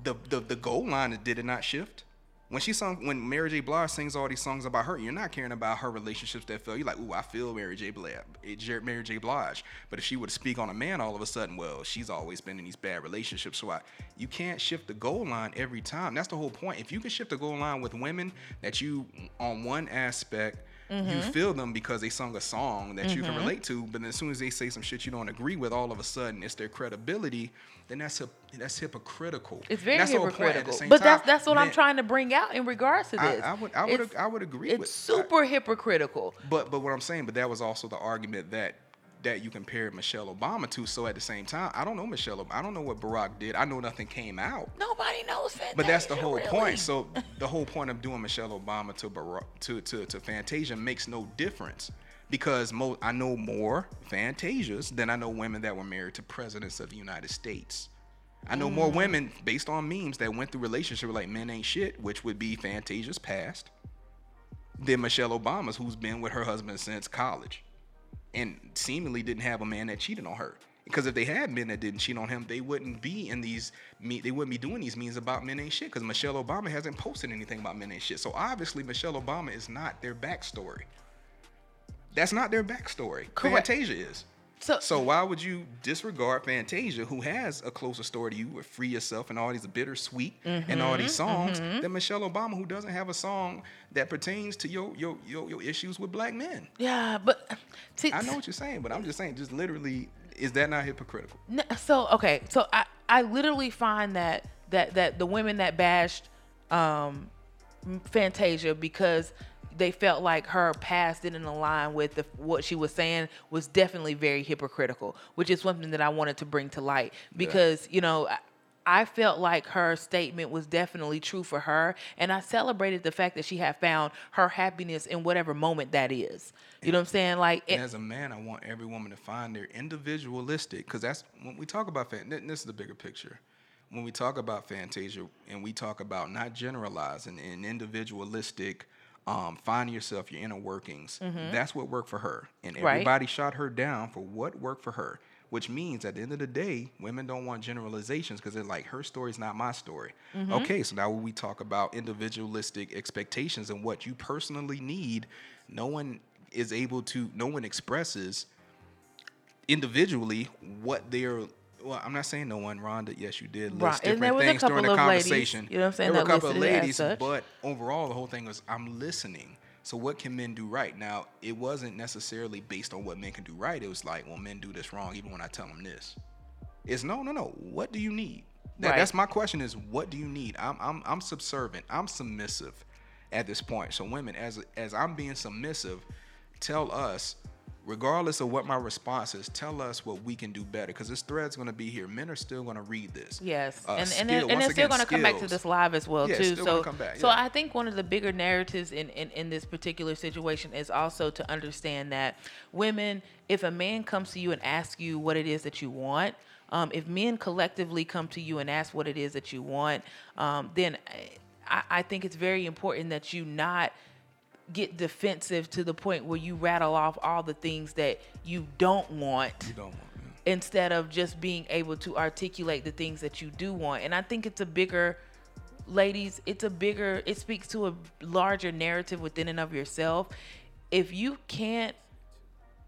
The the the goal line did it not shift? When she sung, when Mary J. Blige sings all these songs about her, you're not caring about her relationships that fell. You're like, ooh, I feel Mary J. Blige, eh, Mary J. Blige. But if she would speak on a man, all of a sudden, well, she's always been in these bad relationships. So I, you can't shift the goal line every time. That's the whole point. If you can shift the goal line with women that you on one aspect Mm-hmm. You feel them because they sung a song that mm-hmm. you can mm-hmm. relate to, but as soon as they say some shit you don't agree with, all of a sudden it's their credibility. Then that's a, that's hypocritical. It's very hypocritical. But time, that's that's what man, I'm trying to bring out in regards to this. I, I would I would I would agree. It's with, super I, hypocritical. But but what I'm saying, but that was also the argument that that you compare Michelle Obama to. So at the same time, I don't know Michelle. Obama. I don't know what Barack did. I know nothing came out. Nobody knows that. But that's the whole really. point. So (laughs) the whole point of doing Michelle Obama to Barack to to, to Fantasia makes no difference because mo- I know more Fantasias than I know women that were married to presidents of the United States. I know mm. more women based on memes that went through relationships like men ain't shit, which would be Fantasia's past, than Michelle Obama's, who's been with her husband since college and seemingly didn't have a man that cheated on her. Because if they had men that didn't cheat on him, they wouldn't be in these they wouldn't be doing these memes about men ain't shit. Because Michelle Obama hasn't posted anything about men ain't shit. So obviously Michelle Obama is not their backstory. That's not their backstory. Correct. Fantasia is. So, so why would you disregard Fantasia, who has a closer story to you with Free Yourself and all these bittersweet mm-hmm, and all these songs, mm-hmm. than Michelle Obama, who doesn't have a song that pertains to your your your, your issues with black men? Yeah, but see, I know what you're saying, but I'm just saying, just literally, is that not hypocritical? So okay, so I I literally find that that that the women that bashed um, Fantasia because they felt like her past didn't align with the, what she was saying was definitely very hypocritical, which is something that I wanted to bring to light because yeah. you know. I felt like her statement was definitely true for her, and I celebrated the fact that she had found her happiness in whatever moment that is. You know what I'm saying? Like, it, as a man, I want every woman to find their individualistic, because that's when we talk about fantasy this is the bigger picture. When we talk about Fantasia, and we talk about not generalizing and individualistic um, finding yourself, your inner workings. Mm-hmm. That's what worked for her. And everybody right. shot her down for what worked for her, which means at the end of the day, women don't want generalizations because they're like, her story's not my story. Mm-hmm. Okay, so now when we talk about individualistic expectations and what you personally need, no one is able to, no one expresses individually what they're well, I'm not saying no one, Rhonda. Yes, you did list right. different things during the conversation. Ladies, you know what I'm saying? There were a couple of ladies, but overall, the whole thing was I'm listening. So what can men do right? Now, it wasn't necessarily based on what men can do right. It was like, well, men do this wrong, even when I tell them this. It's no, no, no. What do you need? That, right. That's my question. Is what do you need? I'm, I'm, I'm subservient. I'm submissive at this point. So women, as as I'm being submissive, tell us regardless of what my response is, tell us what we can do better because this thread's going to be here. Men are still going to read this. Yes, uh, and and, skill, and, they're still going to come back to this live as well yeah, too. so back, so I think one of the bigger narratives in, in in this particular situation is also to understand that women, if a man comes to you and asks you what it is that you want. Um, if men collectively come to you and ask what it is that you want, um, then I, I think it's very important that you not get defensive to the point where you rattle off all the things that you don't want. You don't want. Instead of just being able to articulate the things that you do want. And I think it's a bigger ladies, it's a bigger it speaks to a larger narrative within and of yourself. If you can't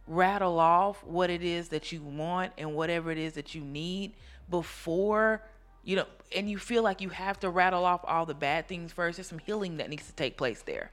rattle off what it is that you want and whatever it is that you need before you know and you feel like you have to rattle off all the bad things first there's some healing that needs to take place there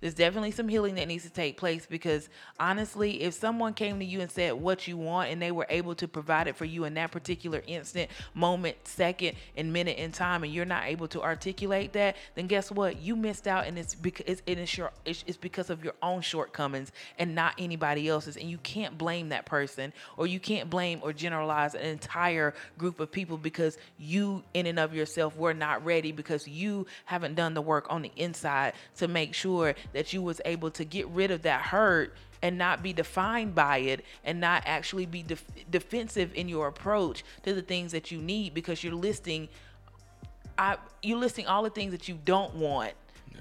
There's definitely some healing that needs to take place because honestly, if someone came to you and said what you want and they were able to provide it for you in that particular instant, moment, second, and minute in time, and you're not able to articulate that, then guess what? You missed out, and it's because it's, it's your it's, it's because of your own shortcomings and not anybody else's. And you can't blame that person, or you can't blame or generalize an entire group of people because you, in and of yourself, were not ready because you haven't done the work on the inside to make sure that you was able to get rid of that hurt and not be defined by it and not actually be def- defensive in your approach to the things that you need because you're listing I you're listing all the things that you don't want Yeah.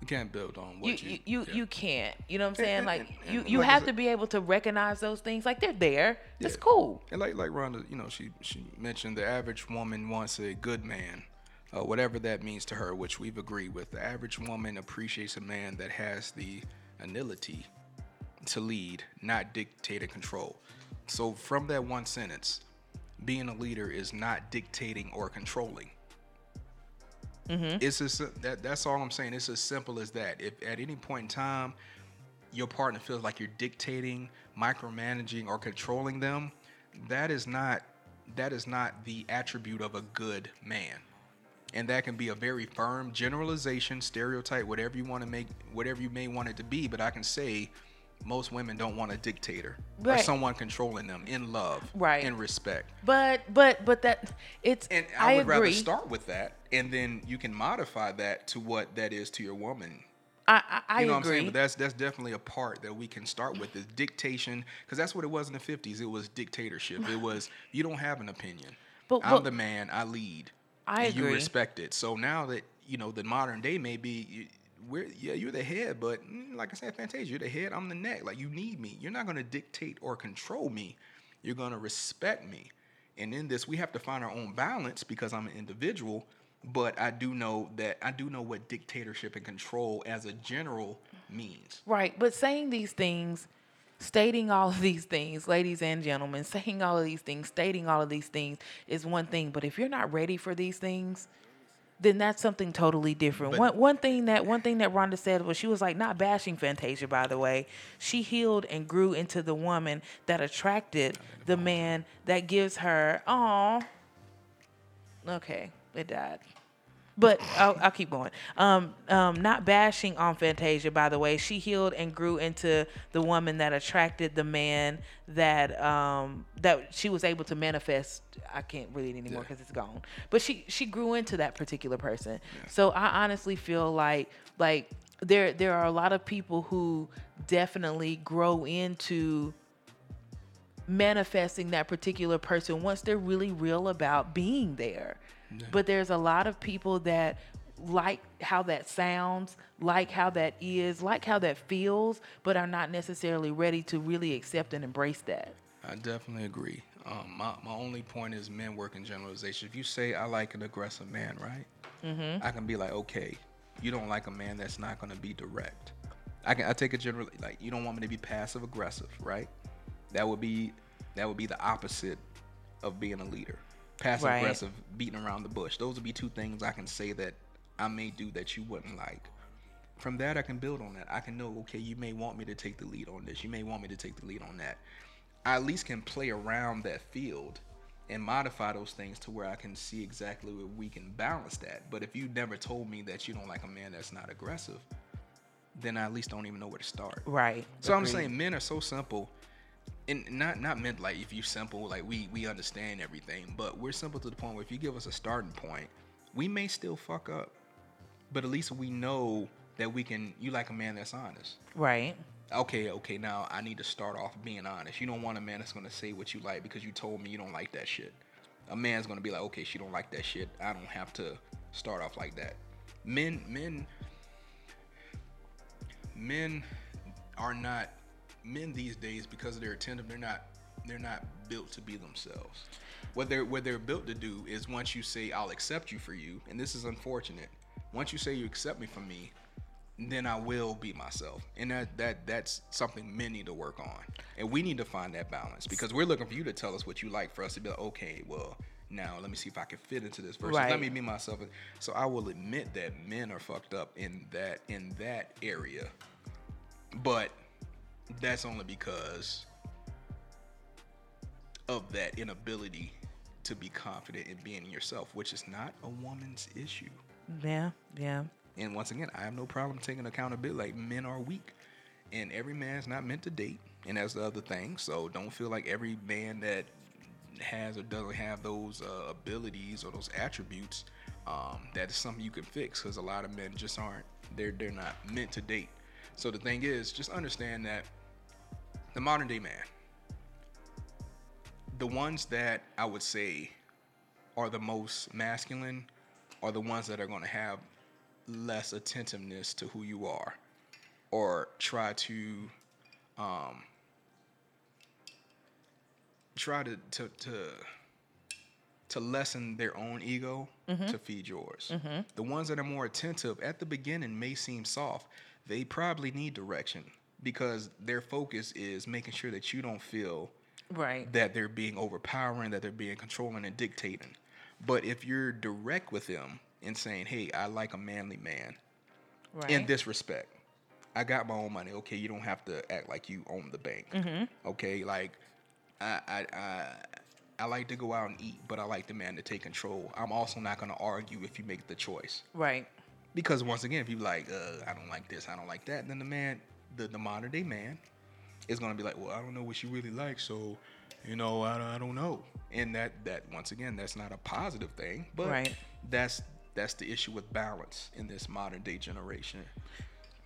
You can't build on what you you. you, yeah. you can't you know what i'm saying and- like and- you and you like have to be able to recognize those things like they're there it's Yeah. cool And like like Rhonda, you know, she she mentioned the average woman wants a good man, uh, whatever that means to her, which we've agreed with. The average woman appreciates a man that has the anility to lead, not dictate and control. So from that one sentence, being a leader is not dictating or controlling. It's as that that's all I'm saying. It's as simple as that. If at any point in time your partner feels like you're dictating, micromanaging, or controlling them, that is not that is not the attribute of a good man. And that can be a very firm generalization, stereotype, whatever you want to make, whatever you may want it to be. But I can say most women don't want a dictator or someone controlling them in love, Right. in respect. but but but that it's And I, i, would rather start with that, and then you can modify that to what that is to your woman. i i, I You know what I'm agree saying? But that's that's definitely a part that we can start with is dictation, because that's what it was in the 50s. It was dictatorship. It was you don't have an opinion. But- I'm but- the man. I lead. I and You agree. respect it. So now that you know the modern day maybe. We're, yeah, you're the head, but mm, like I said, Fantasia, you're the head. I'm the neck. Like you need me. You're not gonna dictate or control me. You're gonna respect me. And in this, we have to find our own balance because I'm an individual. But I do know that I do know what dictatorship and control as a general means. Right, but saying these things, stating all of these things, ladies and gentlemen, saying all of these things, stating all of these things is one thing. But if you're not ready for these things, then that's something totally different. But- one one thing that one thing that Rhonda said was she was like not bashing Fantasia, by the way. She healed and grew into the woman that attracted the man that gives her oh okay, it died. But I'll, I'll keep going. Um, um, not bashing on Fantasia, by the way. She healed and grew into the woman that attracted the man that um, that she was able to manifest. I can't read it anymore Yeah. because it's gone. But she she grew into that particular person. So I honestly feel like like there there are a lot of people who definitely grow into manifesting that particular person once they're really real about being there. But there's a lot of people that like how that sounds, like how that is, like how that feels, but are not necessarily ready to really accept and embrace that. I definitely agree. Um, my, my only point is men work in generalization. If you say I like an aggressive man, right? Mm-hmm. I can be like, okay, you don't like a man that's not going to be direct. I can I take a general like you don't want me to be passive aggressive, right? That would be that would be the opposite of being a leader. Passive Right. aggressive, beating around the bush. Those would be two things I can say that I may do that you wouldn't like. From that, I can build on that. I can know, okay, you may want me to take the lead on this. You may want me to take the lead on that. I at least can play around that field and modify those things to where I can see exactly where we can balance that. But if you never told me that you don't like a man that's not aggressive, then I at least don't even know where to start. Right. So I'm Agreed. saying men are so simple, and not not meant like if you simple like we we understand everything, but we're simple to the point where if you give us a starting point, we may still fuck up, but at least we know that we can. You like a man that's honest. Right. Okay, okay. Now I need to start off being honest. You don't want a man that's gonna say what you like because you told me you don't like that shit. A man's gonna be like, okay, she don't like that shit. I don't have to start off like that. Men, men, men are not men these days because they're attentive. They're not. They're not built to be themselves. What they're what they're built to do is once you say I'll accept you for you, and this is unfortunate. Once you say you accept me for me, then I will be myself. And that that that's something men need to work on. And we need to find that balance because we're looking for you to tell us what you like for us to be like, okay, well, now let me see if I can fit into this versus Right. let me be myself. So I will admit that men are fucked up in that in that area, but that's only because of that inability to be confident in being yourself, which is not a woman's issue. Yeah, yeah. And once again, I have no problem taking accountability. Like men are weak, and every man's not meant to date, and that's the other thing. So don't feel like every man that has or doesn't have those uh, abilities or those attributes um, that is something you can fix. Because a lot of men just aren't. They're they're not meant to date. So the thing is, just understand that the modern day man, the ones that I would say are the most masculine are the ones that are going to have less attentiveness to who you are or try to um, try to to to to lessen their own ego to feed yours. The ones that are more attentive at the beginning may seem soft. They probably need direction because their focus is making sure that you don't feel Right. that they're being overpowering, that they're being controlling and dictating. But if you're direct with them and saying, "Hey, I like a manly man right. in this respect. I got my own money. Okay, you don't have to act like you own the bank. Okay, like I, I I I like to go out and eat, but I like the man to take control. I'm also not going to argue if you make the choice Right. because once again, if you like, uh, I don't like this, I don't like that, then the man, the, the modern day man, is gonna be like, well, I don't know what she really likes, so you know, I, don't- I don't know. And that that once again, that's not a positive thing, but Right. that's that's the issue with balance in this modern day generation.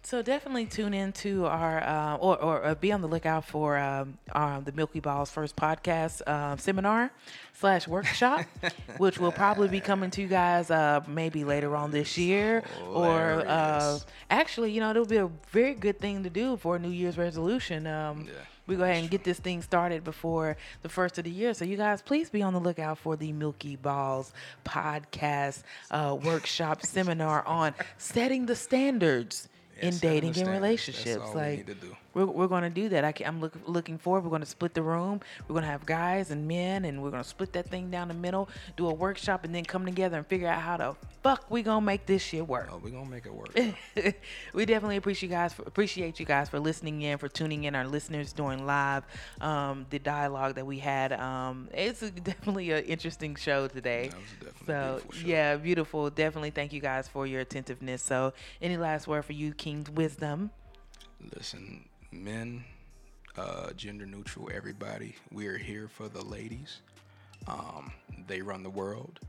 So definitely tune into our uh, or, or uh, be on the lookout for um, um, the Milky Balls first podcast um, seminar slash workshop, (laughs) which will probably be coming to you guys uh, maybe later on this year or uh, actually, you know, it'll be a very good thing to do for a New Year's resolution. Um, Yeah, we go ahead and get this thing started before the first of the year. So you guys, please be on the lookout for the Milky Balls podcast uh, workshop seminar on setting the standards in Yeah, setting the dating and relationships. That's all we like need to do. We're, we're going to do that. I I'm look, looking forward. We're going to split the room. We're going to have guys and men, and we're going to split that thing down the middle, do a workshop, and then come together and figure out how to fuck we gonna make this shit work. Oh, we're gonna make it work. (laughs) we definitely appreciate you guys for, appreciate you guys for listening in for tuning in our listeners during live um, the dialogue that we had um, it's a, (laughs) definitely an interesting show today That was definitely a so beautiful show. yeah beautiful definitely thank you guys for your attentiveness so any last word for you king's wisdom Listen, men, uh, gender neutral, everybody, we are here for the ladies. Um, they run the world.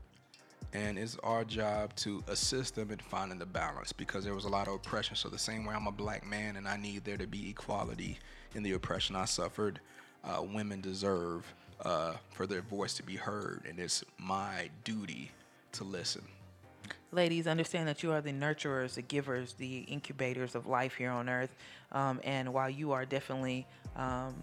And it's our job to assist them in finding the balance because there was a lot of oppression. So, the same way I'm a black man and I need there to be equality in the oppression I suffered, uh, women deserve uh, for their voice to be heard. And it's my duty to listen. Ladies, understand that you are the nurturers, the givers, the incubators of life here on earth. Um, and while you are definitely um,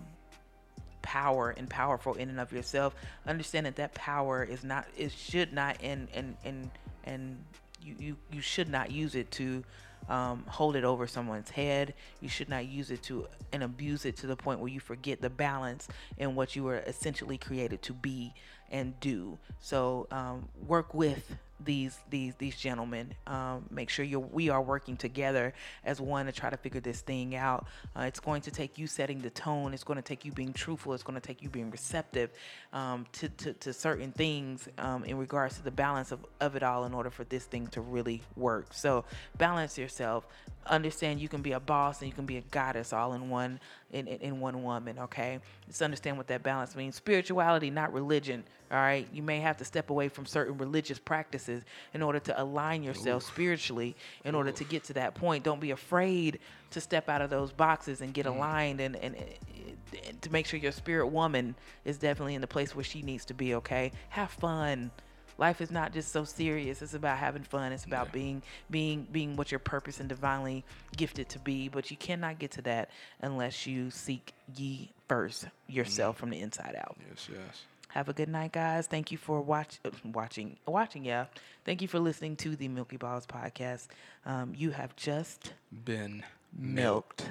power and powerful in and of yourself, understand that that power is not, it should not, and and and and you you, you should not use it to um, hold it over someone's head. You should not use it to and abuse it to the point where you forget the balance in what you were essentially created to be and do. So um, work with these these these gentlemen. Um, make sure you we are working together as one to try to figure this thing out. Uh, it's going to take you setting the tone. It's going to take you being truthful. It's going to take you being receptive um, to, to to certain things um, in regards to the balance of, of it all in order for this thing to really work. So balance yourself. Understand you can be a boss and you can be a goddess all in one in, in, in one woman. Okay, just understand what that balance means. Spirituality, not religion. All right, you may have to step away from certain religious practices in order to align yourself spiritually. In order to get to that point, don't be afraid to step out of those boxes and get mm. aligned and, and, and to make sure your spirit woman is definitely in the place where she needs to be. Okay, have fun life is not just so serious. It's about having fun. It's about being being being what your purpose and divinely gifted to be. But you cannot get to that unless you seek ye first yourself from the inside out. Yes, yes. have a good night guys. Thank you for watch uh, watching watching yeah. Thank you for listening to the milky balls podcast. Um, you have just Been milked.